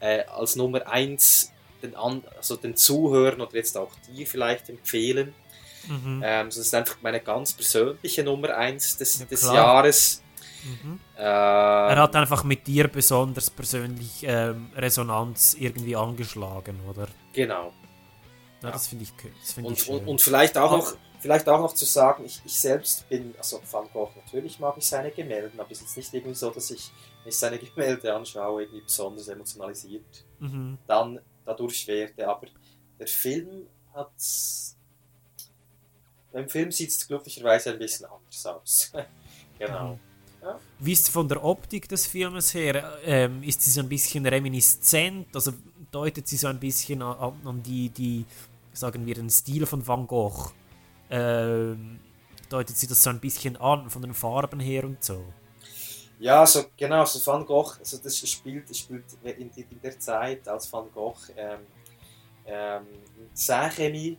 äh, als Nummer 1 den, an, also den Zuhörern oder jetzt auch dir vielleicht empfehlen. Mhm. Ähm, das ist einfach meine ganz persönliche Nummer 1 des, des klar. Jahres. Mhm. Ähm, Er hat einfach mit dir besonders persönlich ähm, Resonanz irgendwie angeschlagen, oder? Genau. Ja, das finde ich, das find ich Und, schön. und, und vielleicht auch noch vielleicht auch noch zu sagen, ich, ich selbst bin, also Van Gogh, natürlich mag ich seine Gemälde, aber es ist jetzt nicht irgendwie so, dass ich, wenn ich seine <laughs> Gemälde anschaue, irgendwie besonders emotionalisiert Mhm. dann dadurch werde. Aber der Film hat. Beim Film sieht es glücklicherweise ein bisschen anders aus. <laughs> genau. Ja. Wie ist von der Optik des Filmes her? Ähm, ist sie so ein bisschen reminiszent? Also deutet sie so ein bisschen an, an die, die, sagen wir, den Stil von Van Gogh? Ähm, deutet sie das so ein bisschen an, von den Farben her und so? Ja, so genau, so Van Gogh, also das spielt, spielt in, in der Zeit, als Van Gogh ähm, ähm, in Saint-Rémy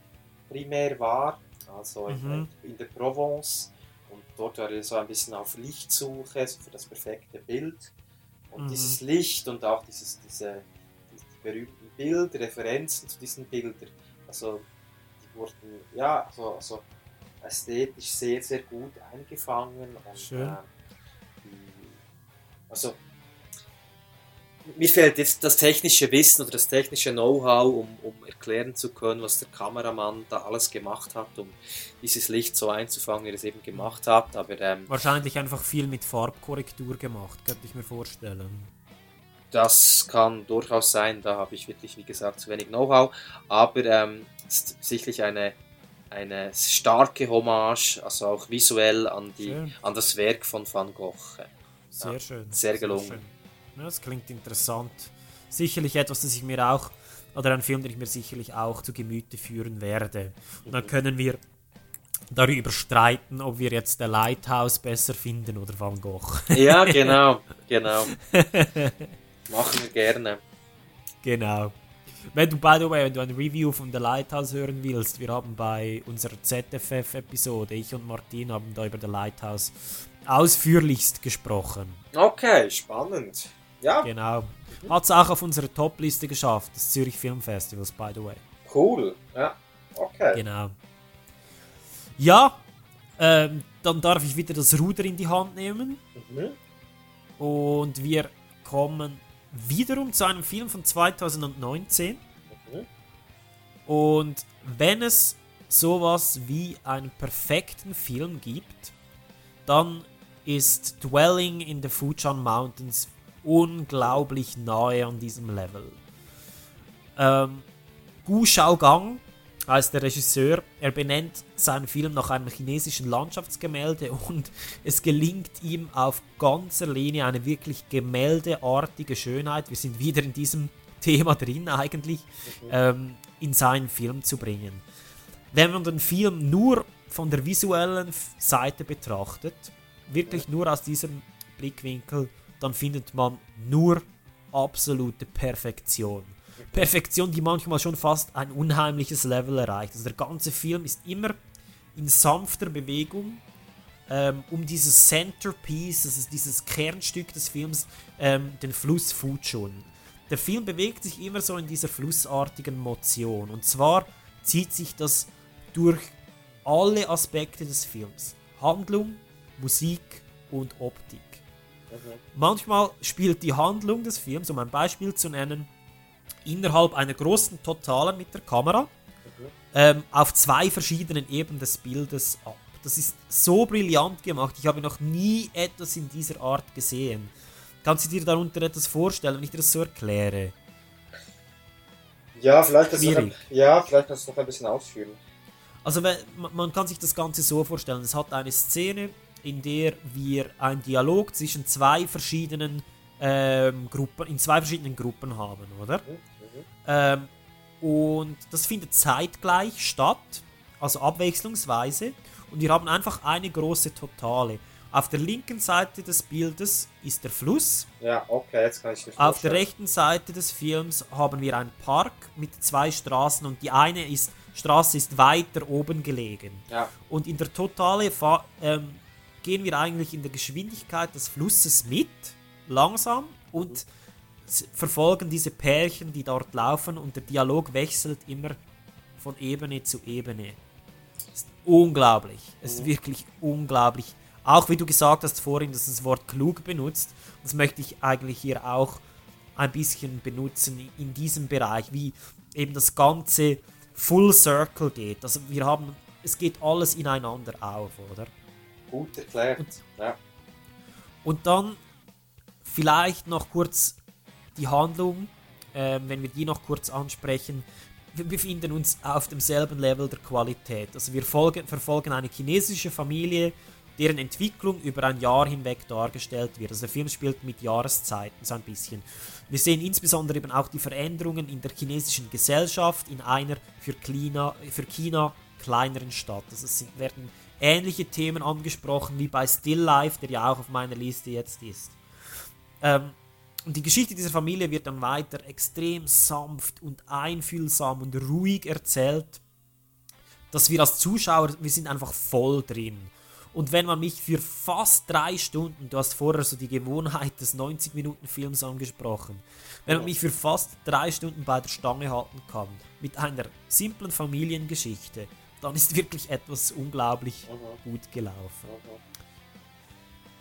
primär war, also in, Mhm. in der Provence. Und dort war er so ein bisschen auf Lichtsuche, so für das perfekte Bild. Und Mhm. dieses Licht und auch dieses, diese, die berühmten Bilder, Referenzen zu diesen Bildern, also die wurden ja so, so ästhetisch sehr, sehr gut eingefangen. Und, Schön. äh, also mir fehlt jetzt das technische Wissen oder das technische Know-how, um, um erklären zu können, was der Kameramann da alles gemacht hat, um dieses Licht so einzufangen, wie er es eben gemacht hat. Aber ähm, Wahrscheinlich einfach viel mit Farbkorrektur gemacht, könnte ich mir vorstellen. Das kann durchaus sein, da habe ich wirklich, wie gesagt, zu wenig Know-how. Aber ähm, ist sicherlich eine, eine starke Hommage, also auch visuell an, die, an das Werk von Van Gogh. Sehr ja, schön. Sehr gelungen. Sehr ja, das klingt interessant. Sicherlich etwas, das ich mir auch, oder ein Film, den ich mir sicherlich auch zu Gemüte führen werde. Und dann können wir darüber streiten, ob wir jetzt der Lighthouse besser finden oder Van Gogh. Ja, <laughs> genau, genau. <laughs> Machen wir gerne. Genau. Wenn du, by the way, wenn du ein Review von The Lighthouse hören willst, wir haben bei unserer ZFF-Episode, ich und Martin haben da über The Lighthouse ausführlichst gesprochen. Okay, spannend. Ja. Genau. Hat es auch auf unsere Top-Liste geschafft, des Zürich Film Festivals, by the way. Cool, ja. Okay. Genau. Ja, ähm, dann darf ich wieder das Ruder in die Hand nehmen. Mhm. Und wir kommen wiederum zu einem Film von 2019. Mhm. Und wenn es sowas wie einen perfekten Film gibt, dann ist Dwelling in the Fujian Mountains unglaublich nahe an diesem Level. Ähm, Gu Shaogang heißt der Regisseur. Er benennt seinen Film nach einem chinesischen Landschaftsgemälde <laughs> und es gelingt ihm auf ganzer Linie eine wirklich gemäldeartige Schönheit. Wir sind wieder in diesem <laughs> Thema drin eigentlich, ähm, in seinen Film zu bringen. Wenn man den Film nur von der visuellen Seite betrachtet, wirklich nur aus diesem Blickwinkel, dann findet man nur absolute Perfektion. Perfektion, die manchmal schon fast ein unheimliches Level erreicht. Also der ganze Film ist immer in sanfter Bewegung, ähm, um dieses Centerpiece, das ist dieses Kernstück des Films, ähm, den Fluss Fuchun. Der Film bewegt sich immer so in dieser flussartigen Motion. Und zwar zieht sich das durch alle Aspekte des Films. Handlung, Musik und Optik. Mhm. Manchmal spielt die Handlung des Films, um ein Beispiel zu nennen, innerhalb einer großen Totalen mit der Kamera ähm, auf zwei verschiedenen Ebenen des Bildes ab. Das ist so brillant gemacht. Ich habe noch nie etwas in dieser Art gesehen. Kannst du dir darunter etwas vorstellen, wenn ich dir das so erkläre? Ja, vielleicht kannst, du noch, ja, vielleicht kannst du noch ein bisschen ausführen. Also man kann sich das Ganze so vorstellen, es hat eine Szene, in der wir einen Dialog zwischen zwei verschiedenen ähm, Gruppen, in zwei verschiedenen Gruppen haben, oder? Ähm, und das findet zeitgleich statt, also abwechslungsweise. Und wir haben einfach eine große Totale. Auf der linken Seite des Bildes ist der Fluss. Ja, okay, jetzt kann ich mir Auf der rechten Seite des Films haben wir einen Park mit zwei Straßen und die eine ist, Straße ist weiter oben gelegen. Ja. Und in der Totale ähm, gehen wir eigentlich in der Geschwindigkeit des Flusses mit, langsam, und s- verfolgen diese Pärchen, die dort laufen und der Dialog wechselt immer von Ebene zu Ebene. ist unglaublich. Es ist Mhm. wirklich unglaublich. Auch wie du gesagt hast vorhin, dass du das Wort klug benutzt, das möchte ich eigentlich hier auch ein bisschen benutzen in diesem Bereich, wie eben das Ganze Full Circle geht. Also wir haben, es geht alles ineinander auf, oder? Gut erklärt. ja. Und dann vielleicht noch kurz die Handlung, ähm, wenn wir die noch kurz ansprechen. Wir befinden uns auf demselben Level der Qualität. Also wir folgen, verfolgen eine chinesische Familie, deren Entwicklung über ein Jahr hinweg dargestellt wird. Also der Film spielt mit Jahreszeiten so ein bisschen. Wir sehen insbesondere eben auch die Veränderungen in der chinesischen Gesellschaft in einer für China, für China kleineren Stadt. Also es werden ähnliche Themen angesprochen wie bei Still Life, der ja auch auf meiner Liste jetzt ist. Ähm, und die Geschichte dieser Familie wird dann weiter extrem sanft und einfühlsam und ruhig erzählt, dass wir als Zuschauer, wir sind einfach voll drin. Und wenn man mich für fast drei Stunden, du hast vorher so die Gewohnheit des 90-Minuten-Films angesprochen, wenn man mich für fast drei Stunden bei der Stange halten kann, mit einer simplen Familiengeschichte, dann ist wirklich etwas unglaublich gut gelaufen.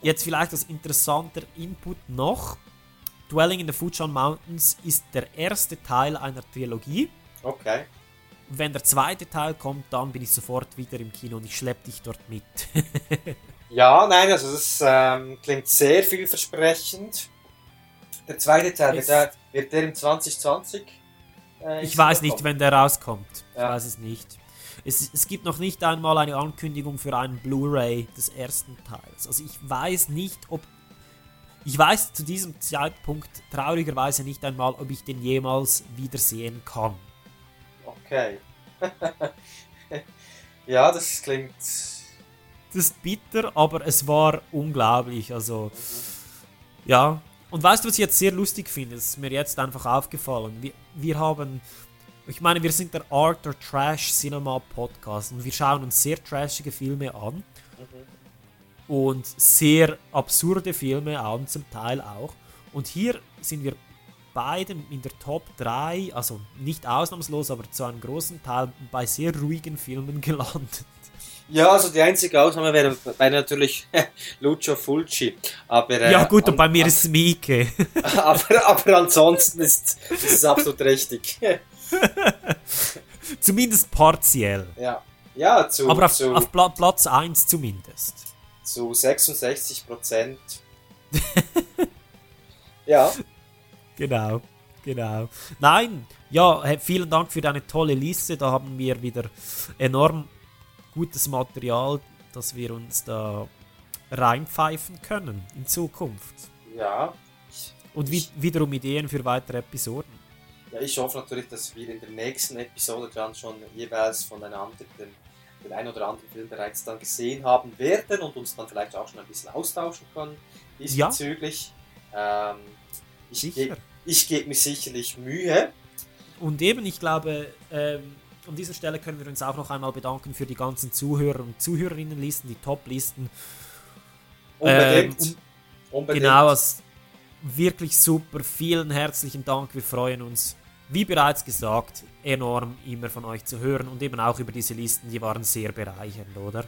Jetzt vielleicht als interessanter Input noch. Dwelling in the Fujian Mountains ist der erste Teil einer Trilogie. Okay. Wenn der zweite Teil kommt, dann bin ich sofort wieder im Kino und ich schleppe dich dort mit. <laughs> ja, nein, also das ähm, klingt sehr vielversprechend. Der zweite Teil, wird der, wird der im 2020? Äh, ich weiß nicht, wenn der rauskommt. Ich ja. weiß es nicht. Es, es gibt noch nicht einmal eine Ankündigung für einen Blu-ray des ersten Teils. Also ich weiß nicht, ob. Ich weiß zu diesem Zeitpunkt traurigerweise nicht einmal, ob ich den jemals wiedersehen kann. Okay. <laughs> ja, das klingt. Das ist bitter, aber es war unglaublich. Also, mhm. ja. Und weißt du, was ich jetzt sehr lustig finde? Das ist mir jetzt einfach aufgefallen. Wir, wir haben ich meine, wir sind der Art or Trash Cinema Podcast und wir schauen uns sehr trashige Filme an. Mhm. Und sehr absurde Filme an, zum Teil auch. Und hier sind wir beide in der Top 3, also nicht ausnahmslos, aber zu einem großen Teil bei sehr ruhigen Filmen <laughs> gelandet. Ja, also die einzige Ausnahme wäre bei natürlich <laughs> Lucio Fulci. Aber, äh, ja gut, und bei mir ist Mieke. <laughs> aber, aber ansonsten ist, ist es absolut richtig. zumindest partiell. Ja, ja zu, Aber auf, zu, auf Pla Platz 1 zumindest. Zu 66 Prozent. <laughs> ja. Genau, genau. Nein, ja, vielen Dank für deine tolle Liste. Da haben wir wieder enorm gutes Material, dass wir uns da reinpfeifen können in Zukunft. Ja. Und wie, wiederum Ideen für weitere Episoden. Ja, ich hoffe natürlich, dass wir in der nächsten Episode dann schon jeweils voneinander den, den ein oder anderen Film bereits dann gesehen haben werden und uns dann vielleicht auch schon ein bisschen austauschen können diesbezüglich. Ja. Ähm, ich gebe geb mir sicherlich Mühe. Und eben, ich glaube, ähm, an dieser Stelle können wir uns auch noch einmal bedanken für die ganzen Zuhörer und Zuhörerinnenlisten, die Top-Listen. Unbedingt. Ähm, um, Unbedingt. Genau, also wirklich super. Vielen herzlichen Dank. Wir freuen uns wie bereits gesagt, enorm immer von euch zu hören und eben auch über diese Listen, die waren sehr bereichernd, oder?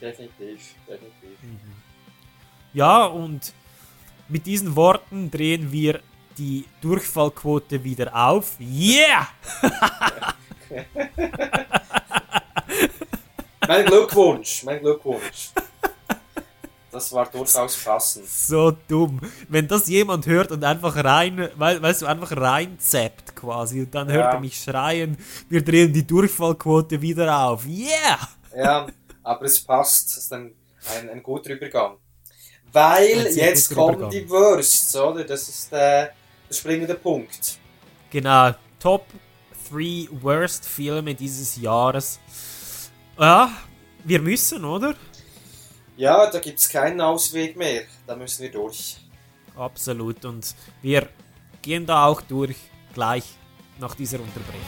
Definitiv, definitiv. Mhm. Ja, und mit diesen Worten drehen wir die Durchfallquote wieder auf. Yeah! <laughs> mein Glückwunsch, mein Glückwunsch. Das war durchaus passend. So dumm. Wenn das jemand hört und einfach rein, weißt du, einfach reinzappt quasi und dann ja. hört er mich schreien, wir drehen die Durchfallquote wieder auf. Yeah! Ja, aber es passt. Das ist ein, ein, ein guter Übergang. Weil jetzt kommen Übergang. die Worsts, oder? Das ist der, der springende Punkt. Genau. Top 3 Worst Filme dieses Jahres. Ja, wir müssen, oder? Ja, da gibt es keinen Ausweg mehr. Da müssen wir durch. Absolut. Und wir gehen da auch durch, gleich nach dieser Unterbrechung.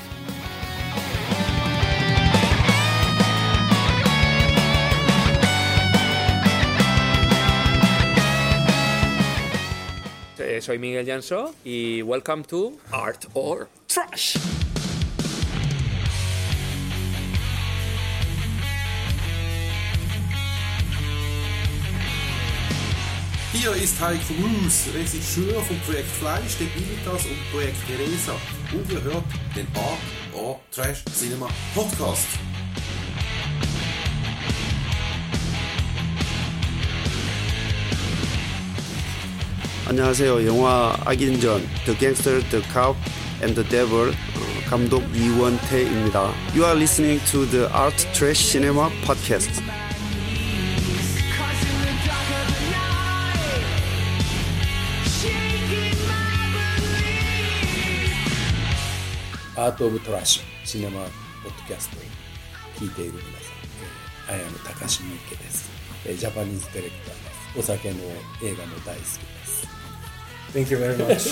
Soy Miguel Jansó y welcome to Art or Trash. Hier ist Heiko Moos, Regisseur vom Projekt Fleisch, der Bilitas und Projekt Teresa. Und ihr hört den A.A. Trash Cinema Podcast. 안녕하세요. 영화 악인전, The Gangster, The Cop, and the Devil 감독 이원태입니다. You are listening to the Art Trash Cinema Podcast. アート・オブ・トラッシュシネマ・ポッドキャストを聞いている皆さん、えー、アヤム高橋美池です、えー、ジャパニーズディレクターですお酒の映画も大好きです Thank you very much.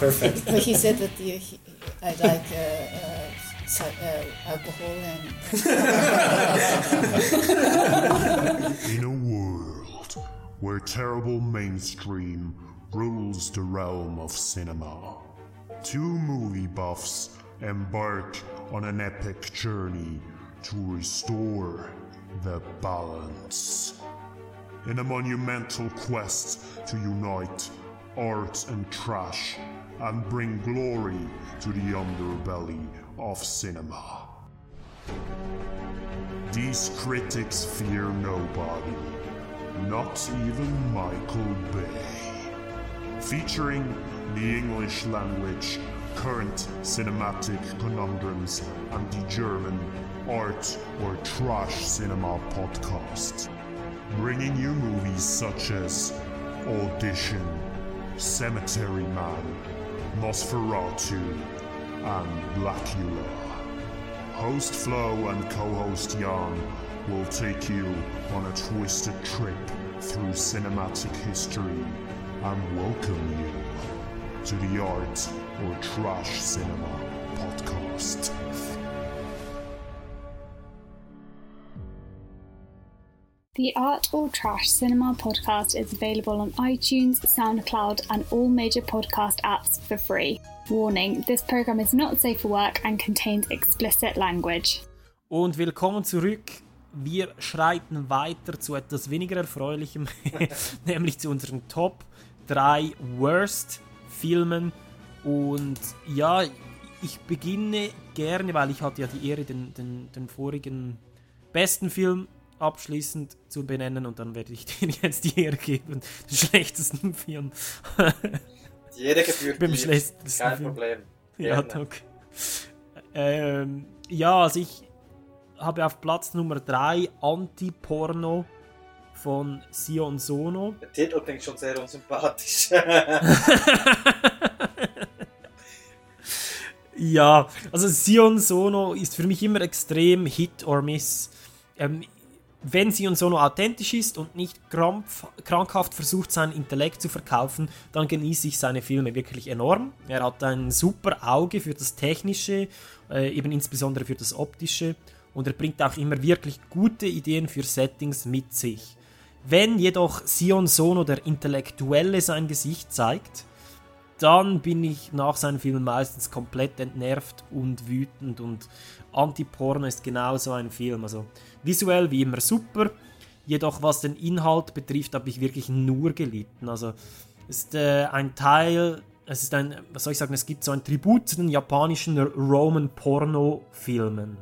Perfect. But he said that you, he, I like uh, uh, uh, alcohol and. <laughs> In a world where terrible mainstream rules the realm of cinema, two movie buffs embark on an epic journey to restore the balance. In a monumental quest to unite art and trash and bring glory to the underbelly of cinema. These critics fear nobody, not even Michael Bay. Featuring the English language, current cinematic conundrums, and the German art or trash cinema podcast. Bringing you movies such as Audition, Cemetery Man, Nosferatu, and Blackula. Host Flo and co-host Jan will take you on a twisted trip through cinematic history and welcome you to the Art or Trash Cinema podcast. The Art or Trash Cinema podcast is available on iTunes, SoundCloud, and all major podcast apps for free. Warning this program is not safe for work and contains explicit language. Und willkommen zurück. Wir schreiten weiter zu etwas weniger Erfreulichem, <laughs> nämlich zu unseren Top 3 Worst Filmen. Und ja, ich beginne gerne, weil ich hatte ja die Ehre, den, den, den vorigen besten Film abschließend zu benennen und dann werde ich <laughs> dir jetzt die Ehre geben, den schlechtesten Film. Die Ehre gebührt Beim schlechtesten Kein Film. Problem. Ja, Gerne. danke. Ähm, ja, also ich habe auf Platz Nummer 3 Anti-Porno von Sion Sono. Der Titel klingt schon sehr unsympathisch. <laughs> <laughs> Ja, also Sion Sono ist für mich immer extrem Hit or Miss. Ähm, wenn Sion Sono authentisch ist und nicht krampf, krankhaft versucht, sein Intellekt zu verkaufen, dann genieße ich seine Filme wirklich enorm. Er hat ein super Auge für das Technische, äh, eben insbesondere für das Optische. Und er bringt auch immer wirklich gute Ideen für Settings mit sich. Wenn jedoch Sion Sono der Intellektuelle sein Gesicht zeigt, dann bin ich nach seinen Filmen meistens komplett entnervt und wütend und Anti-Porno ist genau so ein Film. Also visuell wie immer super, jedoch was den Inhalt betrifft, habe ich wirklich nur gelitten. Also ist äh, ein Teil, es ist ein, was soll ich sagen, es gibt so ein Tribut zu den japanischen Roman Porno-Filmen.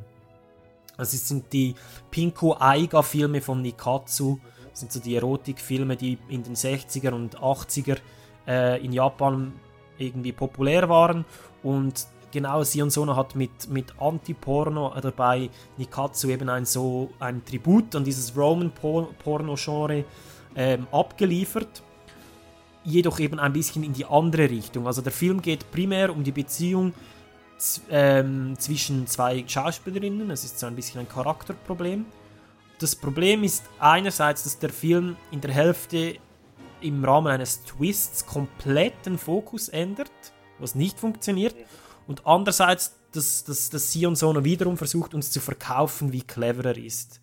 Also es sind die Pinko Aiga Filme von Nikatsu, das sind so die Erotikfilme, die in den 60er und 80er äh, in Japan irgendwie populär waren und genau Sion Sono hat mit, mit Anti-Porno dabei Nikatsu eben ein so ein Tribut an dieses Roman-Porno-Genre ähm, abgeliefert jedoch eben ein bisschen in die andere Richtung. Also der Film geht primär um die Beziehung ähm, zwischen zwei Schauspielerinnen. Es ist so ein bisschen ein Charakterproblem. Das Problem ist einerseits, dass der Film in der Hälfte im Rahmen eines Twists komplett den Fokus ändert, was nicht funktioniert. Und andererseits, dass, dass, dass Sion Sono wiederum versucht, uns zu verkaufen, wie clever er ist.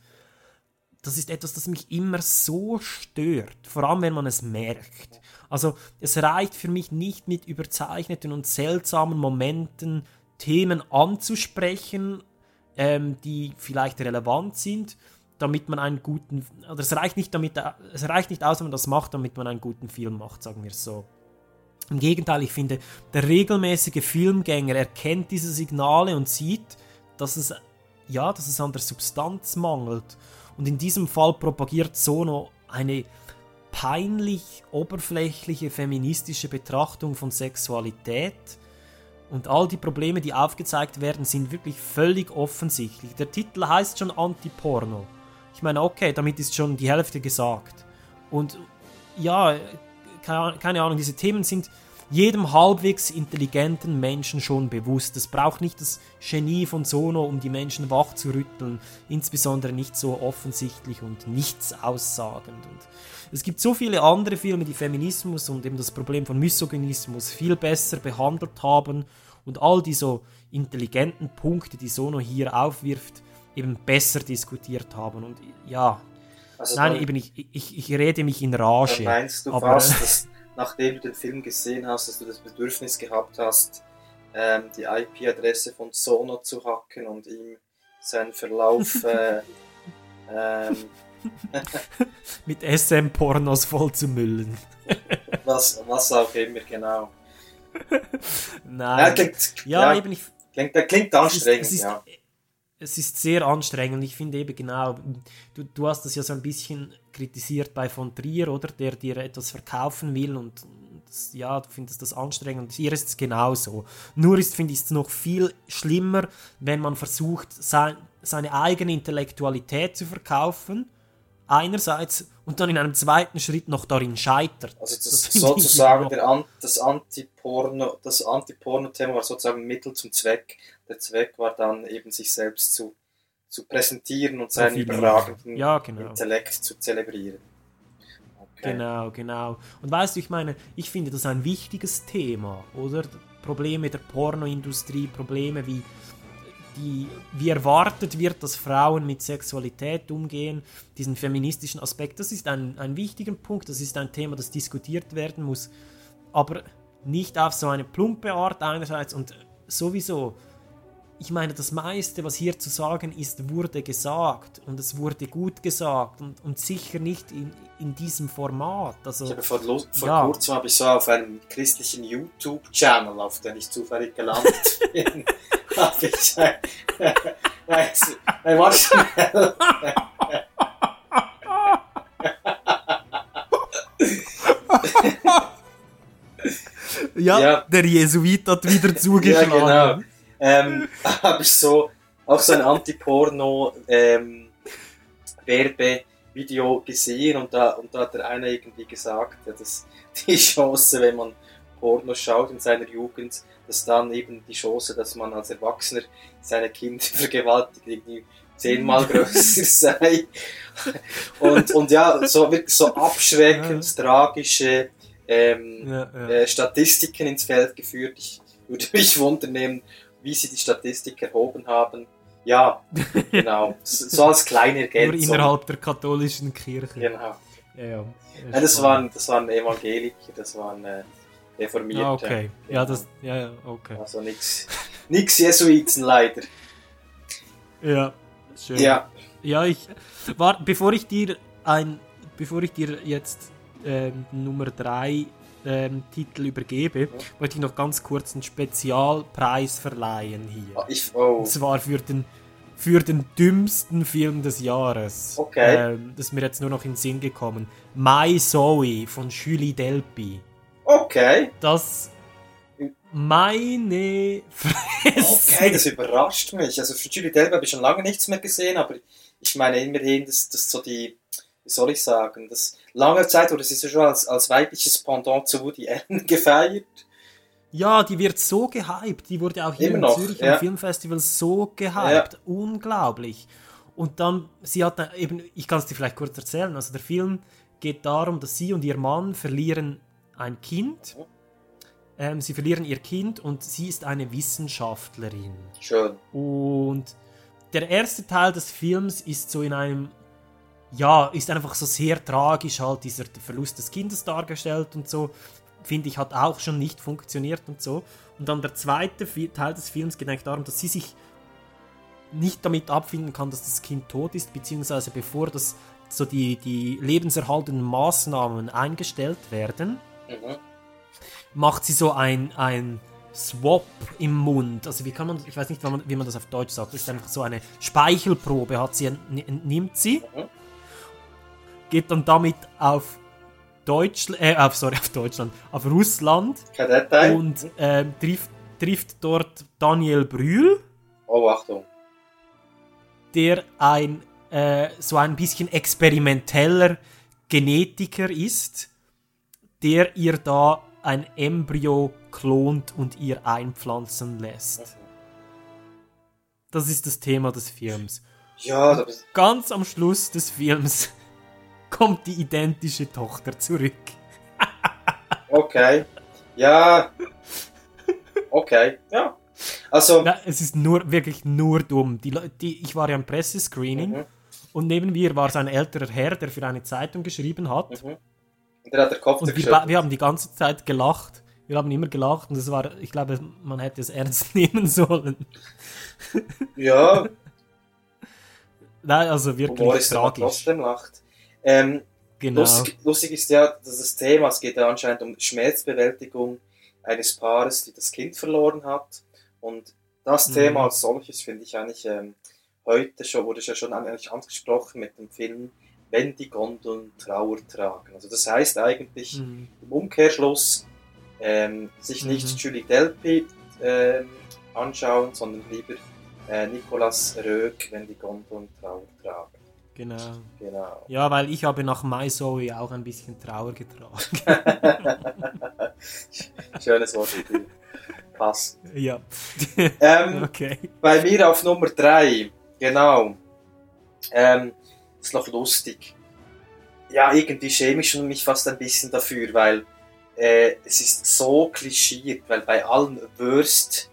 Das ist etwas, das mich immer so stört, vor allem wenn man es merkt. Also es reicht für mich nicht mit überzeichneten und seltsamen Momenten Themen anzusprechen, ähm, die vielleicht relevant sind, damit man einen guten, oder es reicht nicht damit, es reicht nicht aus, wenn man das macht, damit man einen guten Film macht, sagen wir so. Im Gegenteil, ich finde, der regelmäßige Filmgänger erkennt diese Signale und sieht, dass es, ja, dass es an der Substanz mangelt. Und in diesem Fall propagiert Sono eine peinlich oberflächliche feministische Betrachtung von Sexualität. Und all die Probleme, die aufgezeigt werden, sind wirklich völlig offensichtlich. Der Titel heißt schon Anti-Porno. Ich meine, okay, damit ist schon die Hälfte gesagt. Und ja, keine Ahnung, diese Themen sind jedem halbwegs intelligenten Menschen schon bewusst. Es braucht nicht das Genie von Sono, um die Menschen wach zu rütteln, insbesondere nicht so offensichtlich und nichts aussagend. Und es gibt so viele andere Filme, die Feminismus und eben das Problem von Misogynismus viel besser behandelt haben und all die so intelligenten Punkte, die Sono hier aufwirft, eben besser diskutiert haben. Und ja, Also nein, dann- eben ich, ich, ich rede mich in Rage. Meinst du aber- fast, dass <laughs> nachdem du den Film gesehen hast, dass du das Bedürfnis gehabt hast, ähm, die IP-Adresse von Sono zu hacken und ihm seinen Verlauf <laughs> äh, ähm, <laughs> mit SM-Pornos voll zu müllen. was, was auch immer, genau. Nein. Ja, klingt, Ja, ja, eben, ich- klingt, klingt anstrengend, es ist, ja. Es ist sehr anstrengend. Ich finde eben genau, du, du hast das ja so ein bisschen kritisiert bei von Trier, oder? Der dir etwas verkaufen will und das, ja, du findest das anstrengend. Hier ist es genauso. Nur ist, finde ich es noch viel schlimmer, wenn man versucht, sein, seine eigene Intellektualität zu verkaufen. Einerseits und dann in einem zweiten Schritt noch darin scheitert. Also das, Das sozusagen der An das Anti-Porno, das Anti-Porno-Thema war sozusagen ein Mittel zum Zweck. Der Zweck war dann eben sich selbst zu, zu präsentieren und seinen überragenden Ja, genau. Intellekt zu zelebrieren. Okay. Genau, genau. Und weißt du, ich meine, ich finde das ein wichtiges Thema, oder? Probleme der Pornoindustrie, Probleme wie die, wie erwartet wird, dass Frauen mit Sexualität umgehen, diesen feministischen Aspekt, das ist ein, ein wichtiger Punkt, das ist ein Thema, das diskutiert werden muss, aber nicht auf so eine plumpe Art einerseits und sowieso, ich meine, das meiste, was hier zu sagen ist, wurde gesagt und es wurde gut gesagt und, und sicher nicht in, in diesem Format. Also, Ich habe vor, vor ja. kurzem habe ich so auf einem christlichen YouTube-Channel, auf den ich zufällig gelandet <laughs> bin, habe ich ein, <laughs> nein, es- nein, warte schnell. <laughs> ja, Ja. der Jesuit hat wieder Ja, zugeschlagen. genau. Ähm, <laughs> habe ich so auch so ein Anti-Porno ähm, gesehen und da, und da hat der eine irgendwie gesagt, ja, dass <laughs> die Chance, wenn man Porno schaut in seiner Jugend, dass dann eben die Chance, dass man als Erwachsener seine Kinder <laughs> vergewaltigt, irgendwie zehnmal größer sei. Und, und ja, so wirklich so abschreckend, tragische ähm, Ja, ja. Äh, Statistiken ins Feld geführt. Ich würde mich wundern, wie sie die Statistik erhoben haben. Ja, <laughs> genau. So als kleine Nur Ergänzung. innerhalb der katholischen Kirche. Genau. Ja, ja. Ja, das, waren, das waren Evangeliker, das waren äh, Reformierte. Ah, okay. Ja, das, ja, okay. Also nichts nix Jesuiten leider. Ja, schön. Ja. Ja, ich war, bevor ich dir ein, bevor ich dir jetzt ähm, Nummer 3 ähm, Titel übergebe, wollte ich noch ganz kurz einen Spezialpreis verleihen hier. Ich, oh. Und zwar für den für den dümmsten Film des Jahres. Okay. Ähm, das ist mir jetzt nur noch in den Sinn gekommen. My Zoe von Julie Delpy. Okay. Das meine Fresse. Okay, das überrascht mich. Also für Julie Delpy habe ich schon lange nichts mehr gesehen, aber ich meine immerhin, dass das so die, wie soll ich sagen, das lange Zeit wurde sie so schon als, als weibliches Pendant zu Woody Allen <laughs> gefeiert. Ja, die wird so gehypt. Die wurde auch hier Immer in noch, Zürich ja. am Filmfestival so gehypt. Unglaublich. Und dann, sie hat eben, ich kann es dir vielleicht kurz erzählen, also der Film geht darum, dass sie und ihr Mann verlieren ein Kind. Ähm, sie verlieren ihr Kind und sie ist eine Wissenschaftlerin. Schön. Und der erste Teil des Films ist so in einem, ja, ist einfach so sehr tragisch halt dieser Verlust des Kindes dargestellt und so. Finde ich, hat auch schon nicht funktioniert und so. Und dann der zweite Teil des Films geht eigentlich darum, dass sie sich nicht damit abfinden kann, dass das Kind tot ist, beziehungsweise bevor das so die, die lebenserhaltenden Maßnahmen eingestellt werden, Mhm. macht sie so ein, ein Swap im Mund. Also wie kann man, ich weiß nicht, wie man, wie man das auf Deutsch sagt. Das ist einfach so eine Speichelprobe, hat sie, entnimmt sie, geht dann damit auf Deutschland, äh, auf, sorry, <laughs> auf Deutschland, auf Russland Kein Detail. und ähm, trifft, trifft dort Daniel Brühl, Oh, Achtung. der ein äh, so ein bisschen experimenteller Genetiker ist, der ihr da ein Embryo klont und ihr einpflanzen lässt. Das ist das Thema des Films. Ja, das Ganz am Schluss des Films kommt die identische Tochter zurück. Okay. Ja. Okay. Ja. Also. Na, es ist nur wirklich nur dumm. Die, die, ich war ja im Pressescreening Mhm. und neben mir war so ein älterer Herr, der für eine Zeitung geschrieben hat. Und der hat der Kopf Und wir, wir haben die ganze Zeit gelacht. Wir haben immer gelacht und es war, ich glaube, man hätte es ernst <laughs> nehmen sollen. Ja. Nein, also wirklich aber tragisch. trotzdem lacht. Ähm, Genau. Lustig, lustig ist ja, dass das Thema, es geht ja anscheinend um Schmerzbewältigung eines Paares, die das Kind verloren hat. Und das Mhm. Thema als solches finde ich eigentlich ähm, heute schon, wurde ja schon eigentlich angesprochen mit dem Film Wenn die Gondeln Trauer tragen. Also das heißt eigentlich Mhm. im Umkehrschluss ähm, sich nicht Mhm. Julie Delpy ähm, anschauen, sondern lieber äh, Nicolas Röck, Wenn die Gondeln Trauer tragen. Genau. Genau. Ja, weil ich habe nach My Zoe auch ein bisschen Trauer getragen. <laughs> Schönes Wort. Passt. ja. Ähm, <laughs> okay. Bei mir auf Nummer 3, genau. Ähm, ist noch lustig. Ja, irgendwie schäme ich mich fast ein bisschen dafür, weil äh, es ist so klischiert, weil bei allen Worst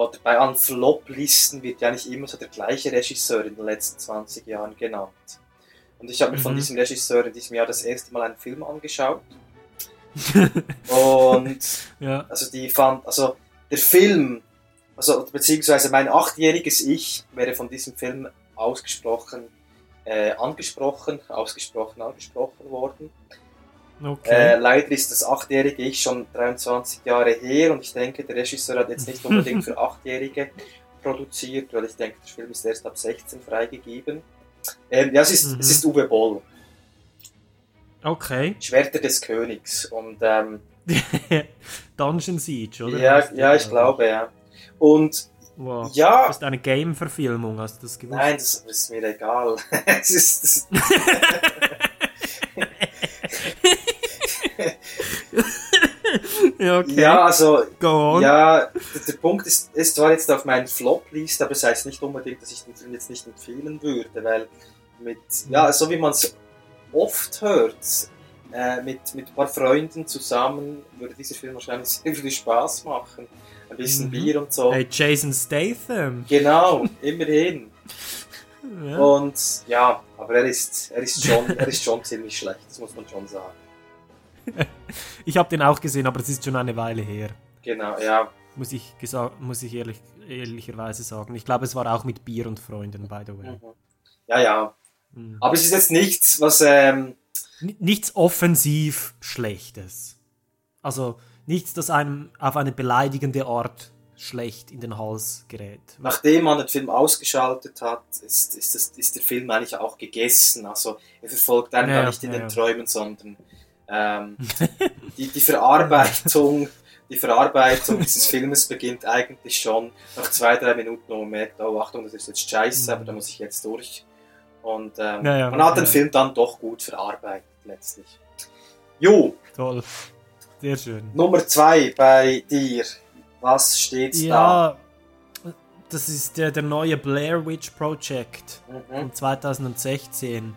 oder bei allen Flop-Listen wird ja nicht immer so der gleiche Regisseur in den letzten 20 Jahren genannt. Und ich habe mir von Mhm. diesem Regisseur in diesem Jahr das erste Mal einen Film angeschaut. <laughs> Und Ja. also die fand, also der Film, also beziehungsweise mein achtjähriges Ich wäre von diesem Film ausgesprochen, äh, angesprochen, ausgesprochen, angesprochen worden. Okay. Äh, leider ist das achtjährige Ich schon 23 Jahre her und ich denke, der Regisseur hat jetzt nicht unbedingt für <laughs> Achtjährige produziert, weil ich denke, der Film ist erst ab 16 freigegeben. Ähm, ja, es ist, Mhm. es ist Uwe Boll, Okay. Schwerter des Königs. Und ähm, <laughs> Dungeon Siege, oder? ja, ja, ich glaube, ja. Und Wow. ja, Das ist eine Game-Verfilmung, hast du das gewusst? Nein, das ist mir egal. <laughs> es ist, das <laughs> ja, okay. ja, also, Go on. ja, der, Punkt ist, ist zwar jetzt auf meinen Flop-List, aber es heißt nicht unbedingt, dass ich den Film jetzt nicht empfehlen würde, weil mit, ja, so wie man es oft hört, äh, mit, mit ein paar Freunden zusammen würde dieser Film wahrscheinlich <laughs> sehr viel Spaß machen. Ein bisschen Mhm. Bier und so. Hey, Jason Statham. Genau, <laughs> immerhin. Ja. Und ja, aber er ist, er ist schon, er ist schon ziemlich schlecht, das muss man schon sagen. <laughs> Ich habe den auch gesehen, aber es ist schon eine Weile her. Genau, ja. Muss ich, muss ich ehrlich, ehrlicherweise sagen. Ich glaube, es war auch mit Bier und Freunden, by the way. Mhm. Ja, ja. Mhm. Aber es ist jetzt nichts, was, ähm, Nichts offensiv Schlechtes. Also nichts, das einem auf eine beleidigende Art schlecht in den Hals gerät. nachdem man den Film ausgeschaltet hat, ist, ist, das, ist der Film eigentlich auch gegessen. Also er verfolgt einen Ja, gar nicht in ja, den ja. Träumen, sondern ähm, die, die Verarbeitung, die Verarbeitung dieses Filmes beginnt eigentlich schon nach zwei, drei Minuten, wo man merkt, oh Achtung, das ist jetzt scheiße, aber da muss ich jetzt durch. Und ähm, Mhm. Ja, ja, man hat den ja. Film dann doch gut verarbeitet, letztlich. Jo, Toll. Sehr schön. Nummer zwei bei dir. Was steht da? Ja, das ist der, der neue Blair Witch Project Mhm. von 2016.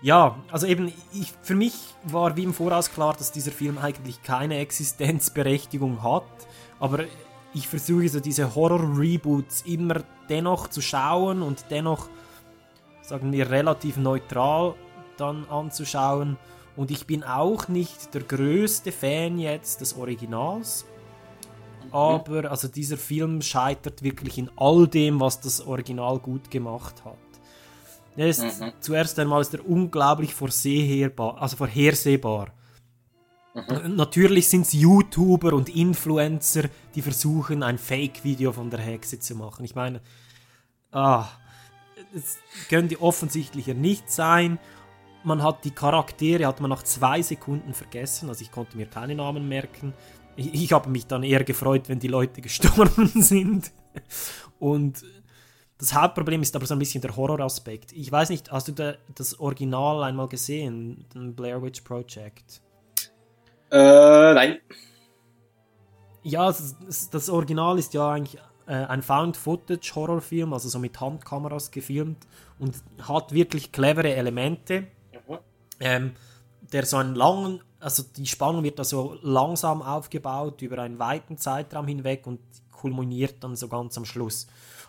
Ja, also eben, ich, für mich war wie im Voraus klar, dass dieser Film eigentlich keine Existenzberechtigung hat, aber ich versuche so diese Horror-Reboots immer dennoch zu schauen und dennoch, sagen wir, relativ neutral dann anzuschauen. Und ich bin auch nicht der größte Fan jetzt des Originals. Aber also dieser Film scheitert wirklich in all dem, was das Original gut gemacht hat. Er ist, Mhm. Zuerst einmal ist er unglaublich vorhersehbar, also vorhersehbar. Mhm. Natürlich sind es YouTuber und Influencer, die versuchen, ein Fake-Video von der Hexe zu machen. Ich meine, ah, es könnte offensichtlicher nicht sein. Man hat die Charaktere, hat man nach zwei Sekunden vergessen, also ich konnte mir keine Namen merken. Ich, ich habe mich dann eher gefreut, wenn die Leute gestorben <laughs> sind. Und das Hauptproblem ist aber so ein bisschen der Horroraspekt. Ich weiß nicht, hast du da, das Original einmal gesehen, den Blair Witch Project? Äh, nein. Ja, das, das- Original ist ja eigentlich äh, ein Found-Footage-Horrorfilm, also so mit Handkameras gefilmt und hat wirklich clevere Elemente. Mhm. Ähm, der so einen langen, also die Spannung wird da so langsam aufgebaut über einen weiten Zeitraum hinweg und kulminiert dann so ganz am Schluss.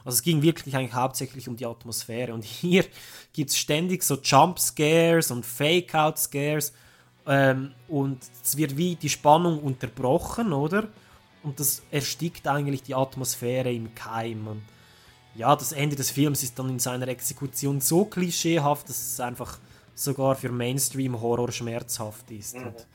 Also es ging wirklich eigentlich hauptsächlich um die Atmosphäre und hier <laughs> gibt es ständig so Jump-Scares und Fake-Out-Scares ähm, und es wird wie die Spannung unterbrochen, oder? Und das erstickt eigentlich die Atmosphäre im Keim. Und ja, das Ende des Films ist dann in seiner Exekution so klischeehaft, dass es einfach sogar für Mainstream-Horror schmerzhaft ist. Mhm, Und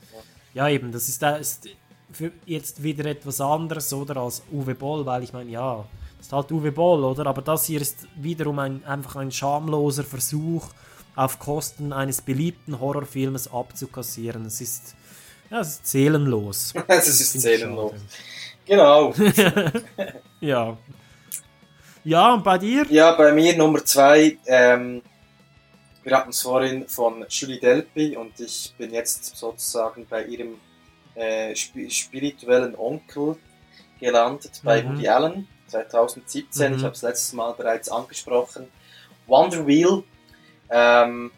ja, eben, das ist, ist für jetzt wieder etwas anderes, oder, als Uwe Boll, weil ich meine, ja, ist halt Uwe Boll, oder? Aber das hier ist wiederum ein, einfach ein schamloser Versuch, auf Kosten eines beliebten Horrorfilmes abzukassieren. Es ist, ja, es ist seelenlos. <laughs> Es ist seelenlos. schade. Genau. <laughs> ja. Ja, und bei dir? Ja, bei mir Nummer zwei. Ähm, wir hatten es vorhin von Julie Delpy und ich bin jetzt sozusagen bei ihrem äh, sp spirituellen Onkel gelandet, bei Mhm. Woody Allen 2017. Mhm. Ich habe es letztes Mal bereits angesprochen. Wonder Wheel. Ähm,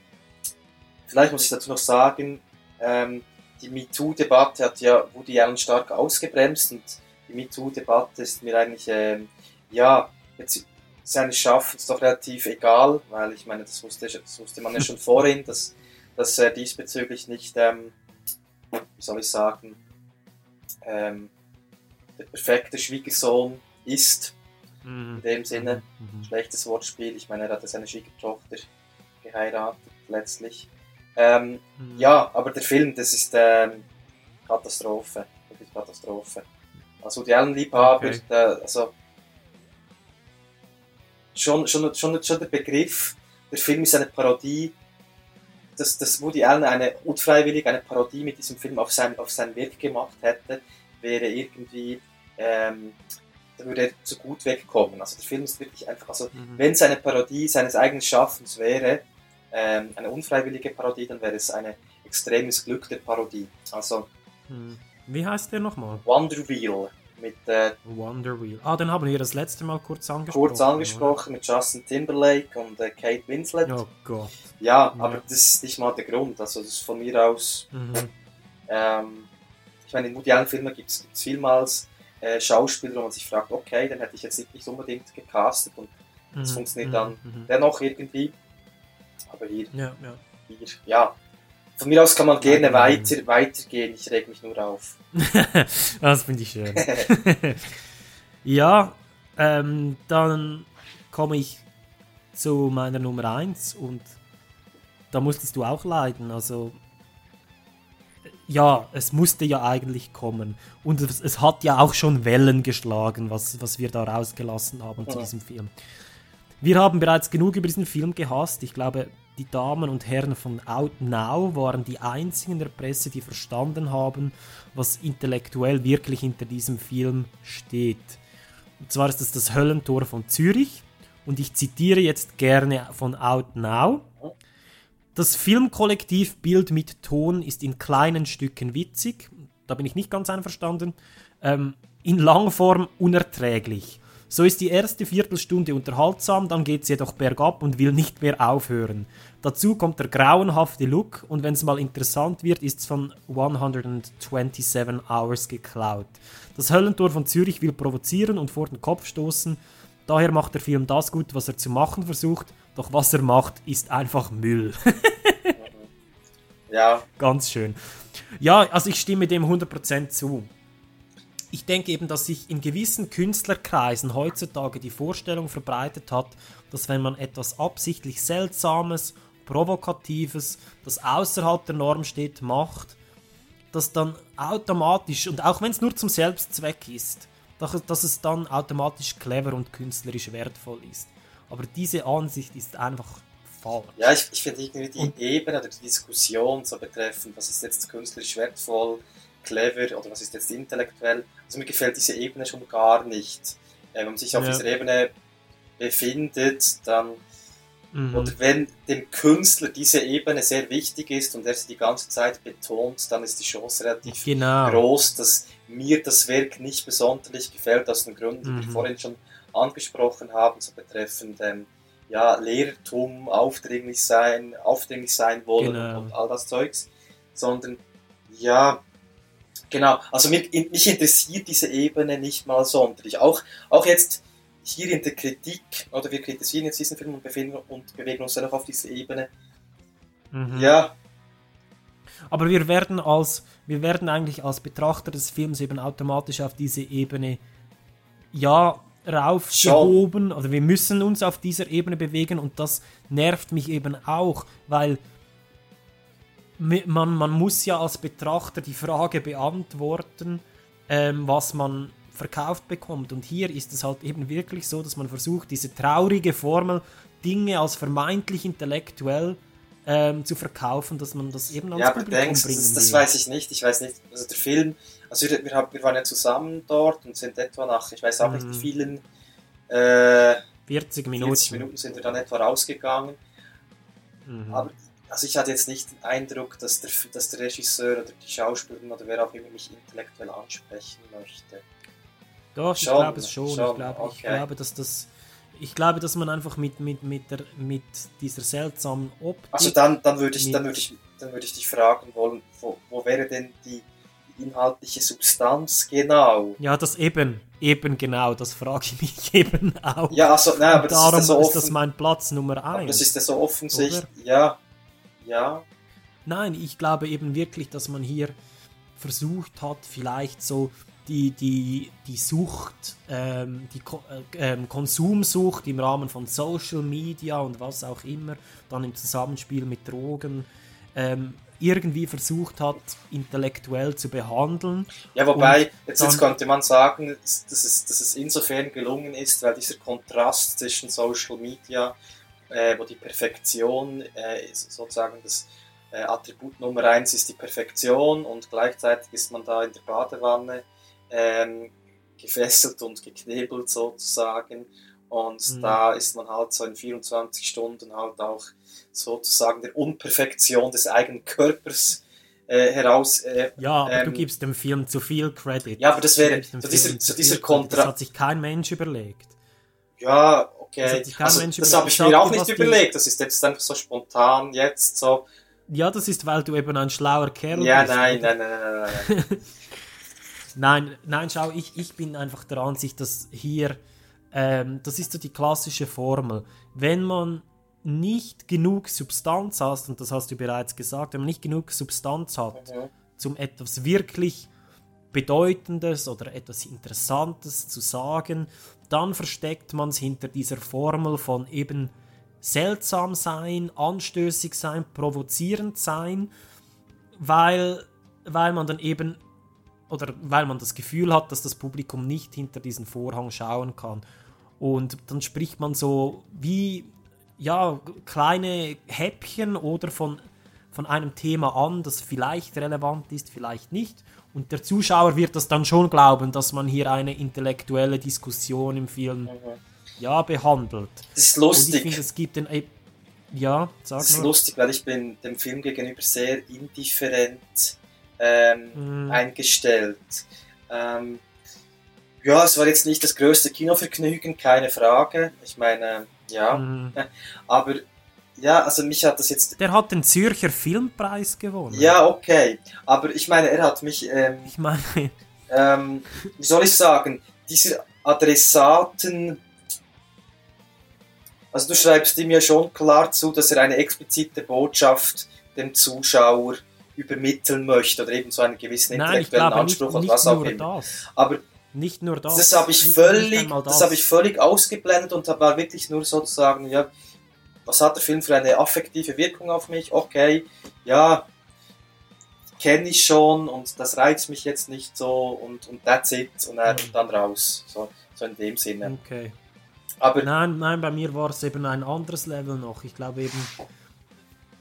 vielleicht muss ich dazu noch sagen, ähm, die MeToo-Debatte hat ja Woody Allen stark ausgebremst und die MeToo-Debatte ist mir eigentlich, ähm, ja, jetzt seines Schaffens doch relativ egal, weil ich meine, das wusste, das wusste man ja schon <laughs> vorhin, dass, dass er diesbezüglich nicht, ähm, wie soll ich sagen, ähm, der perfekte Schwiegersohn ist. Mhm. In dem Sinne, Mhm. schlechtes Wortspiel. Ich meine, er hatte seine Schwiegertochter geheiratet, letztlich. Ähm, Mhm. Ja, aber der Film, das ist ähm, Katastrophe. Wirklich Katastrophe. Also die Allen-Liebhaber, Okay. der- also schon, schon, schon, schon der Begriff, der Film ist eine Parodie, dass, dass Woody Allen eine unfreiwillig eine Parodie mit diesem Film auf sein, auf sein Werk gemacht hätte, wäre irgendwie, ähm, da würde er zu gut wegkommen. Also der Film ist wirklich einfach, also Mhm. wenn es eine Parodie seines eigenen Schaffens wäre, ähm, eine unfreiwillige Parodie, dann wäre es eine extremes Glück der Parodie. Also Mhm. Wie heißt der nochmal? Wonder Wheel mit äh, Wonder Wheel. Ah, den haben wir das letzte Mal kurz angesprochen. kurz angesprochen mit Justin Timberlake und äh, Kate Winslet. oder? Oh Gott. Ja, Ja. aber das ist nicht mal der Grund. Also das ist von mir aus. Mhm. Ähm, ich meine, in Woody Allen Filmen gibt es vielmals äh, Schauspieler, wo man sich fragt, okay, den hätte ich jetzt nicht unbedingt gecastet und das Mhm, funktioniert mhm, dann mhm. dennoch irgendwie. Aber hier, Ja, ja. hier, ja. Von mir aus kann man gerne weiter, weitergehen, ich reg mich nur auf. <laughs> das finde ich schön. <laughs> ja, ähm, dann komme ich zu meiner Nummer 1 und da musstest du auch leiden. Also, ja, es musste ja eigentlich kommen. Und es, es hat ja auch schon Wellen geschlagen, was, was wir da rausgelassen haben zu Ja. diesem Film. Wir haben bereits genug über diesen Film gehasst. Ich glaube, die Damen und Herren von Out Now waren die einzigen in der Presse, die verstanden haben, was intellektuell wirklich hinter diesem Film steht. Und zwar ist es das Höllentor von Zürich. Und ich zitiere jetzt gerne von Out Now. Das Filmkollektiv Bild mit Ton ist in kleinen Stücken witzig. Da bin ich nicht ganz einverstanden. Ähm, in Langform unerträglich. So ist die erste Viertelstunde unterhaltsam, dann geht es jedoch bergab und will nicht mehr aufhören. Dazu kommt der grauenhafte Look und wenn es mal interessant wird, ist es von 127 Hours geklaut. Das Höllentor von Zürich will provozieren und vor den Kopf stoßen. Daher macht der Film das gut, was er zu machen versucht, doch was er macht, ist einfach Müll. Ja, Ganz schön. Ja, also ich stimme dem 100% zu. Ich denke eben, dass sich in gewissen Künstlerkreisen heutzutage die Vorstellung verbreitet hat, dass wenn man etwas absichtlich Seltsames, Provokatives, das außerhalb der Norm steht, macht, dass dann automatisch, und auch wenn es nur zum Selbstzweck ist, dass dass es dann automatisch clever und künstlerisch wertvoll ist. Aber diese Ansicht ist einfach falsch. Ja, ich, ich finde irgendwie die Und- Ebene oder die Diskussion so betreffend, was ist jetzt künstlerisch wertvoll, clever oder was ist jetzt intellektuell. Also mir gefällt diese Ebene schon gar nicht. Äh, wenn man sich auf Ja. dieser Ebene befindet, dann Mhm. oder wenn dem Künstler diese Ebene sehr wichtig ist und er sie die ganze Zeit betont, dann ist die Chance relativ Genau. groß, dass mir das Werk nicht besonders gefällt, aus den Gründen, die wir Mhm. vorhin schon angesprochen haben, so betreffend ähm, ja, Lehrtum, aufdringlich sein, aufdringlich sein wollen Genau. und all das Zeugs, sondern ja, genau, also mich, mich interessiert diese Ebene nicht mal sonderlich. Auch, auch jetzt hier in der Kritik, oder wir kritisieren jetzt diesen Film und, befinden, und bewegen uns dennoch auf diese Ebene. Mhm. Ja, Aber wir werden als, wir werden eigentlich als Betrachter des Films eben automatisch auf diese Ebene ja raufgehoben. Oder wir müssen uns auf dieser Ebene bewegen und das nervt mich eben auch, weil man, man muss ja als Betrachter die Frage beantworten, ähm, was man verkauft bekommt. Und hier ist es halt eben wirklich so, dass man versucht, diese traurige Formel, Dinge als vermeintlich intellektuell ähm, zu verkaufen, dass man das eben als ja, Publikum denkst, bringen das, das weiß ich nicht. Ich weiß nicht. Also der Film, also wir, wir, haben- wir waren ja zusammen dort und sind etwa nach, ich weiß auch nicht Mhm. wie vielen, äh, 40 Minuten. 40 Minuten sind wir dann etwa rausgegangen. Mhm. Aber also ich hatte jetzt nicht den Eindruck, dass der, dass der Regisseur oder die Schauspielerin oder wer auch immer mich intellektuell ansprechen möchte. Doch, ich Schon, glaube es schon. schon, ich, glaube, ich okay. glaube, dass das. Ich glaube, dass man einfach mit, mit, mit, der, mit dieser seltsamen Optik. Also dann, dann würde ich, dann würde ich, dann würde ich dich fragen wollen, wo, wo wäre denn die inhaltliche Substanz genau? Ja, das eben, eben genau, das frage ich mich <laughs> eben auch. Ja, also, nein, aber das ist ja darum so ist das offen- mein Platz Nummer Aber eins. das ist ja so offensichtlich. Ja, ja. Nein, ich glaube eben wirklich, dass man hier versucht hat, vielleicht so die, die, die Sucht, ähm, die Ko äh, ähm, Konsumsucht im Rahmen von Social Media und was auch immer, dann im Zusammenspiel mit Drogen, ähm, irgendwie versucht hat, intellektuell zu behandeln. Ja, wobei, jetzt, jetzt könnte man sagen, dass es, dass es insofern gelungen ist, weil dieser Kontrast zwischen Social Media, äh, wo die Perfektion äh, sozusagen das äh, Attribut Nummer eins ist die Perfektion und gleichzeitig ist man da in der Badewanne ähm, gefesselt und geknebelt sozusagen. Und Mhm. da ist man halt so in 24 Stunden halt auch sozusagen der Unperfektion des eigenen Körpers äh, heraus. Äh, Ja, aber du ähm, gibst dem Film zu viel Credit. Ja, aber das Du wäre- so dieser- so zu dieser. Kontra- Das hat sich kein Mensch überlegt. Ja, Das okay. kein Also, das habe ich mir auch nicht überlegt. Das ist jetzt einfach so spontan jetzt so. Ja, das ist, weil du eben ein schlauer Kerl Ja, bist. nein, oder? nein, nein, nein, nein, nein. <laughs> Nein, nein, schau, ich, ich bin einfach der Ansicht, dass hier, ähm, das ist so die klassische Formel. Wenn man nicht genug Substanz hat, und das hast du bereits gesagt, wenn man nicht genug Substanz hat, Mhm. zum etwas wirklich Bedeutendes oder etwas Interessantes zu sagen, dann versteckt man es hinter dieser Formel von eben seltsam sein, anstößig sein, provozierend sein, weil, weil man dann eben oder weil man das Gefühl hat, dass das Publikum nicht hinter diesen Vorhang schauen kann. Und dann spricht man so wie ja, kleine Häppchen oder von, von einem Thema an, das vielleicht relevant ist, vielleicht nicht. Und der Zuschauer wird das dann schon glauben, dass man hier eine intellektuelle Diskussion im Film ja, behandelt. Das ist Und ich lustig. finde, es gibt den. Ja, sag Das ist nur. lustig, weil ich bin dem Film gegenüber sehr indifferent ähm, Mhm. eingestellt. Ähm, ja, es war jetzt nicht das größte Kinovergnügen, keine Frage. Ich meine, ja. Mhm. <laughs> Aber ja, also mich hat das jetzt Der hat den Zürcher Filmpreis gewonnen. Ja, okay. Aber ich meine, er hat mich. Ähm, ich meine. <laughs> Ähm, wie soll ich sagen? Diese Adressaten. Also, du schreibst ihm ja schon klar zu, dass er eine explizite Botschaft dem Zuschauer übermitteln möchte oder eben so einen gewissen Nein, intellektuellen glaube Anspruch nicht, nicht was auch immer. das. Aber Nicht nur das. das habe ich völlig, das habe ich völlig ausgeblendet und war wirklich nur sozusagen, ja, was hat der Film für eine affektive Wirkung auf mich? Okay, ja, kenne ich schon und das reizt mich jetzt nicht so und, und that's it und dann, dann raus. So, so in dem Sinne. Okay. Aber nein, nein, bei mir war es eben ein anderes Level noch. Ich glaube eben,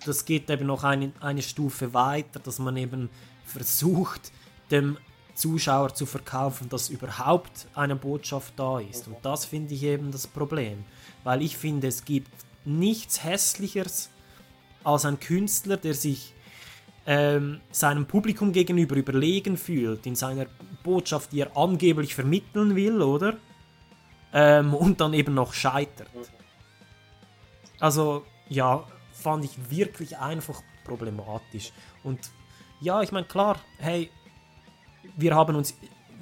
das geht eben noch eine, eine Stufe weiter, dass man eben versucht, dem Zuschauer zu verkaufen, dass überhaupt eine Botschaft da ist. Und das finde ich eben das Problem. Weil ich finde, es gibt nichts Hässlicheres als ein Künstler, der sich ähm, seinem Publikum gegenüber überlegen fühlt in seiner Botschaft, die er angeblich vermitteln will, oder? Ähm, und dann eben noch scheitert. Also, ja, fand ich wirklich einfach problematisch. Und ja, ich meine, klar, hey, wir haben uns,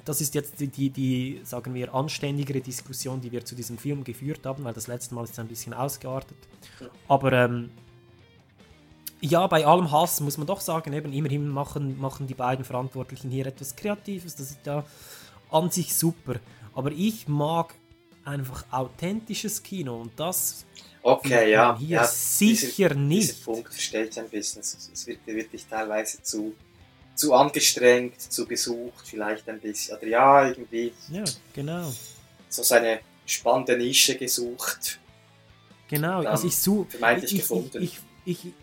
das ist jetzt die, die, die, sagen wir, anständigere Diskussion, die wir zu diesem Film geführt haben, weil das letzte Mal ist es ein bisschen ausgeartet. Aber ähm, ja, bei allem Hass muss man doch sagen, eben immerhin machen, machen die beiden Verantwortlichen hier etwas Kreatives. Das ist ja an sich super. Aber ich mag einfach authentisches Kino und das Okay, ja. hier ja, sicher diese, nicht. Dieser Punkt verstehe ich ein bisschen. Es, es wird wirklich teilweise zu, zu angestrengt, zu gesucht, vielleicht ein bisschen. Oder ja, irgendwie. Ja, genau. So seine spannende Nische gesucht. Genau, also ich suche. vermeintlich ich, gefunden. Ich, ich, ich,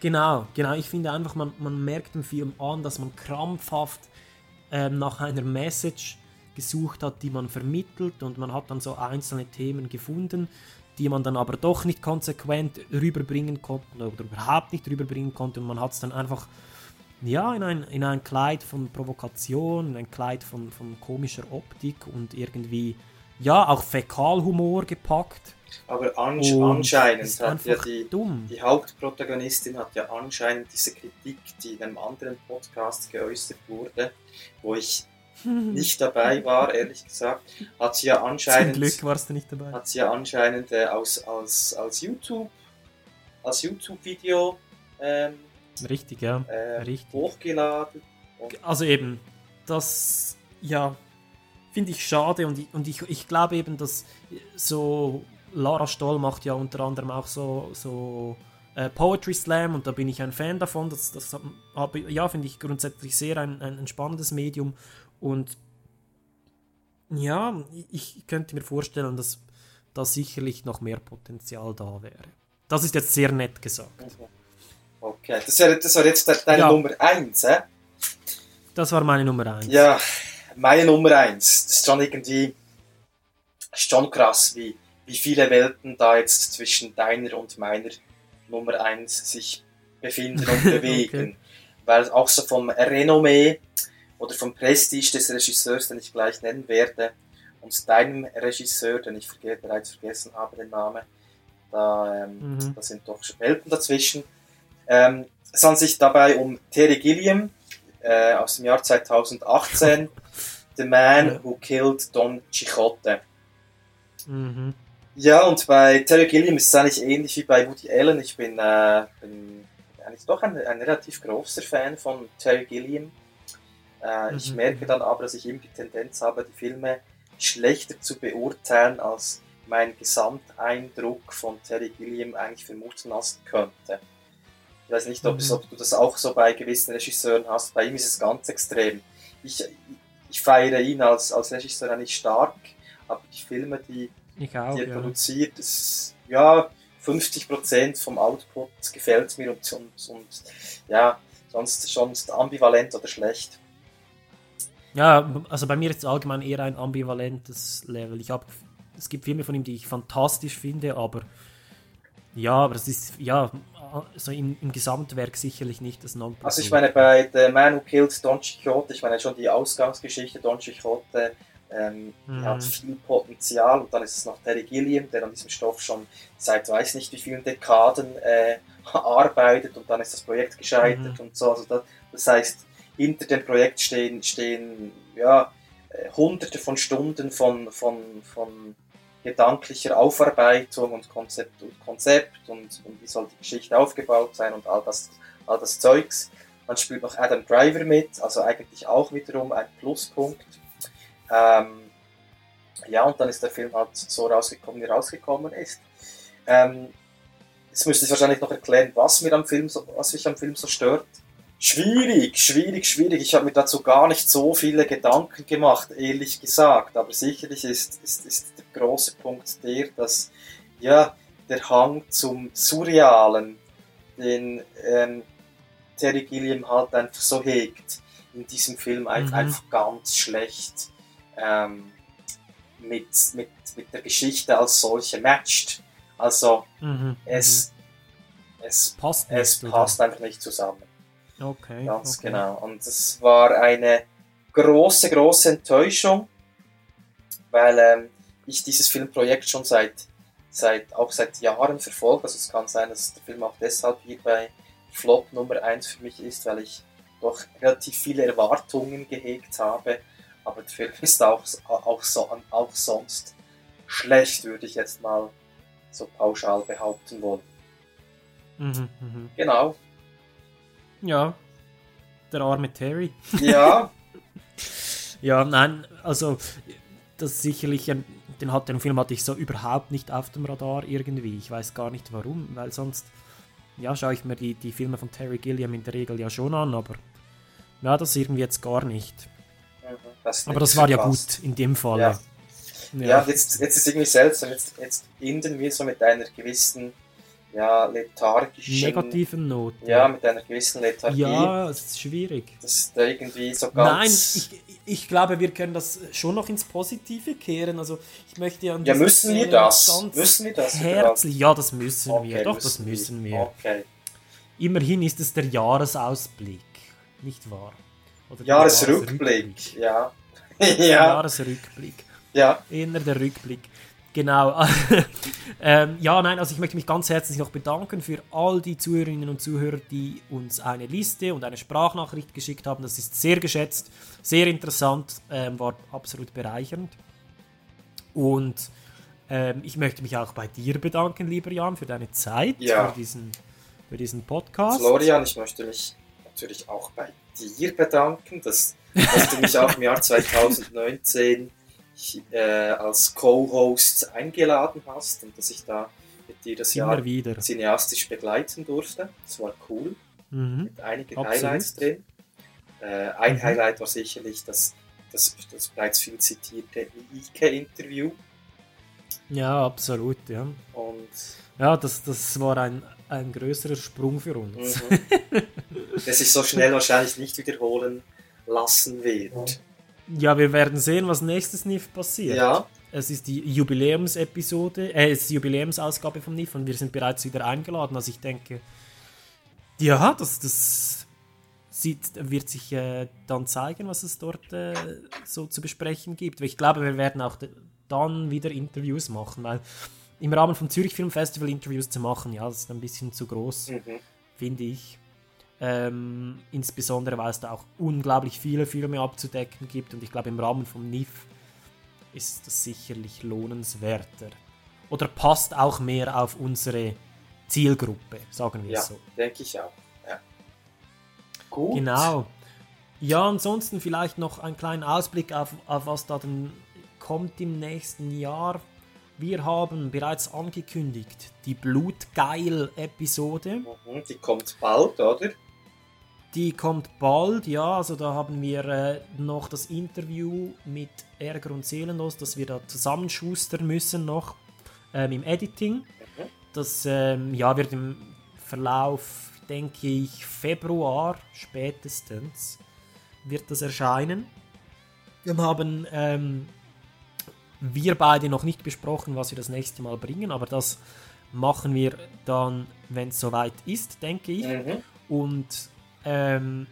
genau, genau. Ich finde einfach, man, man merkt im Film an, dass man krampfhaft ähm, nach einer Message gesucht hat, die man vermittelt und man hat dann so einzelne Themen gefunden, die man dann aber doch nicht konsequent rüberbringen konnte oder überhaupt nicht rüberbringen konnte und man hat es dann einfach ja, in ein, in ein Kleid von Provokation, in ein Kleid von, von komischer Optik und irgendwie, ja, auch Fäkalhumor gepackt. Aber an, anscheinend hat ja die, dumm. die Hauptprotagonistin hat ja anscheinend diese Kritik, die in einem anderen Podcast geäußert wurde, wo ich <laughs> nicht dabei war, ehrlich gesagt, hat sie ja anscheinend Zum Glück warst du nicht dabei. hat sie ja anscheinend äh, aus, als, als YouTube als YouTube-Video ähm, Richtig, ja. äh, Richtig. hochgeladen. Also eben, das, ja, finde ich schade und, ich, und ich, ich glaube eben, dass so Lara Stoll macht ja unter anderem auch so, so äh, Poetry Slam und da bin ich ein Fan davon. Das, das habe, ja, finde ich grundsätzlich sehr ein, ein, ein spannendes Medium und ja, ich könnte mir vorstellen, dass da sicherlich noch mehr Potenzial da wäre. Das ist jetzt sehr nett gesagt. Okay, das wäre das wär jetzt de- deine Ja. Nummer 1, hä? Das war meine Nummer 1. Ja, meine Nummer 1. Das ist schon irgendwie ist schon krass, wie, wie viele Welten da jetzt zwischen deiner und meiner Nummer 1 sich befinden und <laughs> bewegen. Okay. Weil auch so vom Renommee oder vom Prestige des Regisseurs, den ich gleich nennen werde, und deinem Regisseur, den ich bereits vergessen habe, den Namen, da, ähm, Mhm. da sind doch Welten dazwischen. Ähm, es handelt sich dabei um Terry Gilliam äh, aus dem Jahr 2018, The Man. Who Killed Don Quixote. Mhm. Ja, und bei Terry Gilliam ist es eigentlich ähnlich wie bei Woody Allen. Ich bin, äh, bin eigentlich doch ein, ein relativ großer Fan von Terry Gilliam. Äh, Ich Mhm. merke dann aber, dass ich immer die Tendenz habe, die Filme schlechter zu beurteilen, als mein Gesamteindruck von Terry Gilliam eigentlich vermuten lassen könnte. Ich weiß nicht, ob, es, Mhm. ob du das auch so bei gewissen Regisseuren hast. Bei ihm ist es ganz extrem. Ich, ich feiere ihn als, als Regisseur eigentlich stark, aber die Filme, die, auch, die er ja. produziert, ist, ja, 50% vom Output gefällt mir und, und, und ja, sonst, sonst ambivalent oder schlecht. Ja, also bei mir ist es allgemein eher ein ambivalentes Level. Ich habe, es gibt Filme von ihm, die ich fantastisch finde, aber ja, aber es ist ja so im, im Gesamtwerk sicherlich nicht das Nonplusultra. Also ich meine, bei The Man Who Killed Don Quixote, ich meine schon die Ausgangsgeschichte Don Quixote, ähm, Mhm. hat viel Potenzial und dann ist es noch Terry Gilliam, der an diesem Stoff schon seit weiß nicht wie vielen Dekaden äh, <laughs> arbeitet und dann ist das Projekt gescheitert Mhm. und so. Also das, das heißt, hinter dem Projekt stehen, stehen ja, äh, hunderte von Stunden von, von, von gedanklicher Aufarbeitung und Konzept und Konzept und, und wie soll die Geschichte aufgebaut sein und all das, all das Zeugs. Dann spielt noch Adam Driver mit, also eigentlich auch wiederum ein Pluspunkt. Ähm, ja, und dann ist der Film halt so rausgekommen, wie rausgekommen ist. Ähm, jetzt müsste ich wahrscheinlich noch erklären, was, mir am Film so, was mich am Film so stört. Schwierig, schwierig, schwierig. Ich habe mir dazu gar nicht so viele Gedanken gemacht, ehrlich gesagt. Aber sicherlich ist, ist, ist große Punkt der, dass ja, der Hang zum Surrealen, den ähm, Terry Gilliam halt einfach so hegt, in diesem Film ein- Mhm. einfach ganz schlecht ähm, mit, mit, mit der Geschichte als solche matcht. Also Mhm, es, es passt, es nicht, passt einfach nicht zusammen. Okay. Ganz okay. genau. Und es war eine große, große Enttäuschung, weil ähm, ich dieses Filmprojekt schon seit, seit, auch seit Jahren verfolge. Also es kann sein, dass der Film auch deshalb hier bei Flop Nummer 1 für mich ist, weil ich doch relativ viele Erwartungen gehegt habe. Aber der Film ist auch, auch, so, auch sonst schlecht, würde ich jetzt mal so pauschal behaupten wollen. Mhm, mhm. Genau. Ja, der arme Terry. Ja. <laughs> ja, nein, also das ist sicherlich ein, den, hat, den Film hatte ich so überhaupt nicht auf dem Radar irgendwie. Ich weiß gar nicht warum, weil sonst ja, schaue ich mir die, die Filme von Terry Gilliam in der Regel ja schon an, aber ja, das irgendwie jetzt gar nicht. Das aber das war ja gut in dem Fall. Ja, ja. jetzt, jetzt ist irgendwie seltsam. Jetzt, jetzt enden wir so mit einer gewissen ja, lethargischen. Negativen Note. Ja, mit einer gewissen Lethargie. Ja, es ist schwierig. Das ist irgendwie so ganz. Nein, ich, ich glaube, wir können das schon noch ins Positive kehren. Also, ich möchte ja. Ja, müssen wir das? Müssen wir das? Herzlich, ja, das müssen okay, wir. Doch, müssen das müssen wir. Okay. Immerhin ist es der Jahresausblick, nicht wahr? Oder Jahresrückblick, ja. <laughs> ja. Jahresrückblick. Ja. Eher der Rückblick. Genau. <laughs> ähm, ja, nein, also ich möchte mich ganz herzlich noch bedanken für all die Zuhörerinnen und Zuhörer, die uns eine Liste und eine Sprachnachricht geschickt haben. Das ist sehr geschätzt, sehr interessant, ähm, war absolut bereichernd. Und ähm, ich möchte mich auch bei dir bedanken, lieber Jan, für deine Zeit, ja. für, diesen, für diesen Podcast. Florian, ich möchte mich natürlich auch bei dir bedanken, dass, dass du mich auch im Jahr <laughs> 2019 äh, als Co-Host eingeladen hast und dass ich da mit dir das Immer Jahr wieder. cineastisch begleiten durfte. Das war cool. Mhm. Mit einigen Absolut. Highlights drin. Äh, ein Mhm. Highlight war sicherlich das, das, das bereits viel zitierte Ike-Interview. Ja, absolut, ja. Und ja, das, das war ein, ein größerer Sprung für uns. Mhm. der sich so schnell wahrscheinlich nicht wiederholen lassen wird. <laughs> Ja, wir werden sehen, was nächstes NIF passiert. Ja. Es ist die Jubiläumsepisode, äh, es ist die Jubiläumsausgabe vom NIF und wir sind bereits wieder eingeladen. Also ich denke, ja, das, das sieht, wird sich äh, dann zeigen, was es dort äh, so zu besprechen gibt. Weil ich glaube, wir werden auch dann wieder Interviews machen, weil im Rahmen vom Zürich Film Festival Interviews zu machen, ja, das ist ein bisschen zu groß, Mhm. finde ich. Ähm, insbesondere, weil es da auch unglaublich viele Filme abzudecken gibt und ich glaube, im Rahmen vom NIF ist das sicherlich lohnenswerter. Oder passt auch mehr auf unsere Zielgruppe, sagen wir Ja, so. denke ich auch. Ja. Gut. Genau. Ja, ansonsten vielleicht noch einen kleinen Ausblick auf, auf was da dann kommt im nächsten Jahr. Wir haben bereits angekündigt, die Blutgeil-Episode. Mhm, Die kommt bald, oder? Die kommt bald, ja. Also da haben wir äh, noch das Interview mit Ärger und Seelenlos, das wir da zusammenschustern müssen noch ähm, im Editing. Das ähm, ja, wird im Verlauf, denke ich, Februar spätestens wird das erscheinen. Wir haben ähm, wir beide noch nicht besprochen, was wir das nächste Mal bringen, aber das machen wir dann, wenn es soweit ist, denke ich. Mhm. Und ähm,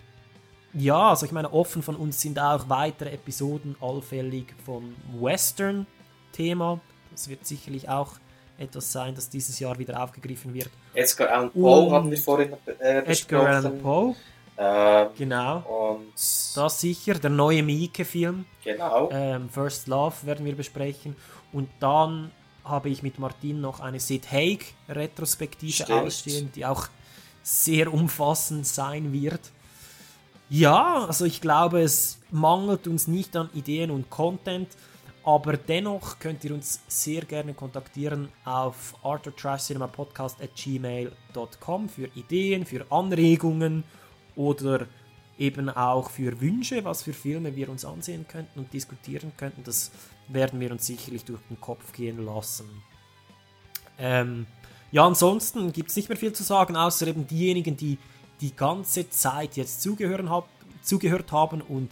ja, also ich meine, offen von uns sind auch weitere Episoden allfällig vom Western-Thema. Das wird sicherlich auch etwas sein, das dieses Jahr wieder aufgegriffen wird. Edgar Allan Poe haben wir vorhin äh, besprochen. Edgar Allan Poe. Ähm, Genau. Und Das sicher. Der neue Miike-Film. Genau. Ähm, First Love werden wir besprechen. Und dann habe ich mit Martin noch eine Sid Haig-Retrospektive ausstehen, die auch sehr umfassend sein wird. Ja, also ich glaube, es mangelt uns nicht an Ideen und Content, aber dennoch könnt ihr uns sehr gerne kontaktieren auf arthurtrashcinemapodcast.gmail.com für Ideen, für Anregungen oder eben auch für Wünsche, was für Filme wir uns ansehen könnten und diskutieren könnten. Das werden wir uns sicherlich durch den Kopf gehen lassen. Ähm, ja, ansonsten gibt es nicht mehr viel zu sagen, außer eben diejenigen, die die ganze Zeit jetzt zugehören hab, zugehört haben und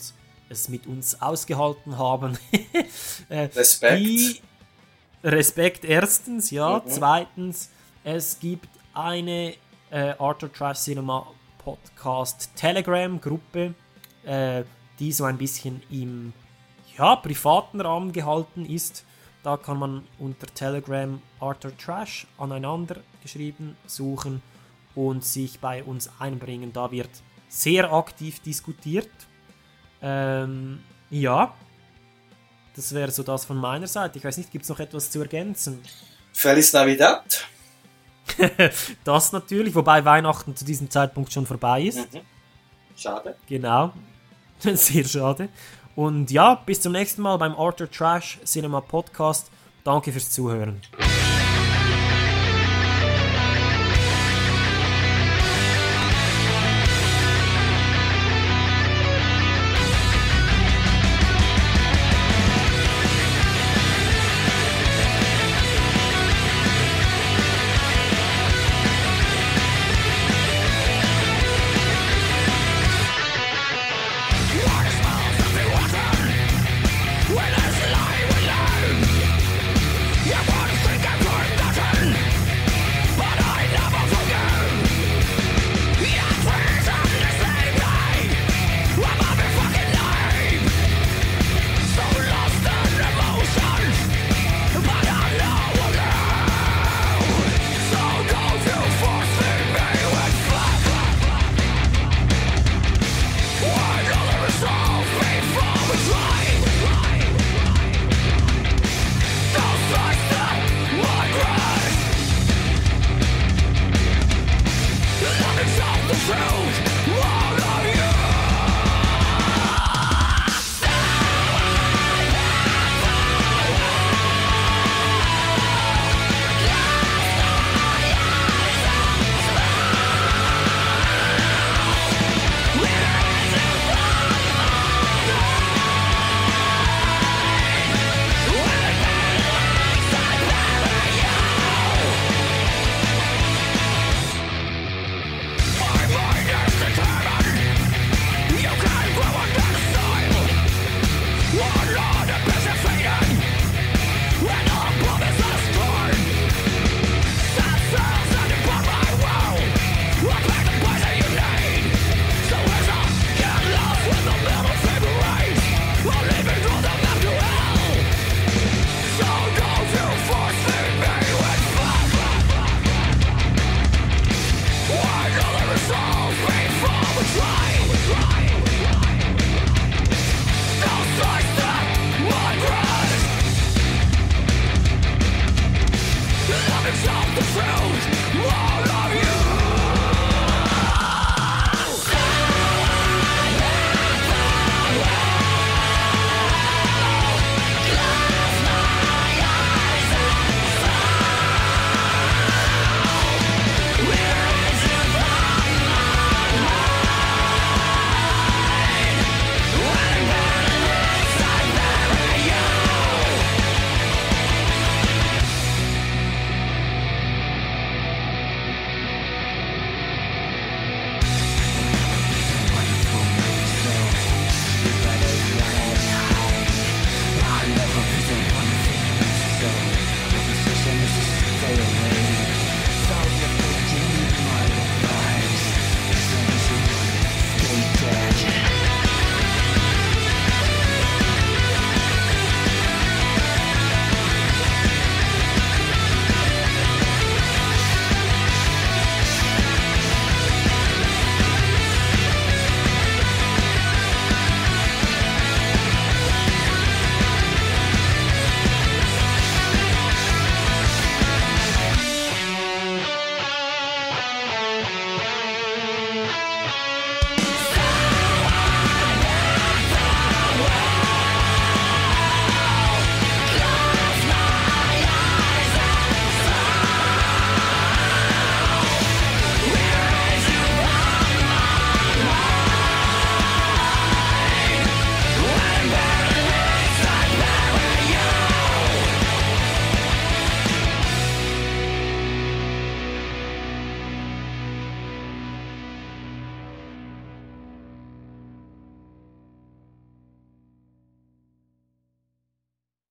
es mit uns ausgehalten haben. <laughs> äh, Respekt. Die, Respekt erstens, ja. Mhm. Zweitens, es gibt eine äh, Arthur Trash Cinema Podcast Telegram Gruppe, äh, die so ein bisschen im ja, privaten Rahmen gehalten ist. Da kann man unter Telegram Arthur Trash aneinander geschrieben suchen und sich bei uns einbringen. Da wird sehr aktiv diskutiert. Ähm, ja, das wäre so das von meiner Seite. Ich weiß nicht, gibt es noch etwas zu ergänzen? Feliz Navidad. <laughs> das natürlich, wobei Weihnachten zu diesem Zeitpunkt schon vorbei ist. Mhm. Schade. Genau. <laughs> Sehr schade. Und ja, bis zum nächsten Mal beim Arthur Trash Cinema Podcast. Danke fürs Zuhören.